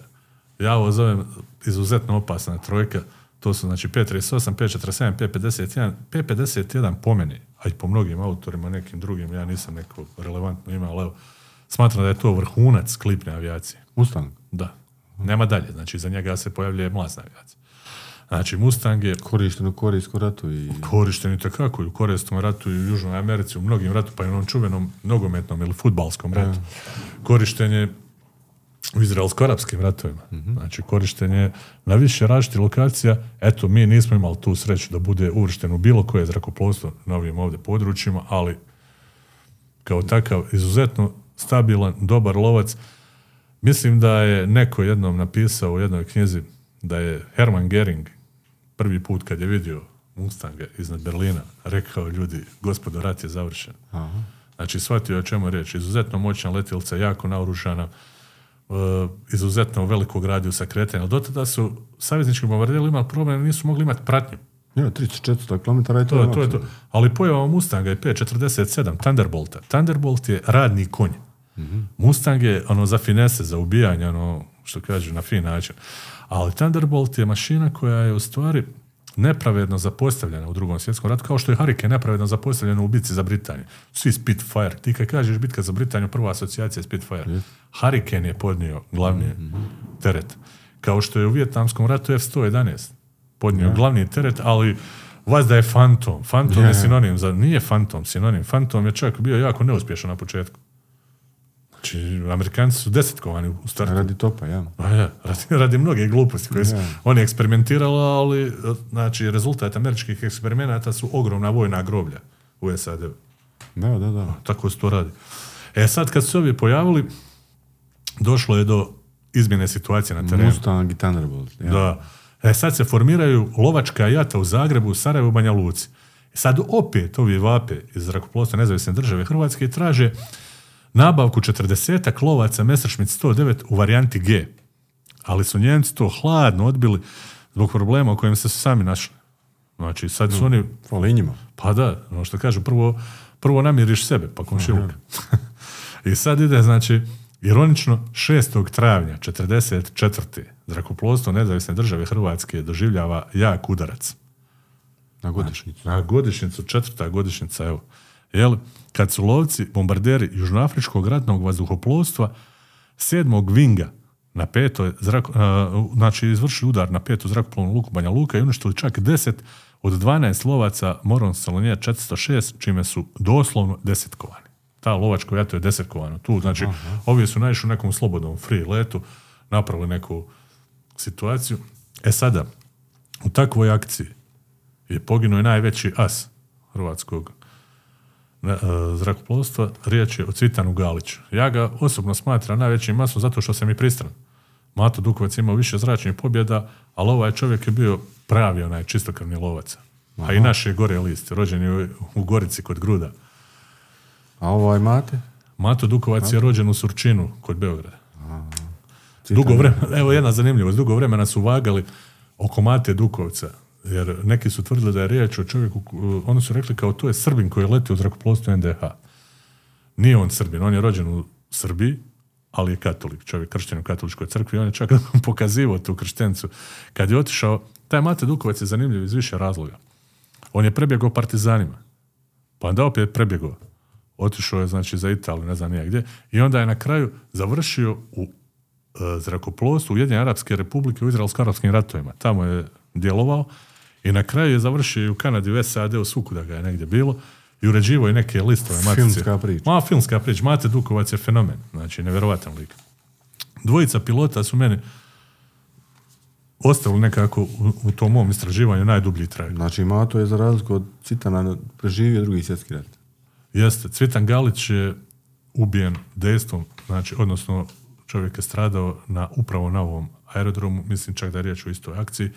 ja ovo zovem izuzetno opasna trojka, to su znači 5.38, 5.47, 5.51, 5.51 po meni, a i po mnogim autorima, nekim drugim, ja nisam neko relevantno imao, ali evo, smatram da je to vrhunac klipne avijacije.
Mustang.
Da. Nema dalje. Znači, za njega se pojavljuje mlazna avijacija. Znači, Mustang je
Korišten u korejskom ratu i
korišten i takako i u Korejskom ratu i u Južnoj Americi, u mnogim ratu, pa i u onom čuvenom nogometnom ili futbalskom ratu. Korišten je u izraelsko-arapskim ratovima. Znači, korišten je na više različitih lokacija. Eto, mi nismo imali tu sreću da bude uvršten u bilo koje zrakoplovstvo na ovim ovdje područjima, ali kao takav izuzetno stabilan, dobar lovac. Mislim da je neko jednom napisao u jednoj knjizi da je Hermann Gering prvi put kad je vidio Mustanga iznad Berlina rekao ljudi, gospodo, rat je završen. Znači, shvatio je o čemu je riječ. Izuzetno moćna letilca, jako naoružana, izuzetno velikog radijusa kretanja. Do tada su saveznički bombarderi imali problem, nisu mogli imati pratnju.
ja, 300-400 km i to,
To,
je
to je to. Ali pojava Mustanga i 547 Thunderbolta. Thunderbolt je radni konj. Mustang je ono za finese, za ubijanje, ono što kažu na fin način. Ali Thunderbolt je mašina koja je u stvari nepravedno zapostavljena u drugom svjetskom ratu, kao što je Hurricane nepravedno zapostavljena u bitci za Britaniju. Svi Spitfire. Ti kad kažeš bitka za Britaniju, prva asocijacija je Spitfire. Hurricane je podnio glavni teret. Kao što je u Vijetnamskom ratu F-111 podnio glavni teret, ali vazda je Phantom. Phantom je
Je.
sinonim za... Nije Phantom sinonim. Phantom je čak bio jako neuspješan na početku. Znači, Amerikanci su desetkovani u startu.
Radi topa, ja.
A ja, radi, radi mnoge gluposti koje su
Ja.
oni eksperimentirali, ali znači, rezultat američkih eksperimenata su ogromna vojna groblja u SAD.
Da, da, da.
Tako se to radi. E sad kad su se ovi pojavili, došlo je do izmjene situacije na terenu.
Mustang i Thunderbolt. Ja.
Da. E sad se formiraju lovačka jata u Zagrebu, Sarajevu, Banja Luci. E sad opet ovi vape iz zrakoplovstva nezavisne države Hrvatske traže nabavku 40 lovaca Messerschmitt 109 u varijanti G. Ali su Njemci to hladno odbili zbog problema u kojem se su sami našli. Znači sad su oni
Fali njima.
pa da, ono što kažu, prvo, prvo namiriš sebe, pa komšiluk. I sad ide, znači, ironično, 6. travnja 44. zrakoplovstvo nezavisne države Hrvatske doživljava jak udarac.
Na godišnjicu.
Na godišnjicu, četvrta godišnjica, evo. Jel, kad su lovci, bombarderi Južnoafričkog ratnog vazduhoplovstva 7. Vinga na peto, zrak, a, znači izvršili udar na petu zrakoplovnu luku Banja Luka i uništili čak 10 od 12 lovaca Moron Salonija 406, čime su doslovno desetkovani. Ta lovačko jato je desetkovano. Tu, znači, ovi su naišli u nekom slobodnom free letu, napravili neku situaciju. E sada, u takvoj akciji je poginuo najveći as hrvatskog e, zrakoplovstva, riječ je o Cvitanu Galiću. Ja ga osobno smatram najvećim masom zato što sam i pristran. Mato Dukovac imao više zračnih pobjeda, ali ovaj čovjek je bio pravi onaj čistokrvni lovac. A i naš je gore list, rođen je u, Gorici kod Gruda.
A ovaj mate?
Mato Dukovac je rođen u Surčinu kod Beograda. Dugo vremena, evo jedna zanimljivost, dugo vremena su vagali oko Mate Dukovca, jer neki su tvrdili da je riječ o čovjeku, oni su rekli kao to je Srbin koji leti u zrakoplovstvu NDH. Nije on Srbin, on je rođen u Srbiji, ali je katolik, čovjek kršten u katoličkoj crkvi, on je čak pokazivao tu krštencu. Kad je otišao, taj Mate Dukovac je zanimljiv iz više razloga. On je prebjegao partizanima, pa onda opet prebjegao. Otišao je znači za Italiju, ne znam nije gdje, i onda je na kraju završio u e, zrakoplovstvu Ujedinjene Arapske republike u izraelsko-arapskim ratovima. Tamo je djelovao i na kraju je završio i u Kanadi, u SAD-u, svukuda ga je negdje bilo i uređivao je neke listove matice.
Filmska priča.
Ma, filmska priča. Mate Dukovac je fenomen. Znači, nevjerovatan lik. Dvojica pilota su meni ostavili nekako u, u tom mom istraživanju najdublji trag.
Znači, Mato je za razliku od Citana preživio drugi svjetski rat.
Jeste, Cvitan Galić je ubijen dejstvom, znači, odnosno čovjek je stradao na, upravo na ovom aerodromu, mislim čak da je riječ o istoj akciji,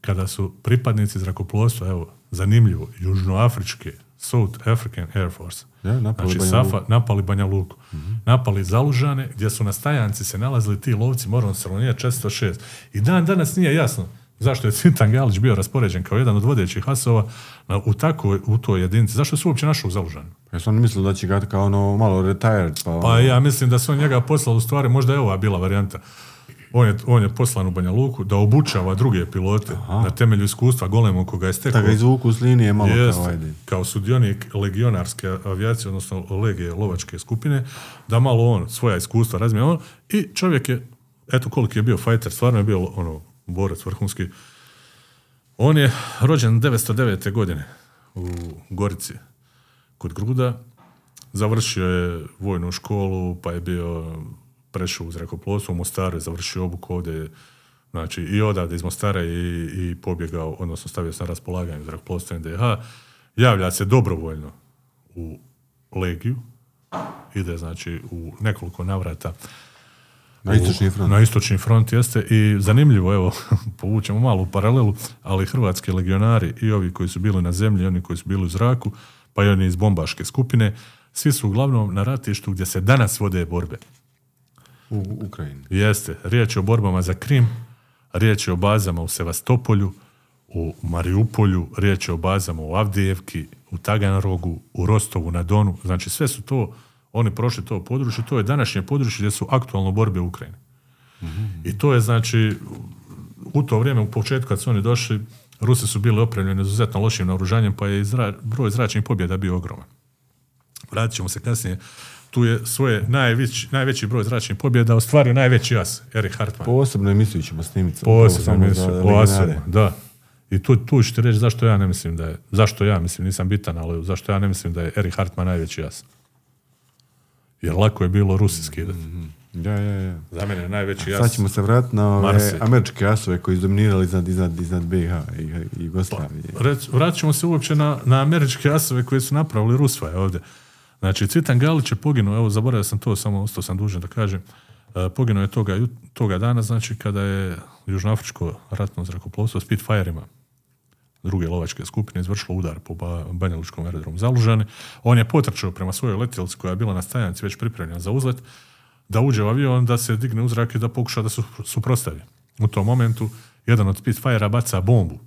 kada su pripadnici zrakoplovstva, evo, zanimljivo, južnoafričke South African Air Force.
Ja, napali
znači,
Banja
Safa, napali Banja Luku. Napali Zalužane, gdje su na stajanci se nalazili ti lovci Moron Salonija 406. I dan danas nije jasno zašto je Cvitan Galić bio raspoređen kao jedan od vodećih asova na, u, takoj, u toj jedinici. Zašto su uopće našli u Zalužanu?
Ja sam mislio da će ga kao ono malo retired. Pa,
Pa ja mislim da su on njega poslali u stvari, možda je ova bila varijanta. On je, on je poslan u Banja Luku da obučava druge pilote na temelju iskustva golemog koga je stekao.
da ga izvuku s linije malo
Jeste,
kao ajde.
kao sudionik legionarske avijacije, odnosno legije lovačke skupine, da malo on svoja iskustva razmije on i čovjek je, eto koliki je bio fajter, stvarno je bio ono, borac vrhunski. On je rođen 909. godine u Gorici kod Gruda, završio je vojnu školu, pa je bio prešao u zrakoplovstvo u Mostaru, je završio obuku ovdje, znači i odavde iz Mostara i, i pobjegao, odnosno stavio se na raspolaganje zrakoplovstva NDH, javlja se dobrovoljno u Legiju, ide znači u nekoliko navrata
Na istočni front.
Na istočni front jeste i zanimljivo, evo, povučemo malu paralelu, ali hrvatski legionari i ovi koji su bili na zemlji, i oni koji su bili u zraku, pa i oni iz bombaške skupine, svi su uglavnom na ratištu gdje se danas vode borbe.
U Ukrajini.
Jeste, riječ je o borbama za Krim, riječ je o bazama u Sevastopolju, u Mariupolju, riječ je o bazama u Avdijevki, u Taganrogu, u Rostovu na Donu. Znači sve su to, oni prošli to područje, to je današnje područje gdje su aktualno borbe u Ukrajini. I to je znači, u to vrijeme, u početku kad su oni došli, Rusi su bili opremljeni izuzetno lošim naoružanjem, pa je i zra- broj zračnih pobjeda bio ogroman. Vratit ćemo se kasnije. Tu je svoje najveći, najveći broj zračnih pobjeda ostvario najveći as, Erich Hartmann.
Posebno emisiju ćemo snimiti.
Posebno emisiju,
za
o
legionare.
asovima, da. I tu, tu ću ti reći zašto ja ne mislim da je, zašto ja mislim, nisam bitan, ali zašto ja ne mislim da je Erich Hartmann najveći as. Jer lako je bilo Rusi skidati.
Ja, ja, ja.
Za mene je najveći as.
Sad ćemo se vratiti na ove
Marse.
američke asove koji su dominirali iznad, iznad, iznad BiH i, i Jugoslavije.
Reć, vratit ćemo se uopće na, na američke asove koje su napravili Rusvaje ovdje. Znači, Cvitan Galić je poginuo, evo, zaboravio sam to, samo ostao sam dužan da kažem, e, poginuo je toga, toga dana, znači, kada je Južnoafričko ratno zrakoplovstvo Spitfireima druge lovačke skupine izvršilo udar po ba, Banja Lučkom aerodromu Zalužani. On je potrčao prema svojoj letjelici koja je bila na stajanci već pripremljena za uzlet, da uđe u avion, da se digne u zrak i da pokuša da su, suprostavi. U tom momentu jedan od Spitfire-a baca bombu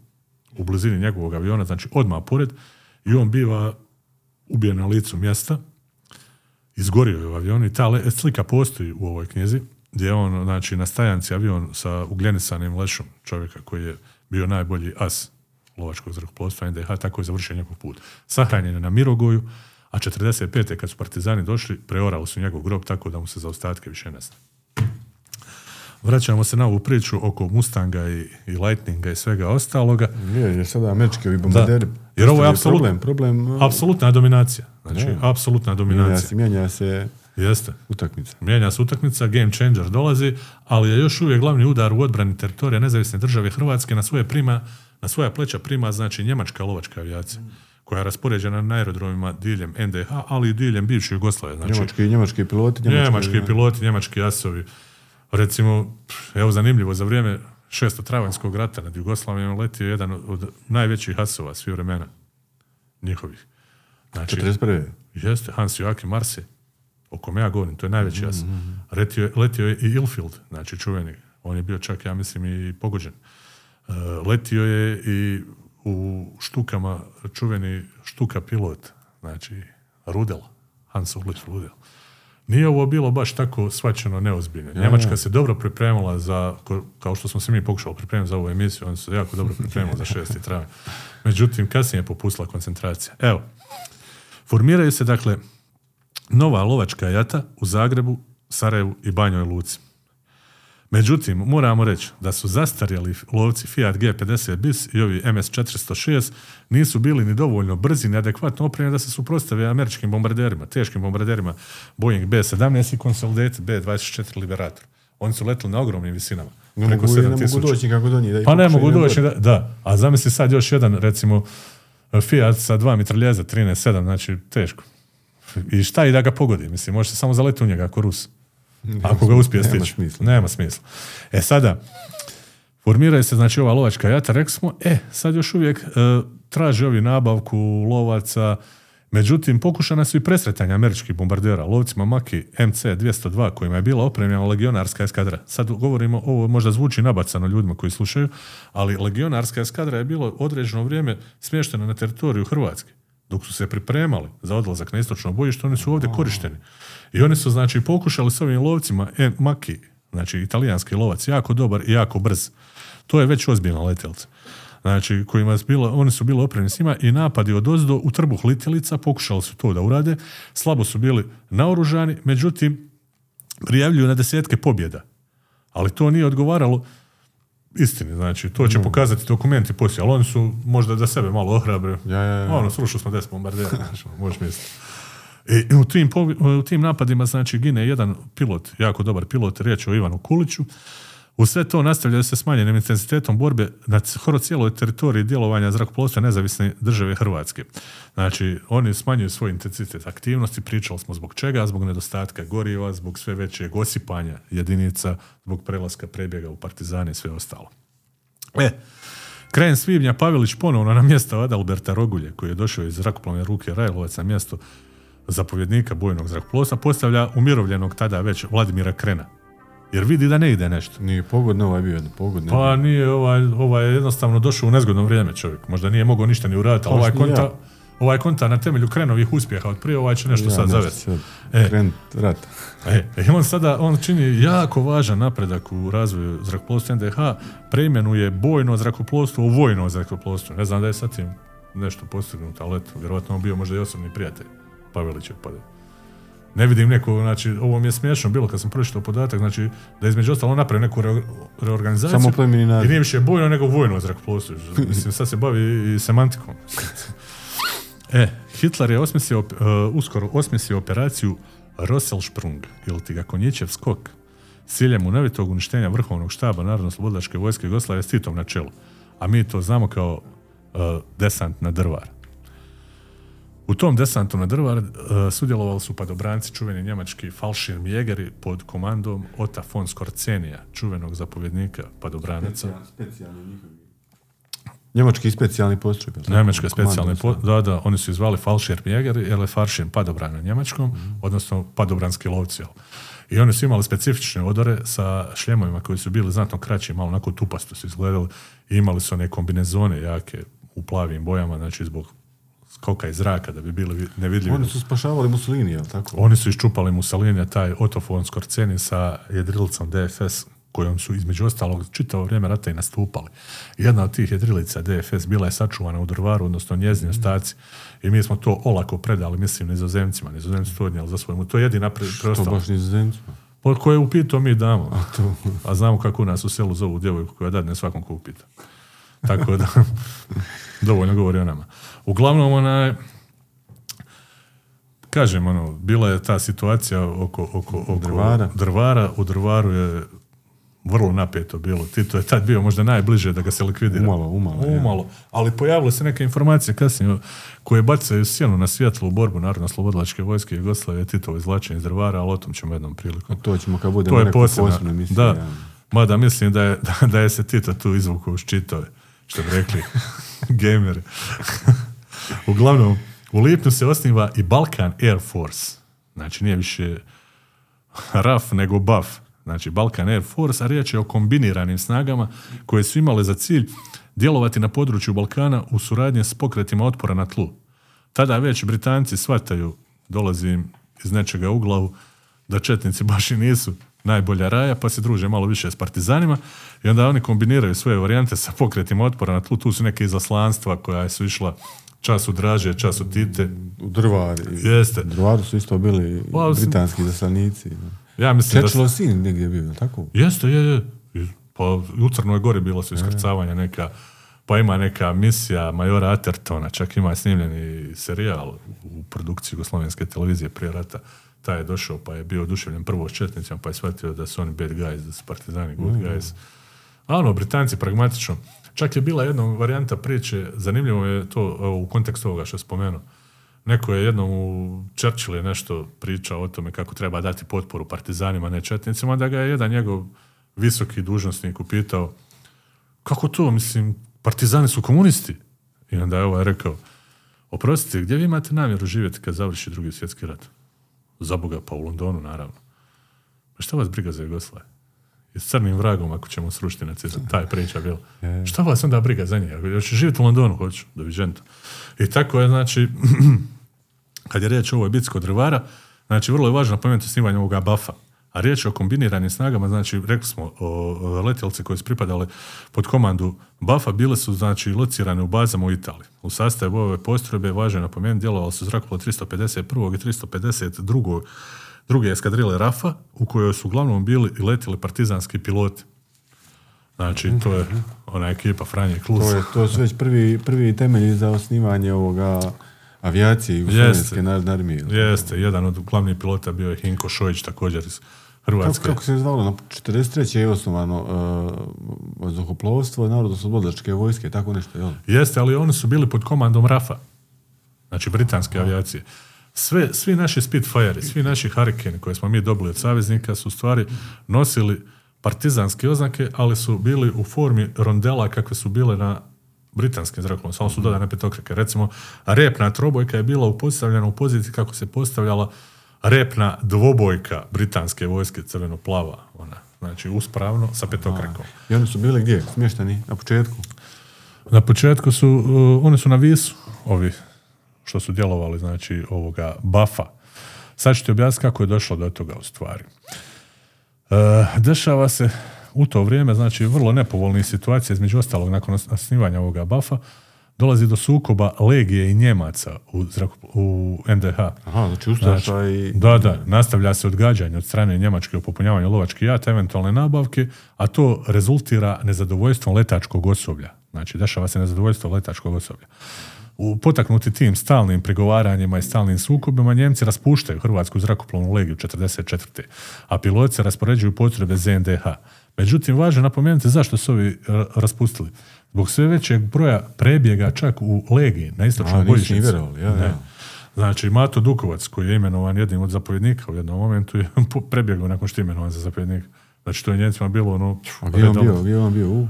u blizini njegovog aviona, znači odmah pored, i on biva ubijen na licu mjesta, izgorio je u avionu i ta slika postoji u ovoj knjizi, gdje je on znači, na stajanci avion sa ugljenisanim lešom čovjeka koji je bio najbolji as lovačkog zrakoplovstva NDH, tako je završio njegov put. Sahranjen je na Mirogoju, a 45. kad su partizani došli, preorali su njegov grob tako da mu se za ostatke više ne. Vraćamo se na ovu priču oko Mustanga i, i Lightninga i svega ostaloga.
Je, jer sada američki ovi bombarderi.
Jer ovo je apsolutno-
problem. Problem,
Apsolutna dominacija. Znači,
Da.
apsolutna
mijenja
dominacija.
se, mijenja se
Jeste.
utakmica.
Mijenja se utakmica, game changer dolazi, ali je još uvijek glavni udar u odbrani teritorija nezavisne države Hrvatske na svoje prima, na svoja pleća prima znači njemačka lovačka avijacija koja je raspoređena na aerodromima diljem NDH, ali i diljem bivše Jugoslavije. Znači,
Njemački, njemački piloti, njemački,
njemački piloti, njemački asovi. Recimo, evo zanimljivo, za vrijeme šestotravanjskog rata nad Jugoslavijom letio je jedan od, najvećih asova svih vremena njihovih. Znači,
41.
Jeste, Hans Joachim Marse, o kome ja govorim, to je najveći as. Letio, je- letio je i Ilfield, znači čuveni. On je bio čak, ja mislim, i pogođen. E, letio je i u štukama čuveni štuka pilot, znači Rudel, Hans Ulrich Rudel. Nije ovo bilo baš tako svačano neozbiljno. Njemačka se dobro pripremala za, kao što smo se mi pokušali pripremiti za ovu emisiju, oni su se jako dobro pripremili za 6. travanj. Međutim, kasnije je popustila koncentracija. Evo, Formiraju se, dakle, nova lovačka jata u Zagrebu, Sarajevu i Banjoj Luci. Međutim, moramo reći da su zastarjeli lovci Fiat G50 bis i ovi MS-406 nisu bili ni dovoljno brzi ni adekvatno opremljeni da se suprotstave američkim bombarderima, teškim bombarderima Boeing B-17 i Consolidated B-24 Liberator. Oni su letili na ogromnim visinama.
Ne
preko
mogu, ne
7000.
mogu doći nikako do njih. Da
Pa ne mogu doći, da, da. A zamisli sad još jedan, recimo, Fiat sa dva mitraljeza, 13.7, znači teško. I šta i da ga pogodi? Mislim, može se samo zaleti u njega ako Rus. Ako ga uspije
nema
stići.
smisla.
Nema smisla. E sada, formiraju se znači ova lovačka jata, rekli smo, e, sad još uvijek e, traže ovi nabavku lovaca, međutim pokušana su i presretanja američkih bombardera lovcima Maki MC-202 kojima je bila opremljena legionarska eskadra. Sad govorimo, ovo možda zvuči nabacano ljudima koji slušaju, ali legionarska eskadra je bilo određeno vrijeme smještena na teritoriju Hrvatske. Dok su se pripremali za odlazak na istočno bojište, oni su ovdje korišteni. I oni su znači pokušali s ovim lovcima e, Maki, znači italijanski lovac, jako dobar i jako brz. To je već ozbiljna letjelica. Znači, kojima su bilo, oni su bili opremljeni s njima i napadi od ozdo u trbuh litjelica, pokušali su to da urade, slabo su bili naoružani, međutim, prijavljuju na desetke pobjeda. Ali to nije odgovaralo istini, znači, to će pokazati dokumenti poslije, ali oni su možda da sebe malo ohrabre.
Ja, ja, ja.
Ono, srušili smo 10 bombardera, znači, možeš misliti. I u tim, u tim napadima znači gine jedan pilot, jako dobar pilot, riječ je o Ivanu Kuliću. U sve to nastavljaju se smanjenim intenzitetom borbe na skoro cijeloj teritoriji djelovanja zrakoplovstva nezavisne države Hrvatske. Znači, oni smanjuju svoj intenzitet aktivnosti, pričali smo zbog čega, zbog nedostatka goriva, zbog sve većeg osipanja jedinica, zbog prelaska prebjega u partizane i sve ostalo. E, krajem svibnja Pavelić ponovno na mjesto Adalberta Rogulje, koji je došao iz zrakoplovne ruke Rajlovac na mjesto zapovjednika bojnog zrakoplovstva, postavlja umirovljenog tada već Vladimira Krena. Jer vidi da ne ide nešto.
Nije pogodno ovaj bio, pogodno.
Pa nije, ovaj, ovaj je jednostavno došao u nezgodno vrijeme čovjek. Možda nije mogao ništa ni uraditi, ali ovaj konta,
ja.
ovaj konta na temelju Krenovih uspjeha od prije, ovaj će nešto sad zavesti. E.
Krenut rat.
E, i on sada, on čini jako važan napredak u razvoju zrakoplovstva NDH, preimenuje bojno zrakoplovstvo u vojno zrakoplovstvo. Ne znam da je sad tim nešto postignuto, ali eto, vjerojatno on bio možda i osobni prijatelj Pavelićev pa. Ne vidim neko, znači, ovo mi je smiješno bilo kad sam pročitao podatak, znači, da između ostalo on napravio neku re- reorganizaciju.
Samo plemeni
I nije više bojno nego vojno zrakoplovstvo. Mislim, sad se bavi i semantikom. E, Hitler je osmislio, e, uskoro osmislio operaciju Rosselsprung, ili ti ga konjićev skok, s ciljem unavitog uništenja vrhovnog štaba Narodno-slobodilačke vojske Jugoslavije s Titom na čelu. A mi to znamo kao e, desant na drvar. U tom desantu na drvar e, sudjelovali su padobranci čuveni njemački Fallschirmjägeri pod komandom Ota von Skorcenija, čuvenog zapovjednika padobranaca.
Njemački specijalni postrojbe. jel tako?
Njemačke specijalne,
Komando,
po, da, da, oni su zvali Fallschirmjägeri, jer je Fallschirm padobran na njemačkom, odnosno padobranski lovci. I oni su imali specifične odore sa šljemovima koji su bili znatno kraći, malo onako tupasto su izgledali i imali su one kombinezone jake u plavim bojama, znači zbog skoka iz zraka da bi bili vi- nevidljivi.
Oni su spašavali Mussolini, jel tako?
Oni su iščupali Mussolinija, taj Otto von Skorceni sa jedrilicom DFS kojom su između ostalog čitavo vrijeme rata i nastupali. Jedna od tih jedrilica DFS bila je sačuvana u drvaru, odnosno njezini ostaci. I mi smo to olako predali, mislim, nizozemcima. Nizozemci to odnijeli za svojemu. To je jedina pre,
To
preostala.
baš nizozemcima.
Po koje upito mi damo. A znamo kako u nas u selu zovu djevojku koja dadne svakom ko upita. Tako da, dovoljno govori o nama. Uglavnom, onaj, kažem, ono, bila je ta situacija oko, oko, oko
Drvara.
drvara. U drvaru je vrlo napeto bilo. Tito je tad bio možda najbliže da ga se likvidira.
Umalo, umalo, ja.
Umalo. Ali pojavile se neke informacije kasnije koje bacaju sjenu na svjetlu u borbu Narodno-slobodilačke vojske Jugoslavije, Titovo izvlačenje iz drvara, ali o tom ćemo jednom prilikom.
To ćemo kad budemo
To je posebna. Da.
ja.
Mada mislim da je, da, da je se Tito tu izvukao uz čitove, što bi rekli gameri. Uglavnom, u lipnju se osniva i Balkan Air Force. Znači nije više RAF nego BAF. Znači Balkan Air Force, a riječ je o kombiniranim snagama koje su imale za cilj djelovati na području Balkana u suradnji s pokretima otpora na tlu. Tada već Britanci shvataju, dolazim iz nečega u glavu, da četnici baš i nisu najbolja raja, pa se druže malo više s partizanima i onda oni kombiniraju svoje varijante sa pokretima otpora na tlu. Tu su neke izaslanstva koja su išla čas u Draže, čas u Tite.
U drvari.
Jeste.
U drvaru su isto bili
Pa,
britanski zaslanici.
Ja mislim da...
Čečilo sin negdje je bio, tako?
Jeste, je, je. Pa u Crnoj Gori bilo su iskrcavanja neka, pa ima neka misija Majora Atertona, čak ima snimljeni serijal u produkciji Jugoslovenske televizije prije rata. Taj je došao pa je bio oduševljen prvo s četnicima pa je shvatio da su oni bad guys, da su partizani good guys. A ono, Britanci pragmatično. Čak je bila jedna varijanta priče, zanimljivo je to evo, u kontekstu ovoga što je spomenuo. Neko je jednom u Churchill je nešto pričao o tome kako treba dati potporu partizanima, ne četnicima, da ga je jedan njegov visoki dužnosnik upitao kako to, mislim, partizani su komunisti. I onda je ovaj rekao, oprostite, gdje vi imate namjeru živjeti kad završi drugi svjetski rat? Za Boga, pa u Londonu, naravno. Pa šta vas briga za Jugoslaviju? I s crnim vragom ako ćemo srušiti nacizam. Ta je priča bila. Šta vas onda briga za njega? Hoću živjeti u Londonu? Hoću. Doviđento. I tako je, znači, kad je riječ o ovoj bitci kod drvara, znači vrlo je važno napomenuti snimanje ovoga bafa. A riječ je o kombiniranim snagama, znači rekli smo, o, o letjelce koje su pripadale pod komandu Bafa bile su znači locirane u bazama u Italiji. U sastavu ove postrojbe važno je napomenuti djelovali su zrakoplov 351. i 352. druge eskadrile Rafa u kojoj su uglavnom bili i letjeli partizanski piloti. Znači, to je ona ekipa Franje Klus.
To, je, to su već prvi, prvi temelji za osnivanje ovoga avijacije Jugoslovenske narodne armije.
Jeste, jedan od glavnih pilota bio je Hinko Šojić također iz Hrvatske.
kako se zvalo? Na 43. je osnovano uh, vazduhoplovstvo narodno-slobodilačke vojske, tako nešto, jel?
Jeste, ali oni su bili pod komandom RAFA, znači britanske avijacije. Sve, svi naši Spitfire, svi naši Hurricane koje smo mi dobili od saveznika su u stvari nosili partizanske oznake, ali su bili u formi rondela kakve su bile na britanskim zrakoplovima, samo su dodane petokrake. Recimo, repna trobojka je bila postavljena u poziciji kako se postavljala repna dvobojka britanske vojske crveno-plava. Ona, znači, uspravno sa petokrakom.
I oni su bili gdje? Smješteni na početku?
Na početku su, uh, oni su na visu, ovi što su djelovali, znači, ovoga bafa. Sad ću ti objasniti kako je došlo do toga u stvari. E, dešava se u to vrijeme, znači, vrlo nepovoljnih situacija, između ostalog, nakon os- osnivanja ovoga bafa, dolazi do sukoba Legije i Njemaca u, u NDH.
Aha, znači Ustaša i...
Da, da, nastavlja se odgađanje od strane Njemačke o popunjavanju lovačkih jata, eventualne nabavke, a to rezultira nezadovoljstvom letačkog osoblja. Znači, dešava se nezadovoljstvo letačkog osoblja. U potaknuti tim stalnim pregovaranjima i stalnim sukobima, Njemci raspuštaju Hrvatsku zrakoplovnu legiju 44. A piloti se raspoređuju potrebe ZNDH. Međutim, važno je napomenuti zašto su ovi raspustili. Zbog sve većeg broja prebjega čak u legiji na istočnom bojišnici.
ja, ja.
Znači, Mato Dukovac, koji je imenovan jednim od zapovjednika u jednom momentu, je prebjegao nakon što je imenovan za zapovjednika. Znači, to je Njemcima bilo ono...
A gdje je on bio? Gdje je on bio? U?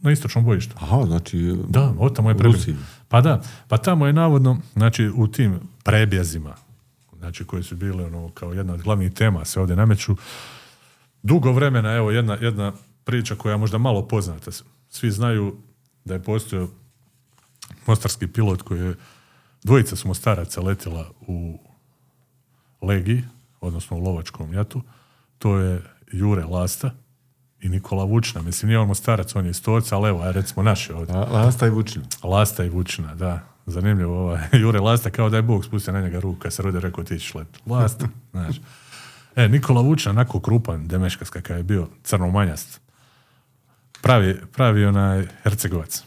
Na istočnom bojištu.
Aha, znači...
Da, od tamo je prebjeg. Pa da, pa tamo je navodno, znači, u tim prebjezima, znači, koji su bili ono, kao jedna od glavnih tema, se ovdje nameću, dugo vremena, evo, jedna, jedna priča koja je možda malo poznata. Svi znaju da je postojao mostarski pilot koji je, dvojica su mostaraca letjela u Legiji, odnosno u lovačkom jatu. To je Jure Lasta i Nikola Vučna. Mislim, nije on mostarac, on je iz Torca, ali evo, recimo naše ovdje.
La- Lasta i Vučina.
Lasta i Vučina, da. Zanimljivo ovaj. Jure Lasta kao da je Bog spustio na njega ruku kad se rode rekao ti ćeš let. Lasta, znaš. E, Nikola Vučina, onako krupan, demeškas kakav je bio, crnomanjast. Pravi, pravi onaj Hercegovac.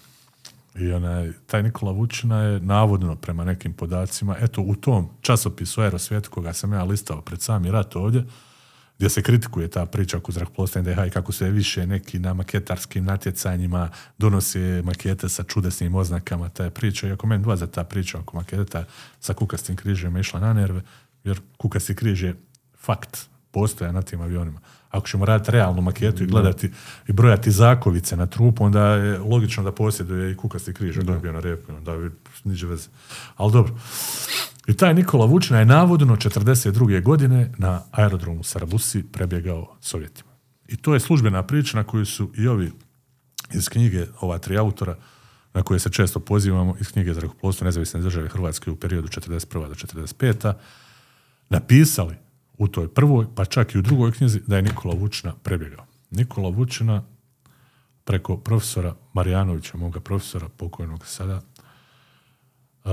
I onaj, taj Nikola Vučina je navodno prema nekim podacima, eto u tom časopisu Aerosvijet koga sam ja listao pred sami rat ovdje, gdje se kritikuje ta priča oko zrakoplovstva NDH i kako sve više neki na maketarskim natjecanjima donose makete sa čudesnim oznakama, ta je priča, iako meni dvaza ta priča oko maketa sa kukastim križem išla na nerve, jer kukasti križ je fakt postoja na tim avionima. Ako ćemo raditi realnu maketu i gledati i brojati zakovice na trupu, onda je logično da posjeduje i kukasti križ, je bio na repu, da bi niđe veze. Ali dobro. I taj Nikola Vučina je navodno 42. godine na aerodromu Sarabusi prebjegao Sovjetima. I to je službena priča na koju su i ovi iz knjige, ova tri autora, na koje se često pozivamo, iz knjige Zrakoplovstvo nezavisne države Hrvatske u periodu 41. do 45. napisali u toj prvoj, pa čak i u drugoj knjizi, da je Nikola Vučina prebjegao. Nikola Vučina preko profesora Marijanovića, moga profesora, pokojnog sada, Uh,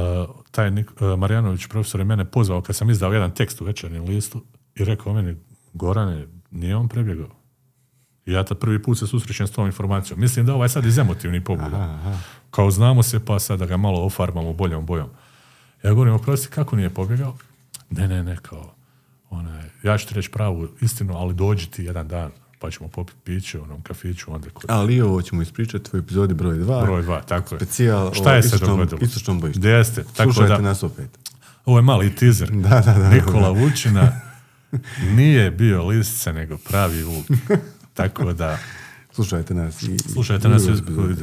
taj uh, Marijanović profesor je mene pozvao kad sam izdao jedan tekst u večernjem listu i rekao meni, Gorane, nije on prebjegao. I ja tad prvi put se susrećem s tom informacijom. Mislim da ovaj sad iz emotivnih pobuda. Kao znamo se, pa sad da ga malo ofarbamo boljom bojom. Ja govorim, oprosti, kako nije pobjegao? Ne, ne, ne, kao, onaj, ja ću ti reći pravu istinu, ali dođi ti jedan dan, pa ćemo popiti piće u onom kafiću, onda kod
Ali ovo ćemo ispričati u epizodi broj 2.
broj dva, tako je.
Specijal
Šta
o
je se
istočnom-
dogodilo?
istočnom bojištu.
Gdje jeste? Tako
Slušajte
da,
nas opet.
ovo je mali teaser.
Da, da, da.
Nikola Vučina nije bio lisce, nego pravi vuk. Tako da,
Slušajte nas. I,
Slušajte
i
nas i-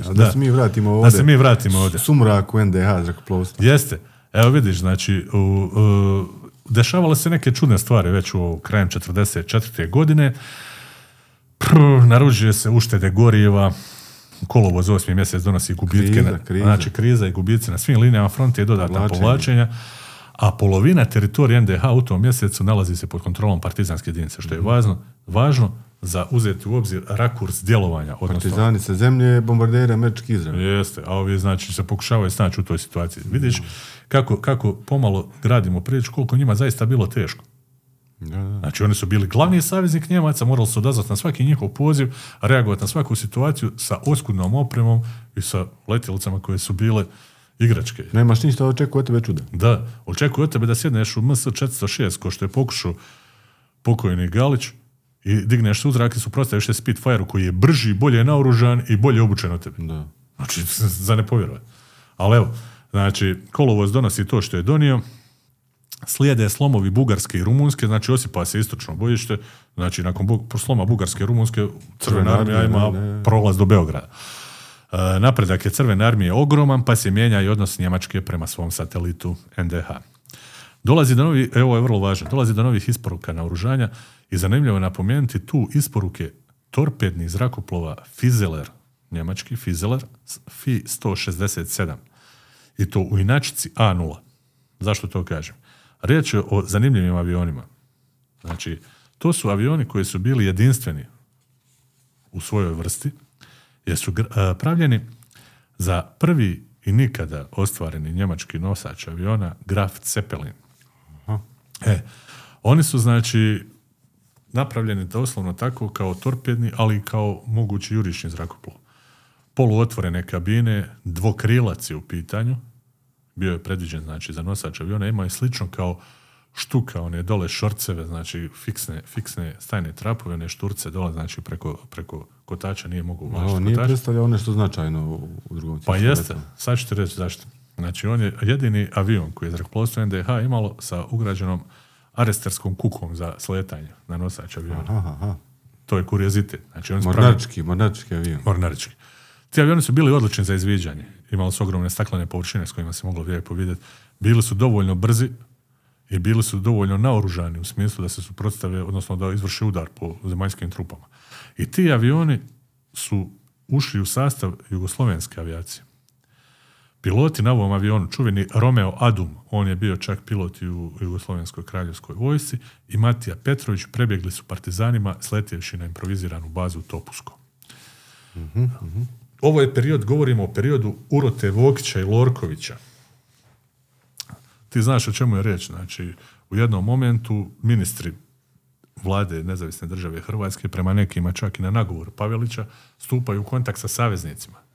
Da,
da.
se mi vratimo
Da
ovdje.
se mi vratimo ovdje.
Sumrak u NDH zrakoplovstva.
Jeste. Evo vidiš, znači, u, u, dešavale se neke čudne stvari već u krajem 44. godine. Prr, naružuje se uštede goriva, kolovoz osmi mjesec donosi gubitke,
Kriza, kriza.
znači kriza i gubici na svim linijama fronte i dodatna povlačenja, a polovina teritorija NDH u tom mjesecu nalazi se pod kontrolom partizanske jedinice, što je važno, važno za uzeti u obzir rakurs djelovanja, odnosno
Partizani sa zemlje, bombarderi američki Izrael.
Jeste, a ovi znači se pokušavaju snaći u toj situaciji. Vidiš kako, kako pomalo gradimo priču, koliko njima zaista bilo teško.
Da, da.
Znači oni su bili glavni saveznik Njemaca, morali su odazvati na svaki njihov poziv, reagovati na svaku situaciju sa oskudnom opremom i sa letjelicama koje su bile igračke.
Nemaš ništa očekuje od tebe čuda.
Da, očekuju od tebe da sjedneš u MS-406, ko što je pokušao pokojni Galić, i digneš se u zrak i suprotstaviš se Spitfire-u koji je brži, bolje naoružan i bolje obučen od tebe.
Da.
Znači, za ne povjerovati. Ali evo, znači, kolovoz donosi to što je donio, slijede slomovi Bugarske i Rumunske, znači osipa se istočno bojište, znači nakon bu- sloma Bugarske i Rumunske Crvena armija ima prolaz do Beograda. E, napredak je Crvene armije ogroman, pa se mijenja i odnos Njemačke prema svom satelitu NDH. Dolazi do novi, evo je vrlo važno, dolazi do novih isporuka naoružanja i zanimljivo je napomenuti tu isporuke torpednih zrakoplova Fizeler, njemački Fizeler, Fi 167 i to u inačici A0. Zašto to kažem? Riječ je o zanimljivim avionima. Znači, to su avioni koji su bili jedinstveni u svojoj vrsti, jer su a, pravljeni za prvi i nikada ostvareni njemački nosač aviona Graf Zeppelin. E, oni su znači napravljeni doslovno tako kao torpedni, ali i kao mogući jurišni zrakoplov. Poluotvorene kabine, dvokrilac je u pitanju, bio je predviđen znači za nosač aviona, imao je slično kao štuka, one dole šorceve, znači fiksne, fiksne stajne trapove, one šturce dole, znači preko, preko kotača nije mogu
Ovo
uvlačiti
nije
kotač.
predstavljao nešto značajno u, drugom
Pa jeste, sad ću ti reći zašto. Znači, on je jedini avion koji je zrakoplovstvo NDH imalo sa ugrađenom aresterskom kukom za sletanje na nosač aviona.
Aha, aha.
To je kuriozitet. Znači, pravili-
Mornarički, mornarički avion.
mornarički. Ti avioni su bili odlični za izviđanje. Imali su ogromne staklene površine s kojima se moglo lijepo vidjeti. Bili su dovoljno brzi i bili su dovoljno naoružani u smislu da se suprotstave, odnosno da izvrše udar po zemaljskim trupama. I ti avioni su ušli u sastav jugoslovenske avijacije. Piloti na ovom avionu, čuveni Romeo Adum, on je bio čak pilot i u Jugoslovenskoj kraljevskoj vojsci, i Matija Petrović prebjegli su partizanima sletjevši na improviziranu bazu Topusko. Ovo je period, govorimo o periodu Urote Vokića i Lorkovića. Ti znaš o čemu je riječ. Znači, u jednom momentu ministri vlade nezavisne države Hrvatske, prema nekima čak i na nagovor Pavelića, stupaju u kontakt sa saveznicima.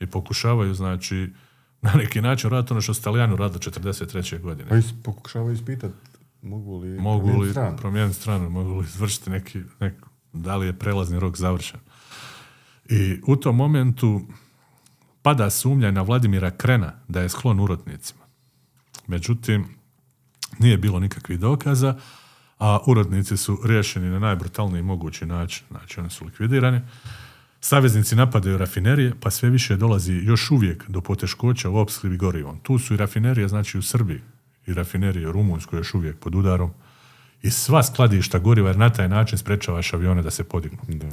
I pokušavaju, znači, na neki način raditi ono što su Italijani radili 43. godine.
Pa is, pokušavaju ispitati mogu li
Mogu
promijeniti
li
stranu.
promijeniti stranu, mogu li izvršiti neki, nek, da li je prelazni rok završen. I u tom momentu pada sumnja na Vladimira Krena da je sklon urotnicima. Međutim, nije bilo nikakvih dokaza, a urotnici su riješeni na najbrutalniji mogući način. Znači, oni su likvidirani. Saveznici napadaju rafinerije, pa sve više dolazi još uvijek do poteškoća u opskrbi gorivom. Tu su i rafinerije, znači u Srbiji, i rafinerije u Rumunjskoj još uvijek pod udarom. I sva skladišta goriva, jer na taj način sprečavaš avione da se podignu.
Da.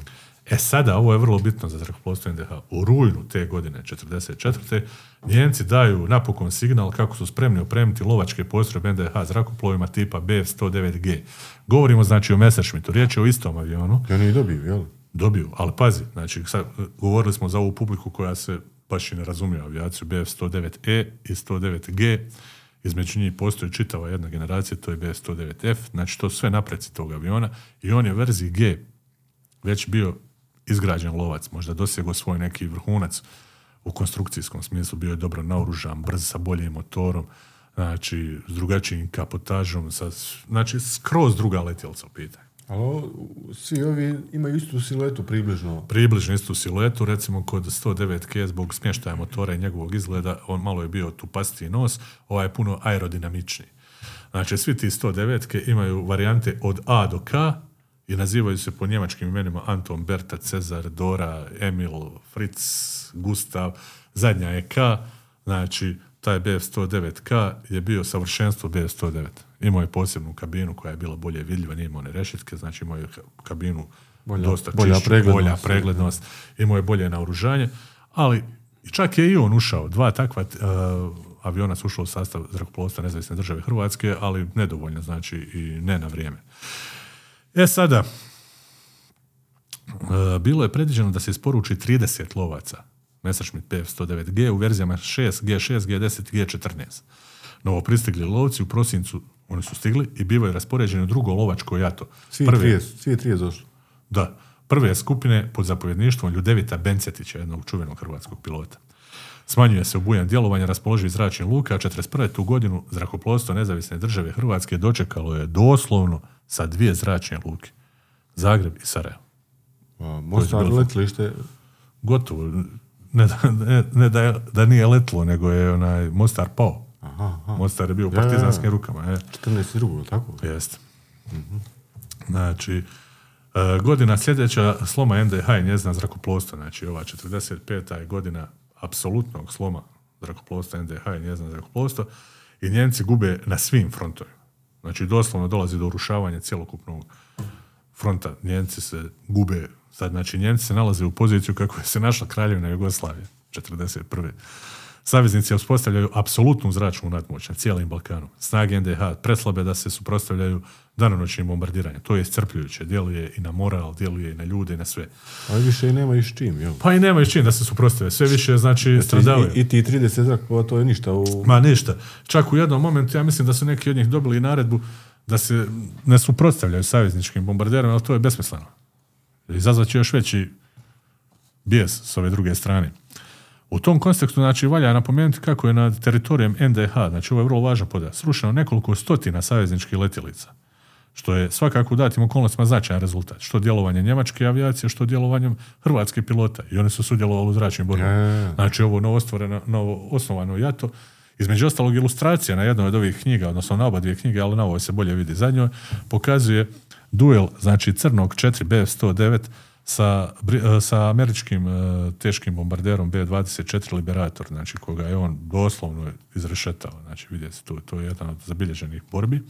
E sada, ovo je vrlo bitno za zrakoplovstvo NDH. U rujnu te godine, 44. Njemci daju napokon signal kako su spremni opremiti lovačke postrojbe NDH zrakoplovima tipa BF-109G. Govorimo znači o Messerschmittu, riječ je o istom avionu,
I oni i dobiju, jel?
Dobiju, ali pazi, znači sad, govorili smo za ovu publiku koja se baš i ne razumije avijaciju BF-109E i 109G, između njih postoji čitava jedna generacija, to je BF-109F, znači to sve napreci tog aviona i on je verziji G već bio izgrađen lovac, možda dosegao svoj neki vrhunac u konstrukcijskom smislu, bio je dobro naoružan, brz sa boljim motorom, znači s drugačijim kapotažom, sa, znači skroz druga letjelca u pitanju.
Ali svi ovi imaju istu siluetu približno.
približno istu siluetu, recimo kod 109K zbog smještaja motora i njegovog izgleda, on malo je bio tupastiji nos, ovaj je puno aerodinamičniji. Znači, svi ti 109K imaju varijante od A do K i nazivaju se po njemačkim imenima Anton, Berta, Cezar, Dora, Emil, Fritz, Gustav, zadnja je K, znači taj BF-109K je bio savršenstvo BF-109. Imao je posebnu kabinu koja je bila bolje vidljiva, nije imao one rešetke, znači imao je kabinu
Bolja-
dosta
bolja
čišću,
preglednost.
bolja preglednost, imao je bolje naoružanje, ali čak je i on ušao. Dva takva uh, aviona su ušla u sastav zrakoplovstva nezavisne države Hrvatske, ali nedovoljno, znači i ne na vrijeme. E sada, e, bilo je predviđeno da se isporuči 30 lovaca Messerschmitt PF-109G u verzijama 6, G6, G10 i G14. Novo pristigli lovci u prosincu, oni su stigli i bivaju raspoređeni u drugo lovačko jato.
Svi
Prve-
30, svi 30 došli.
da, prve skupine pod zapovjedništvom Ljudevita Bencetića, jednog čuvenog hrvatskog pilota. Smanjuje se obujan djelovanja raspoloživih zračnih luka, a 41. tu godinu zrakoplovstvo nezavisne države Hrvatske dočekalo je doslovno sa dvije zračne luke. Zagreb i Sarajevo.
Mostar letilište,
Gotovo. Ne, da, ne, ne da, je- da nije letlo, nego je onaj Mostar pao.
Aha, aha,
Mostar je bio u
Ja, ja, ja.
partizanskim rukama. Je.
14 drugo, tako?
Jeste. Znači, e, godina sljedeća sloma NDH i njezina zrakoplovstva, znači ova 45. je godina apsolutnog sloma zrakoplovstva NDH i njezina zrakoplovstva i Njemci gube na svim frontovima. Znači, doslovno dolazi do urušavanja cjelokupnog fronta. Njemci se gube, sad znači Njemci se nalaze u poziciju kako je se našla kraljevina Jugoslavije 41. Saveznici uspostavljaju apsolutnu zračnu nadmoć na cijelim Balkanu. Snage NDH preslabe da se suprotstavljaju danonoćnim bombardiranjem. To je iscrpljujuće. Djeluje i na moral, djeluje i na ljude i na sve.
Ali više i nema i s čim, jel?
Pa i nemaju s čim da se suprotstave. Sve više, znači, stradavaju.
I, i ti 30 zrakoplova, to je ništa u...
Ma ništa. Čak u jednom momentu ja mislim da su neki od njih dobili i naredbu da se ne suprotstavljaju savezničkim bombarderima, ali to je besmisleno. Izazvat će još veći bijes s ove druge strane. U tom kontekstu, znači, valja napomenuti kako je nad teritorijem NDH, znači ovo je vrlo važan podatak, srušeno nekoliko stotina savezničkih letjelica, što je svakako u datim okolnostima značajan rezultat. Što djelovanje njemačke avijacije, što djelovanjem hrvatskih pilota. I oni su sudjelovali u zračnim borbama. Znači ovo novostvoreno, novo osnovano jato. Između ostalog ilustracija na jednoj od ovih knjiga, odnosno na oba dvije knjige, ali na ovoj se bolje vidi zadnjoj, pokazuje duel, znači crnog 4 BF-109 sa, e, sa američkim e, teškim bombarderom B-24 Liberator, znači koga je on doslovno izrešetao. Znači vidjeti tu, to je jedan od zabilježenih borbi.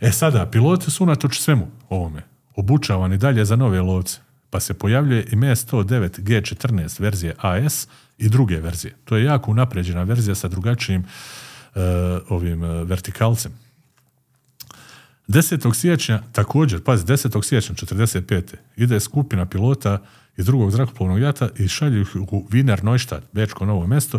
E sada, piloti su unatoč svemu ovome obučavani dalje za nove lovce, pa se pojavljuje i ME109 G14 verzije AS i druge verzije. To je jako unapređena verzija sa drugačijim e, ovim e, vertikalcem. 10. siječnja, također, pazi, 10. siječnja 45. ide skupina pilota iz drugog zrakoplovnog jata i šalju ih u Wiener Neustadt, Bečko novo mjesto,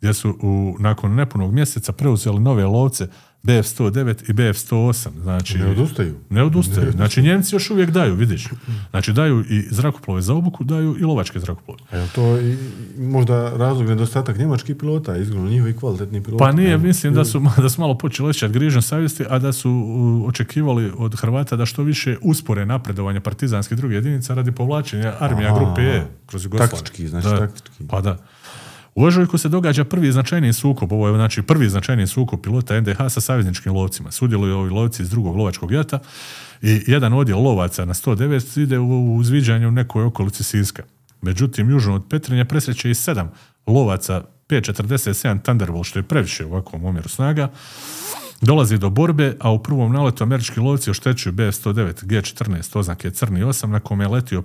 gdje su u, nakon nepunog mjeseca preuzeli nove lovce BF-109 i BF-108. Znači,
Ne odustaju.
ne odustaju. Znači, Njemci još uvijek daju, vidiš. Znači, daju i zrakoplove za obuku, daju i lovačke zrakoplove.
A je to i, možda razlog nedostatak njemačkih pilota, izgledno njihovi kvalitetni piloti?
Pa nije, mislim da su, da su malo počeli osjećati grižan savjesti, a da su uh, očekivali od Hrvata da što više uspore napredovanje partizanske druge jedinica radi povlačenja armija
Aha,
grupe E kroz Jugoslaviju.
taktički, znači
Da.
taktički.
Pa da. U ožujku se događa prvi značajniji sukob, ovo je znači prvi značajniji sukob pilota NDH sa savezničkim lovcima. Sudjeluju ovi lovci iz drugog lovačkog jata i jedan odjel lovaca na 109 ide u uzviđanju nekoj okolici Siska. Međutim, južno od Petrinja presreće i sedam lovaca P-47 Thunderbolt, što je previše u ovakvom omjeru snaga. Dolazi do borbe, a u prvom naletu američki lovci oštećuju BF-109 G14 oznake Crni 8 na kome je letio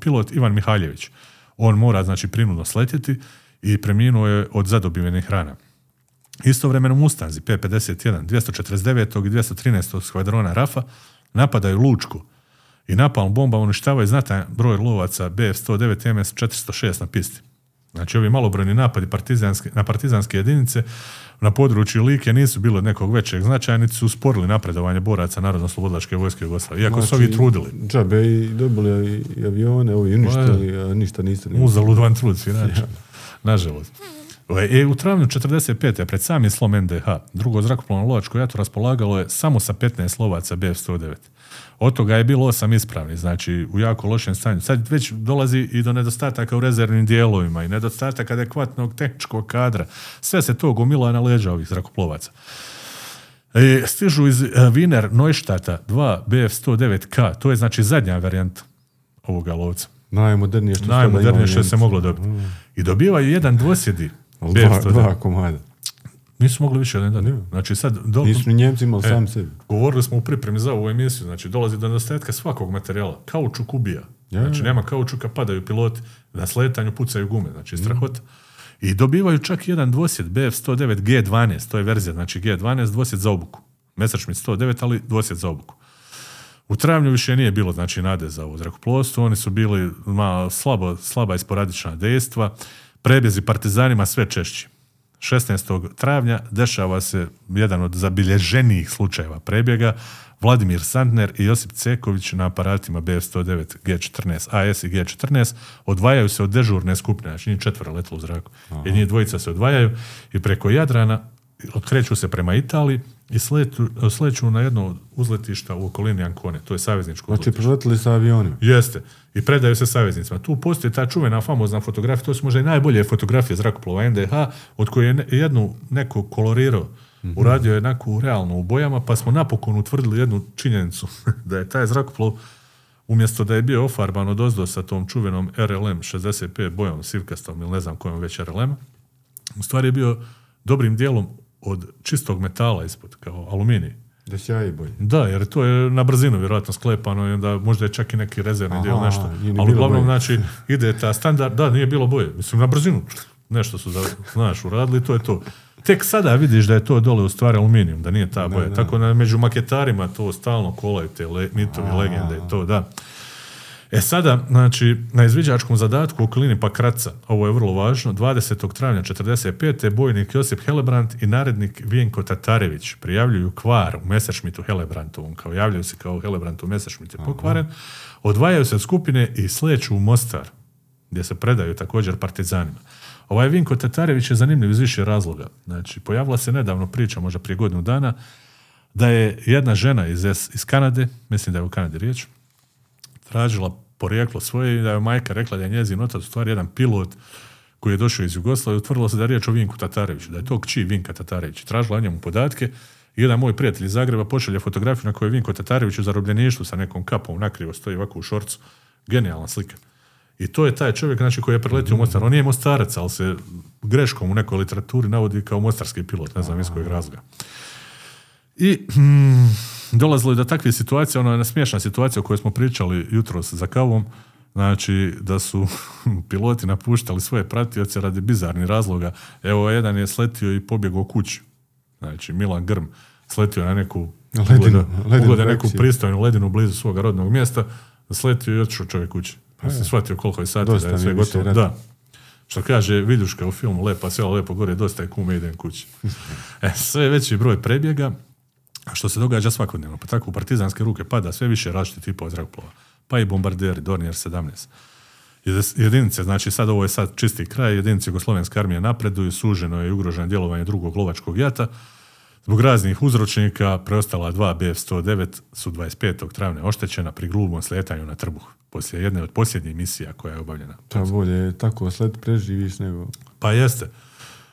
pilot Ivan Mihaljević. On mora znači prinudno sletjeti i preminuo je od zadobivenih rana. Istovremeno Mustanzi P-51 249. i 213. skvadrona RAFA napadaju Lučku i napalm bomba uništavaju znatan broj lovaca BF-109 MS-406 na pisti. Znači ovi malobrojni napadi partizanske, na partizanske jedinice na području Like nisu bili od nekog većeg značaja, niti su usporili napredovanje boraca Narodno-slobodilačke vojske Jugoslavije. Iako su ovi trudili.
Džabe i dobili i avione, ovi uništili, a ništa niste ni...
Uzalud van trud svirača. Nažalost. E, u travnju 45. pred sami slom NDH, drugo zrakoplovno lovačko jato raspolagalo je samo sa 15 lovaca BF-109. Od toga je bilo osam ispravni, znači u jako lošem stanju. Sad već dolazi i do nedostataka u rezervnim dijelovima i nedostataka adekvatnog tehničkog kadra. Sve se to gomila na leđa ovih zrakoplovaca. E, stižu iz e, Wiener Neustata 2 BF109K, to je znači zadnja varijanta ovoga lovca.
Najmodernije što
Najmodernije što se
Njemci.
moglo dobiti. I dobivaju jedan dvosjedi
Dva,
BF109.
dva komada.
Nisu mogli više jedan dati. Znači sad, do,
Nisu ni Njemci imali
E,
sam sebi.
Govorili smo u pripremi za ovu emisiju, znači dolazi do nedostatka svakog materijala. Kaučuk ubija.
Ja,
Znači nema kaučuka, padaju piloti, na sletanju pucaju gume, znači strahota. I dobivaju čak jedan dvosjed BF109 G12, to je verzija, znači G12 dvosjed za obuku. Messerschmitt 109, ali dvosjed za obuku. U travnju više nije bilo znači nade za ovo zrakoplovstvo, oni su bili malo slabo, slaba i sporadična dejstva, prebjezi partizanima sve češći. 16. travnja dešava se jedan od zabilježenijih slučajeva prebjega. Vladimir Sandner i Josip Ceković na aparatima BF-109 G14 AS i G14 odvajaju se od dežurne skupine, znači njih četvero letilo u zraku. I njih dvojica se odvajaju i preko Jadrana okreću se prema Italiji i sletu, sleću na jedno uzletišta u okolini Ancone, to je savezničko
Znači, preletili sa avionima.
Jeste. I predaju se saveznicima. Tu postoji ta čuvena famozna fotografija, to su možda i najbolje fotografije zrakoplova NDH, od koje je jednu neko kolorirao. Uradio je neku realno u bojama, pa smo napokon utvrdili jednu činjenicu, da je taj zrakoplov, umjesto da je bio ofarban od ozdo sa tom čuvenom RLM 65 bojom, sivkastom ili ne znam kojom već RLM, u stvari je bio dobrim dijelom od čistog metala ispod, kao aluminij.
Da sjaji bolje.
Da, jer to je na brzinu vjerojatno sklepano i onda možda je čak i neki rezervni
Aha,
dio nešto. Ali uglavnom,
boje.
znači, ide ta standard, da, nije bilo boje. Mislim, na brzinu nešto su, za, znaš, uradili, to je to. Tek sada vidiš da je to dole u stvari aluminijum, da nije ta boja.
da.
Tako da među maketarima to stalno kolaju te le, mitovi, legende i to, da. E sada, znači, na izviđačkom zadatku u okolini Pakraca, ovo je vrlo važno, 20. travnja 45. bojnik Josip Helebrant i narednik Vjenko Tatarević prijavljuju kvar u Messerschmittu Helebrantovom, kao javljaju se kao Helebrant u Messerschmitt je pokvaren, odvajaju se od skupine i sleću u Mostar, gdje se predaju također partizanima. Ovaj Vinko Tatarević je zanimljiv iz više razloga. Znači, pojavila se nedavno priča, možda prije godinu dana, da je jedna žena iz, iz Kanade, mislim da je u Kanadi riječ, tražila porijeklo svoje i da je majka rekla da je njezin otac u stvari jedan pilot koji je došao iz Jugoslavije, utvrdilo se da je riječ o Vinku Tatareviću, da je to kći Vinka Tatarević. Tražila o njemu podatke i jedan moj prijatelj iz Zagreba pošalje fotografiju na kojoj je Vinko Tatarević u zarobljeništvu sa nekom kapom nakrivo stoji ovako u šorcu. Genijalna slika. I to je taj čovjek znači, koji je preletio u Mostar. On nije mostarac, ali se greškom u nekoj literaturi navodi kao mostarski pilot, ne znam iz kojeg razloga. I hmm, dolazilo je do takvih situacija, ono je smiješna situacija o kojoj smo pričali jutros za kavom, znači da su piloti napuštali svoje pratioce radi bizarnih razloga. Evo, jedan je sletio i pobjegao kući. Znači, Milan Grm sletio na neku
Ledinu-
ugleda neku pristojnu ledinu blizu svoga rodnog mjesta, sletio i otišao čovjek kući. Pa se shvatio koliko je sati
Dosta
da je sve gotovo. Da. Što kaže Viljuška u filmu Lepa sela, lepo gore, dosta je kume, idem kući. E, sve veći broj prebjega, što se događa svakodnevno. Pa tako u partizanske ruke pada sve više različitih tipova zrakoplova. Pa i bombarderi, Dornier 17. Jedi- Jedinice, znači sad ovo je sad čisti kraj, jedinice Jugoslovenske armije napreduju, suženo je i ugroženo djelovanje drugog lovačkog jata. Zbog raznih uzročnika preostala dva BF-109 su 25. travnja oštećena pri grubom sletanju na trbuh, poslije jedne od posljednjih misija koja je obavljena.
Pa bolje je tako slet preživiš nego...
Pa jeste.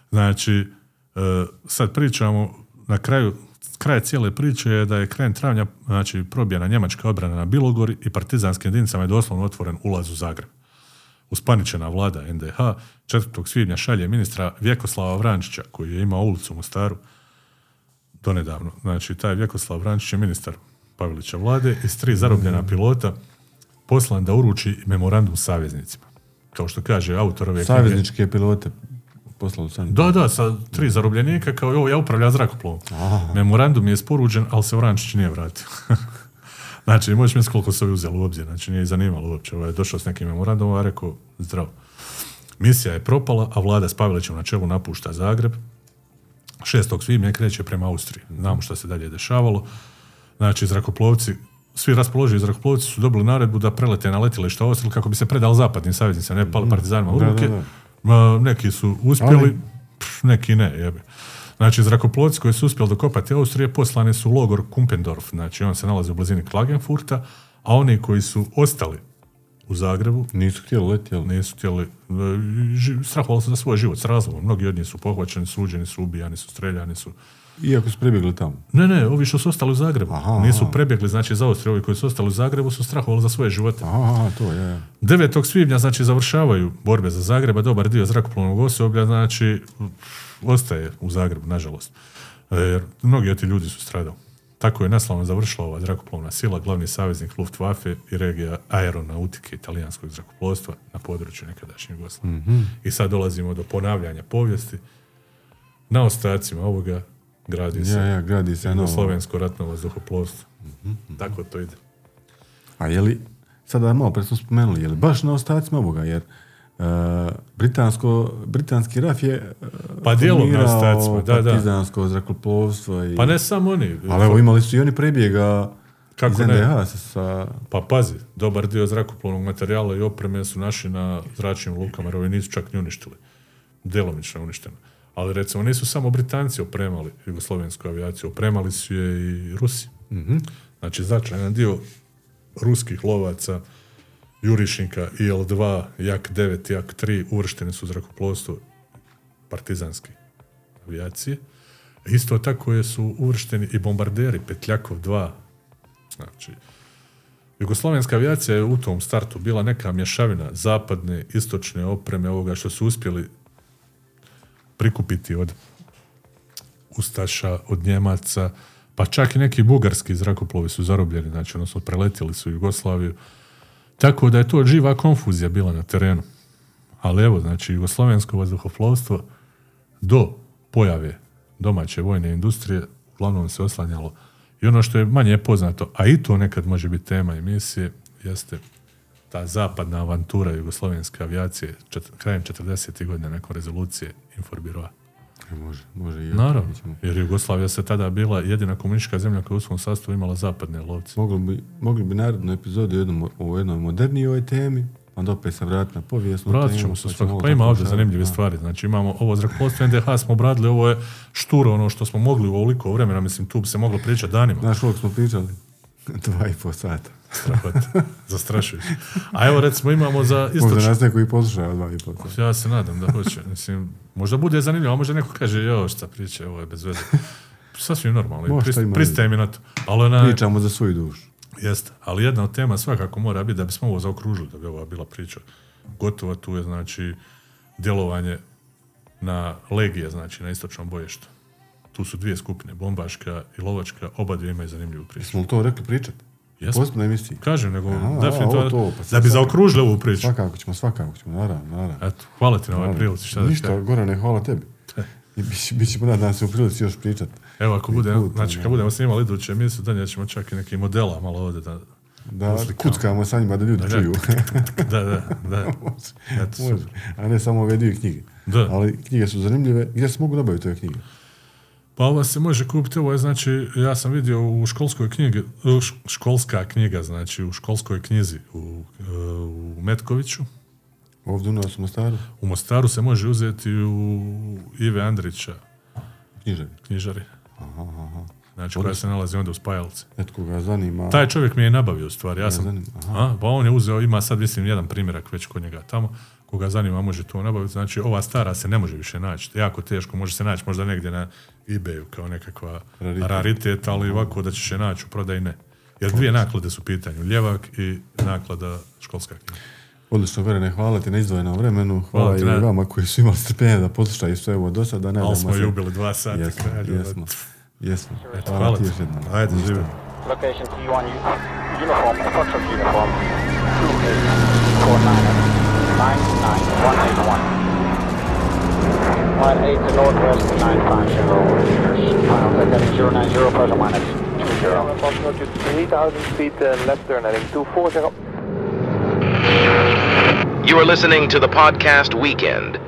Znači, e, sad pričamo na kraju kraj cijele priče je da je krajem travnja znači, probijena njemačka odbrana na Bilogori i partizanskim jedinicama je doslovno otvoren ulaz u Zagreb. Uspaničena vlada NDH 4. svibnja šalje ministra Vjekoslava Vrančića, koji je imao ulicu u Mostaru donedavno. Znači, taj Vjekoslav Vrančić je ministar Pavelića vlade i s tri zarobljena pilota poslan da uruči memorandum saveznicima. Kao što kaže autor ove knjige.
Savezničke pilote poslali sam.
Da, da, sa tri zarobljenika, kao ovo, ja upravljam zrakoplovom. Memorandum je isporučen, ali se Vrančić nije vratio. znači, možeš misliti koliko su ovi uzeli u obzir, znači nije zanimalo uopće. Ovaj je došao s nekim memorandumom, a rekao, zdravo. Misija je propala, a vlada s Pavelićem na čelu napušta Zagreb. 6. svibnja kreće prema Austriji. Znamo što se dalje dešavalo. Znači, zrakoplovci, svi raspoloživi zrakoplovci su dobili naredbu da prelete na letilište Austrije kako bi se predali zapadnim saveznicima, ne pali partizanima u
Da, da,
ruke.
da.
Ma, neki su uspjeli,
Ali-
neki ne, jebe. Znači, zrakoplovci koji su uspjeli dokopati Austrije poslani su u logor Kumpendorf, znači on se nalazi u blizini Klagenfurta, a oni koji su ostali u Zagrebu,
Nisu htjeli leti, jel?
nisu htjeli, e, strahovali su za svoj život s razlogom. Mnogi od njih su pohvaćeni, suđeni su, ubijani su, streljani su.
Iako su prebjegli tamo.
Ne, ne, ovi što su ostali u Zagrebu.
Aha,
nisu prebjegli, znači za Austriju, ovi koji su ostali u Zagrebu su strahovali za svoje živote.
Aha, to, ja.
9. svibnja, znači, završavaju borbe za Zagreba, dobar dio zrakoplovnog osoblja, znači, ostaje u Zagrebu, nažalost. E, Jer mnogi od ti ljudi su stradali. Tako je neslavno završila ova zrakoplovna sila, glavni saveznik Luftwaffe i regija aeronautike italijanskog zrakoplovstva na području nekadašnje Jugoslavije. I sad dolazimo do ponavljanja povijesti. Na ostacima ovoga gradi se
Ja, ja, gradi se.
Jugoslovensko ratno vazduhoplovstvo. Tako to ide.
A je li, sada malo pre smo spomenuli, je li baš na ostacima ovoga, jer e, britansko, britanski RAF je e,
Pa
formirao
ostacima, da, da.
partizansko zrakoplovstvo i...
Pa ne samo oni.
Ali evo, imali su i oni prebjega
Kako
iz
ne?
NDH sa, sa...
Pa pazi, dobar dio zrakoplovnog materijala i opreme su naši na zračnim lukama, jer ovi nisu čak ni uništili. Delomično je uništeno. Ali recimo nisu samo Britanci opremali jugoslovensku avijaciju, opremali su je i Rusi. Znači značajan dio ruskih lovaca, jurišnika IL-2, Jak-9, Jak-3 uvršteni su u zrakoplovstvo partizanske avijacije. Isto tako je su uvršteni i bombarderi Petljakov 2. Znači, Jugoslovenska avijacija je u tom startu bila neka mješavina zapadne, istočne opreme, ovoga što su uspjeli prikupiti od Ustaša, od Njemaca, pa čak i neki bugarski zrakoplovi su zarobljeni, znači odnosno preletjeli su Jugoslaviju. Tako da je to živa konfuzija bila na terenu. Ali evo, znači, jugoslovensko vazduhoplovstvo do pojave domaće vojne industrije uglavnom se oslanjalo i ono što je manje poznato, a i to nekad može biti tema emisije, jeste ta zapadna avantura jugoslovenske avijacije krajem 40. godina nakon rezolucije Inforbiroa.
E, Može, može i
Naravno, jer Jugoslavija se tada bila jedina komunistička zemlja koja u svom sastavu imala zapadne lovce.
Mogli bi, mogli bi narednu epizodu jednom, o jednoj modernijoj temi, onda opet se vratiti na povijesnu
Vratit ćemo se
pa
svakako. Pa ima ovdje zanimljive
da.
stvari. Znači imamo ovo zrakoplovstvo NDH smo obradili, ovo je šturo ono što smo mogli u ovoliko vremena, mislim tu bi se moglo pričati danima.
Znaš koliko smo pričali? Dva i pol sata.
Zastrašujuće. A evo recimo imamo za
Možda
istočno.
nas neko i poslušao dva i pol sata.
Ja se nadam da hoće. Mislim, možda bude zanimljivo, a možda neko kaže, jo, šta priče, ovo je bez veze. Sasvim normalno. i
Možda
prist-
ima
Pristaje mi na to. Ali ona,
Pričamo za svoju dušu.
Jeste, ali jedna od tema svakako mora biti da bismo ovo zaokružili, da bi ova bila priča gotova, tu je znači djelovanje na legije, znači na istočnom bojištu. Tu su dvije skupine, bombaška i lovačka, oba dvije imaju zanimljivu priču.
Smo li to rekli pričati?
Jesmo. Kažem, nego
Aha,
definitivno,
ovo to, pa
da bi zaokružili ovu priču.
Svakako ćemo, svakako ćemo, naravno, naravno.
Eto, hvala ti na ovoj
naravno.
prilici, šta da
Ništa,
kažem.
Gorane, hvala tebi. I bit- ćemo nadam se u prilici još pričati.
Evo, ako bude,
put,
znači, kad budemo snimali iduću emisiju, donijet ćemo čak i neki modela malo ovdje da...
Da kuckamo sa njima da ljudi čuju.
Da, da, da. Eto,
Može. A ne samo ove dvije knjige.
Da.
Ali knjige su zanimljive. Gdje se mogu nabaviti ove knjige?
Pa ova se može kupiti, ovo je znači, ja sam vidio u školskoj knjigi, školska knjiga, znači u školskoj knjizi u, e, u Metkoviću,
Ovdje u nas u Mostaru?
u Mostaru se može uzeti u Ive Andrića
Knjižari.
knjižari,
Aha, aha.
znači koja se nalazi onda u Spajalci.
Netko ga zanima.
Taj čovjek mi je nabavio stvari, ja sam, a, pa on je uzeo, ima sad mislim jedan primjerak već kod njega tamo, koga zanima može to nabaviti, znači ova stara se ne može više naći, jako teško, može se naći možda negdje na ebayu kao nekakva
Raritet.
raritet, ali ovako da ćeš je naći u prodaji ne. Jer dvije naklade su u pitanju, ljevak i naklada školska knjiga.
Odlično, Gorane, hvala ti na izdvojenom vremenu. Hvala,
Hvala ti
i
na-
vama koji su imali strpljenja da poslušaju sve ovo do sada. Nadamo
Ali smo
se-
i ubili dva sata.
Jesmo,
kralju,
jesmo. Jesmo.
Eto,
Hvala,
hvala
ti još jednom.
Ajde, živio.
Location T1 uniform, Foxtrot uniform, 284998181. Line 8 to northwest 950 meters. Final heading 090 plus or minus 20.
Foxtrot to 3000 feet uh, left turn heading 240.
You are listening to the podcast Weekend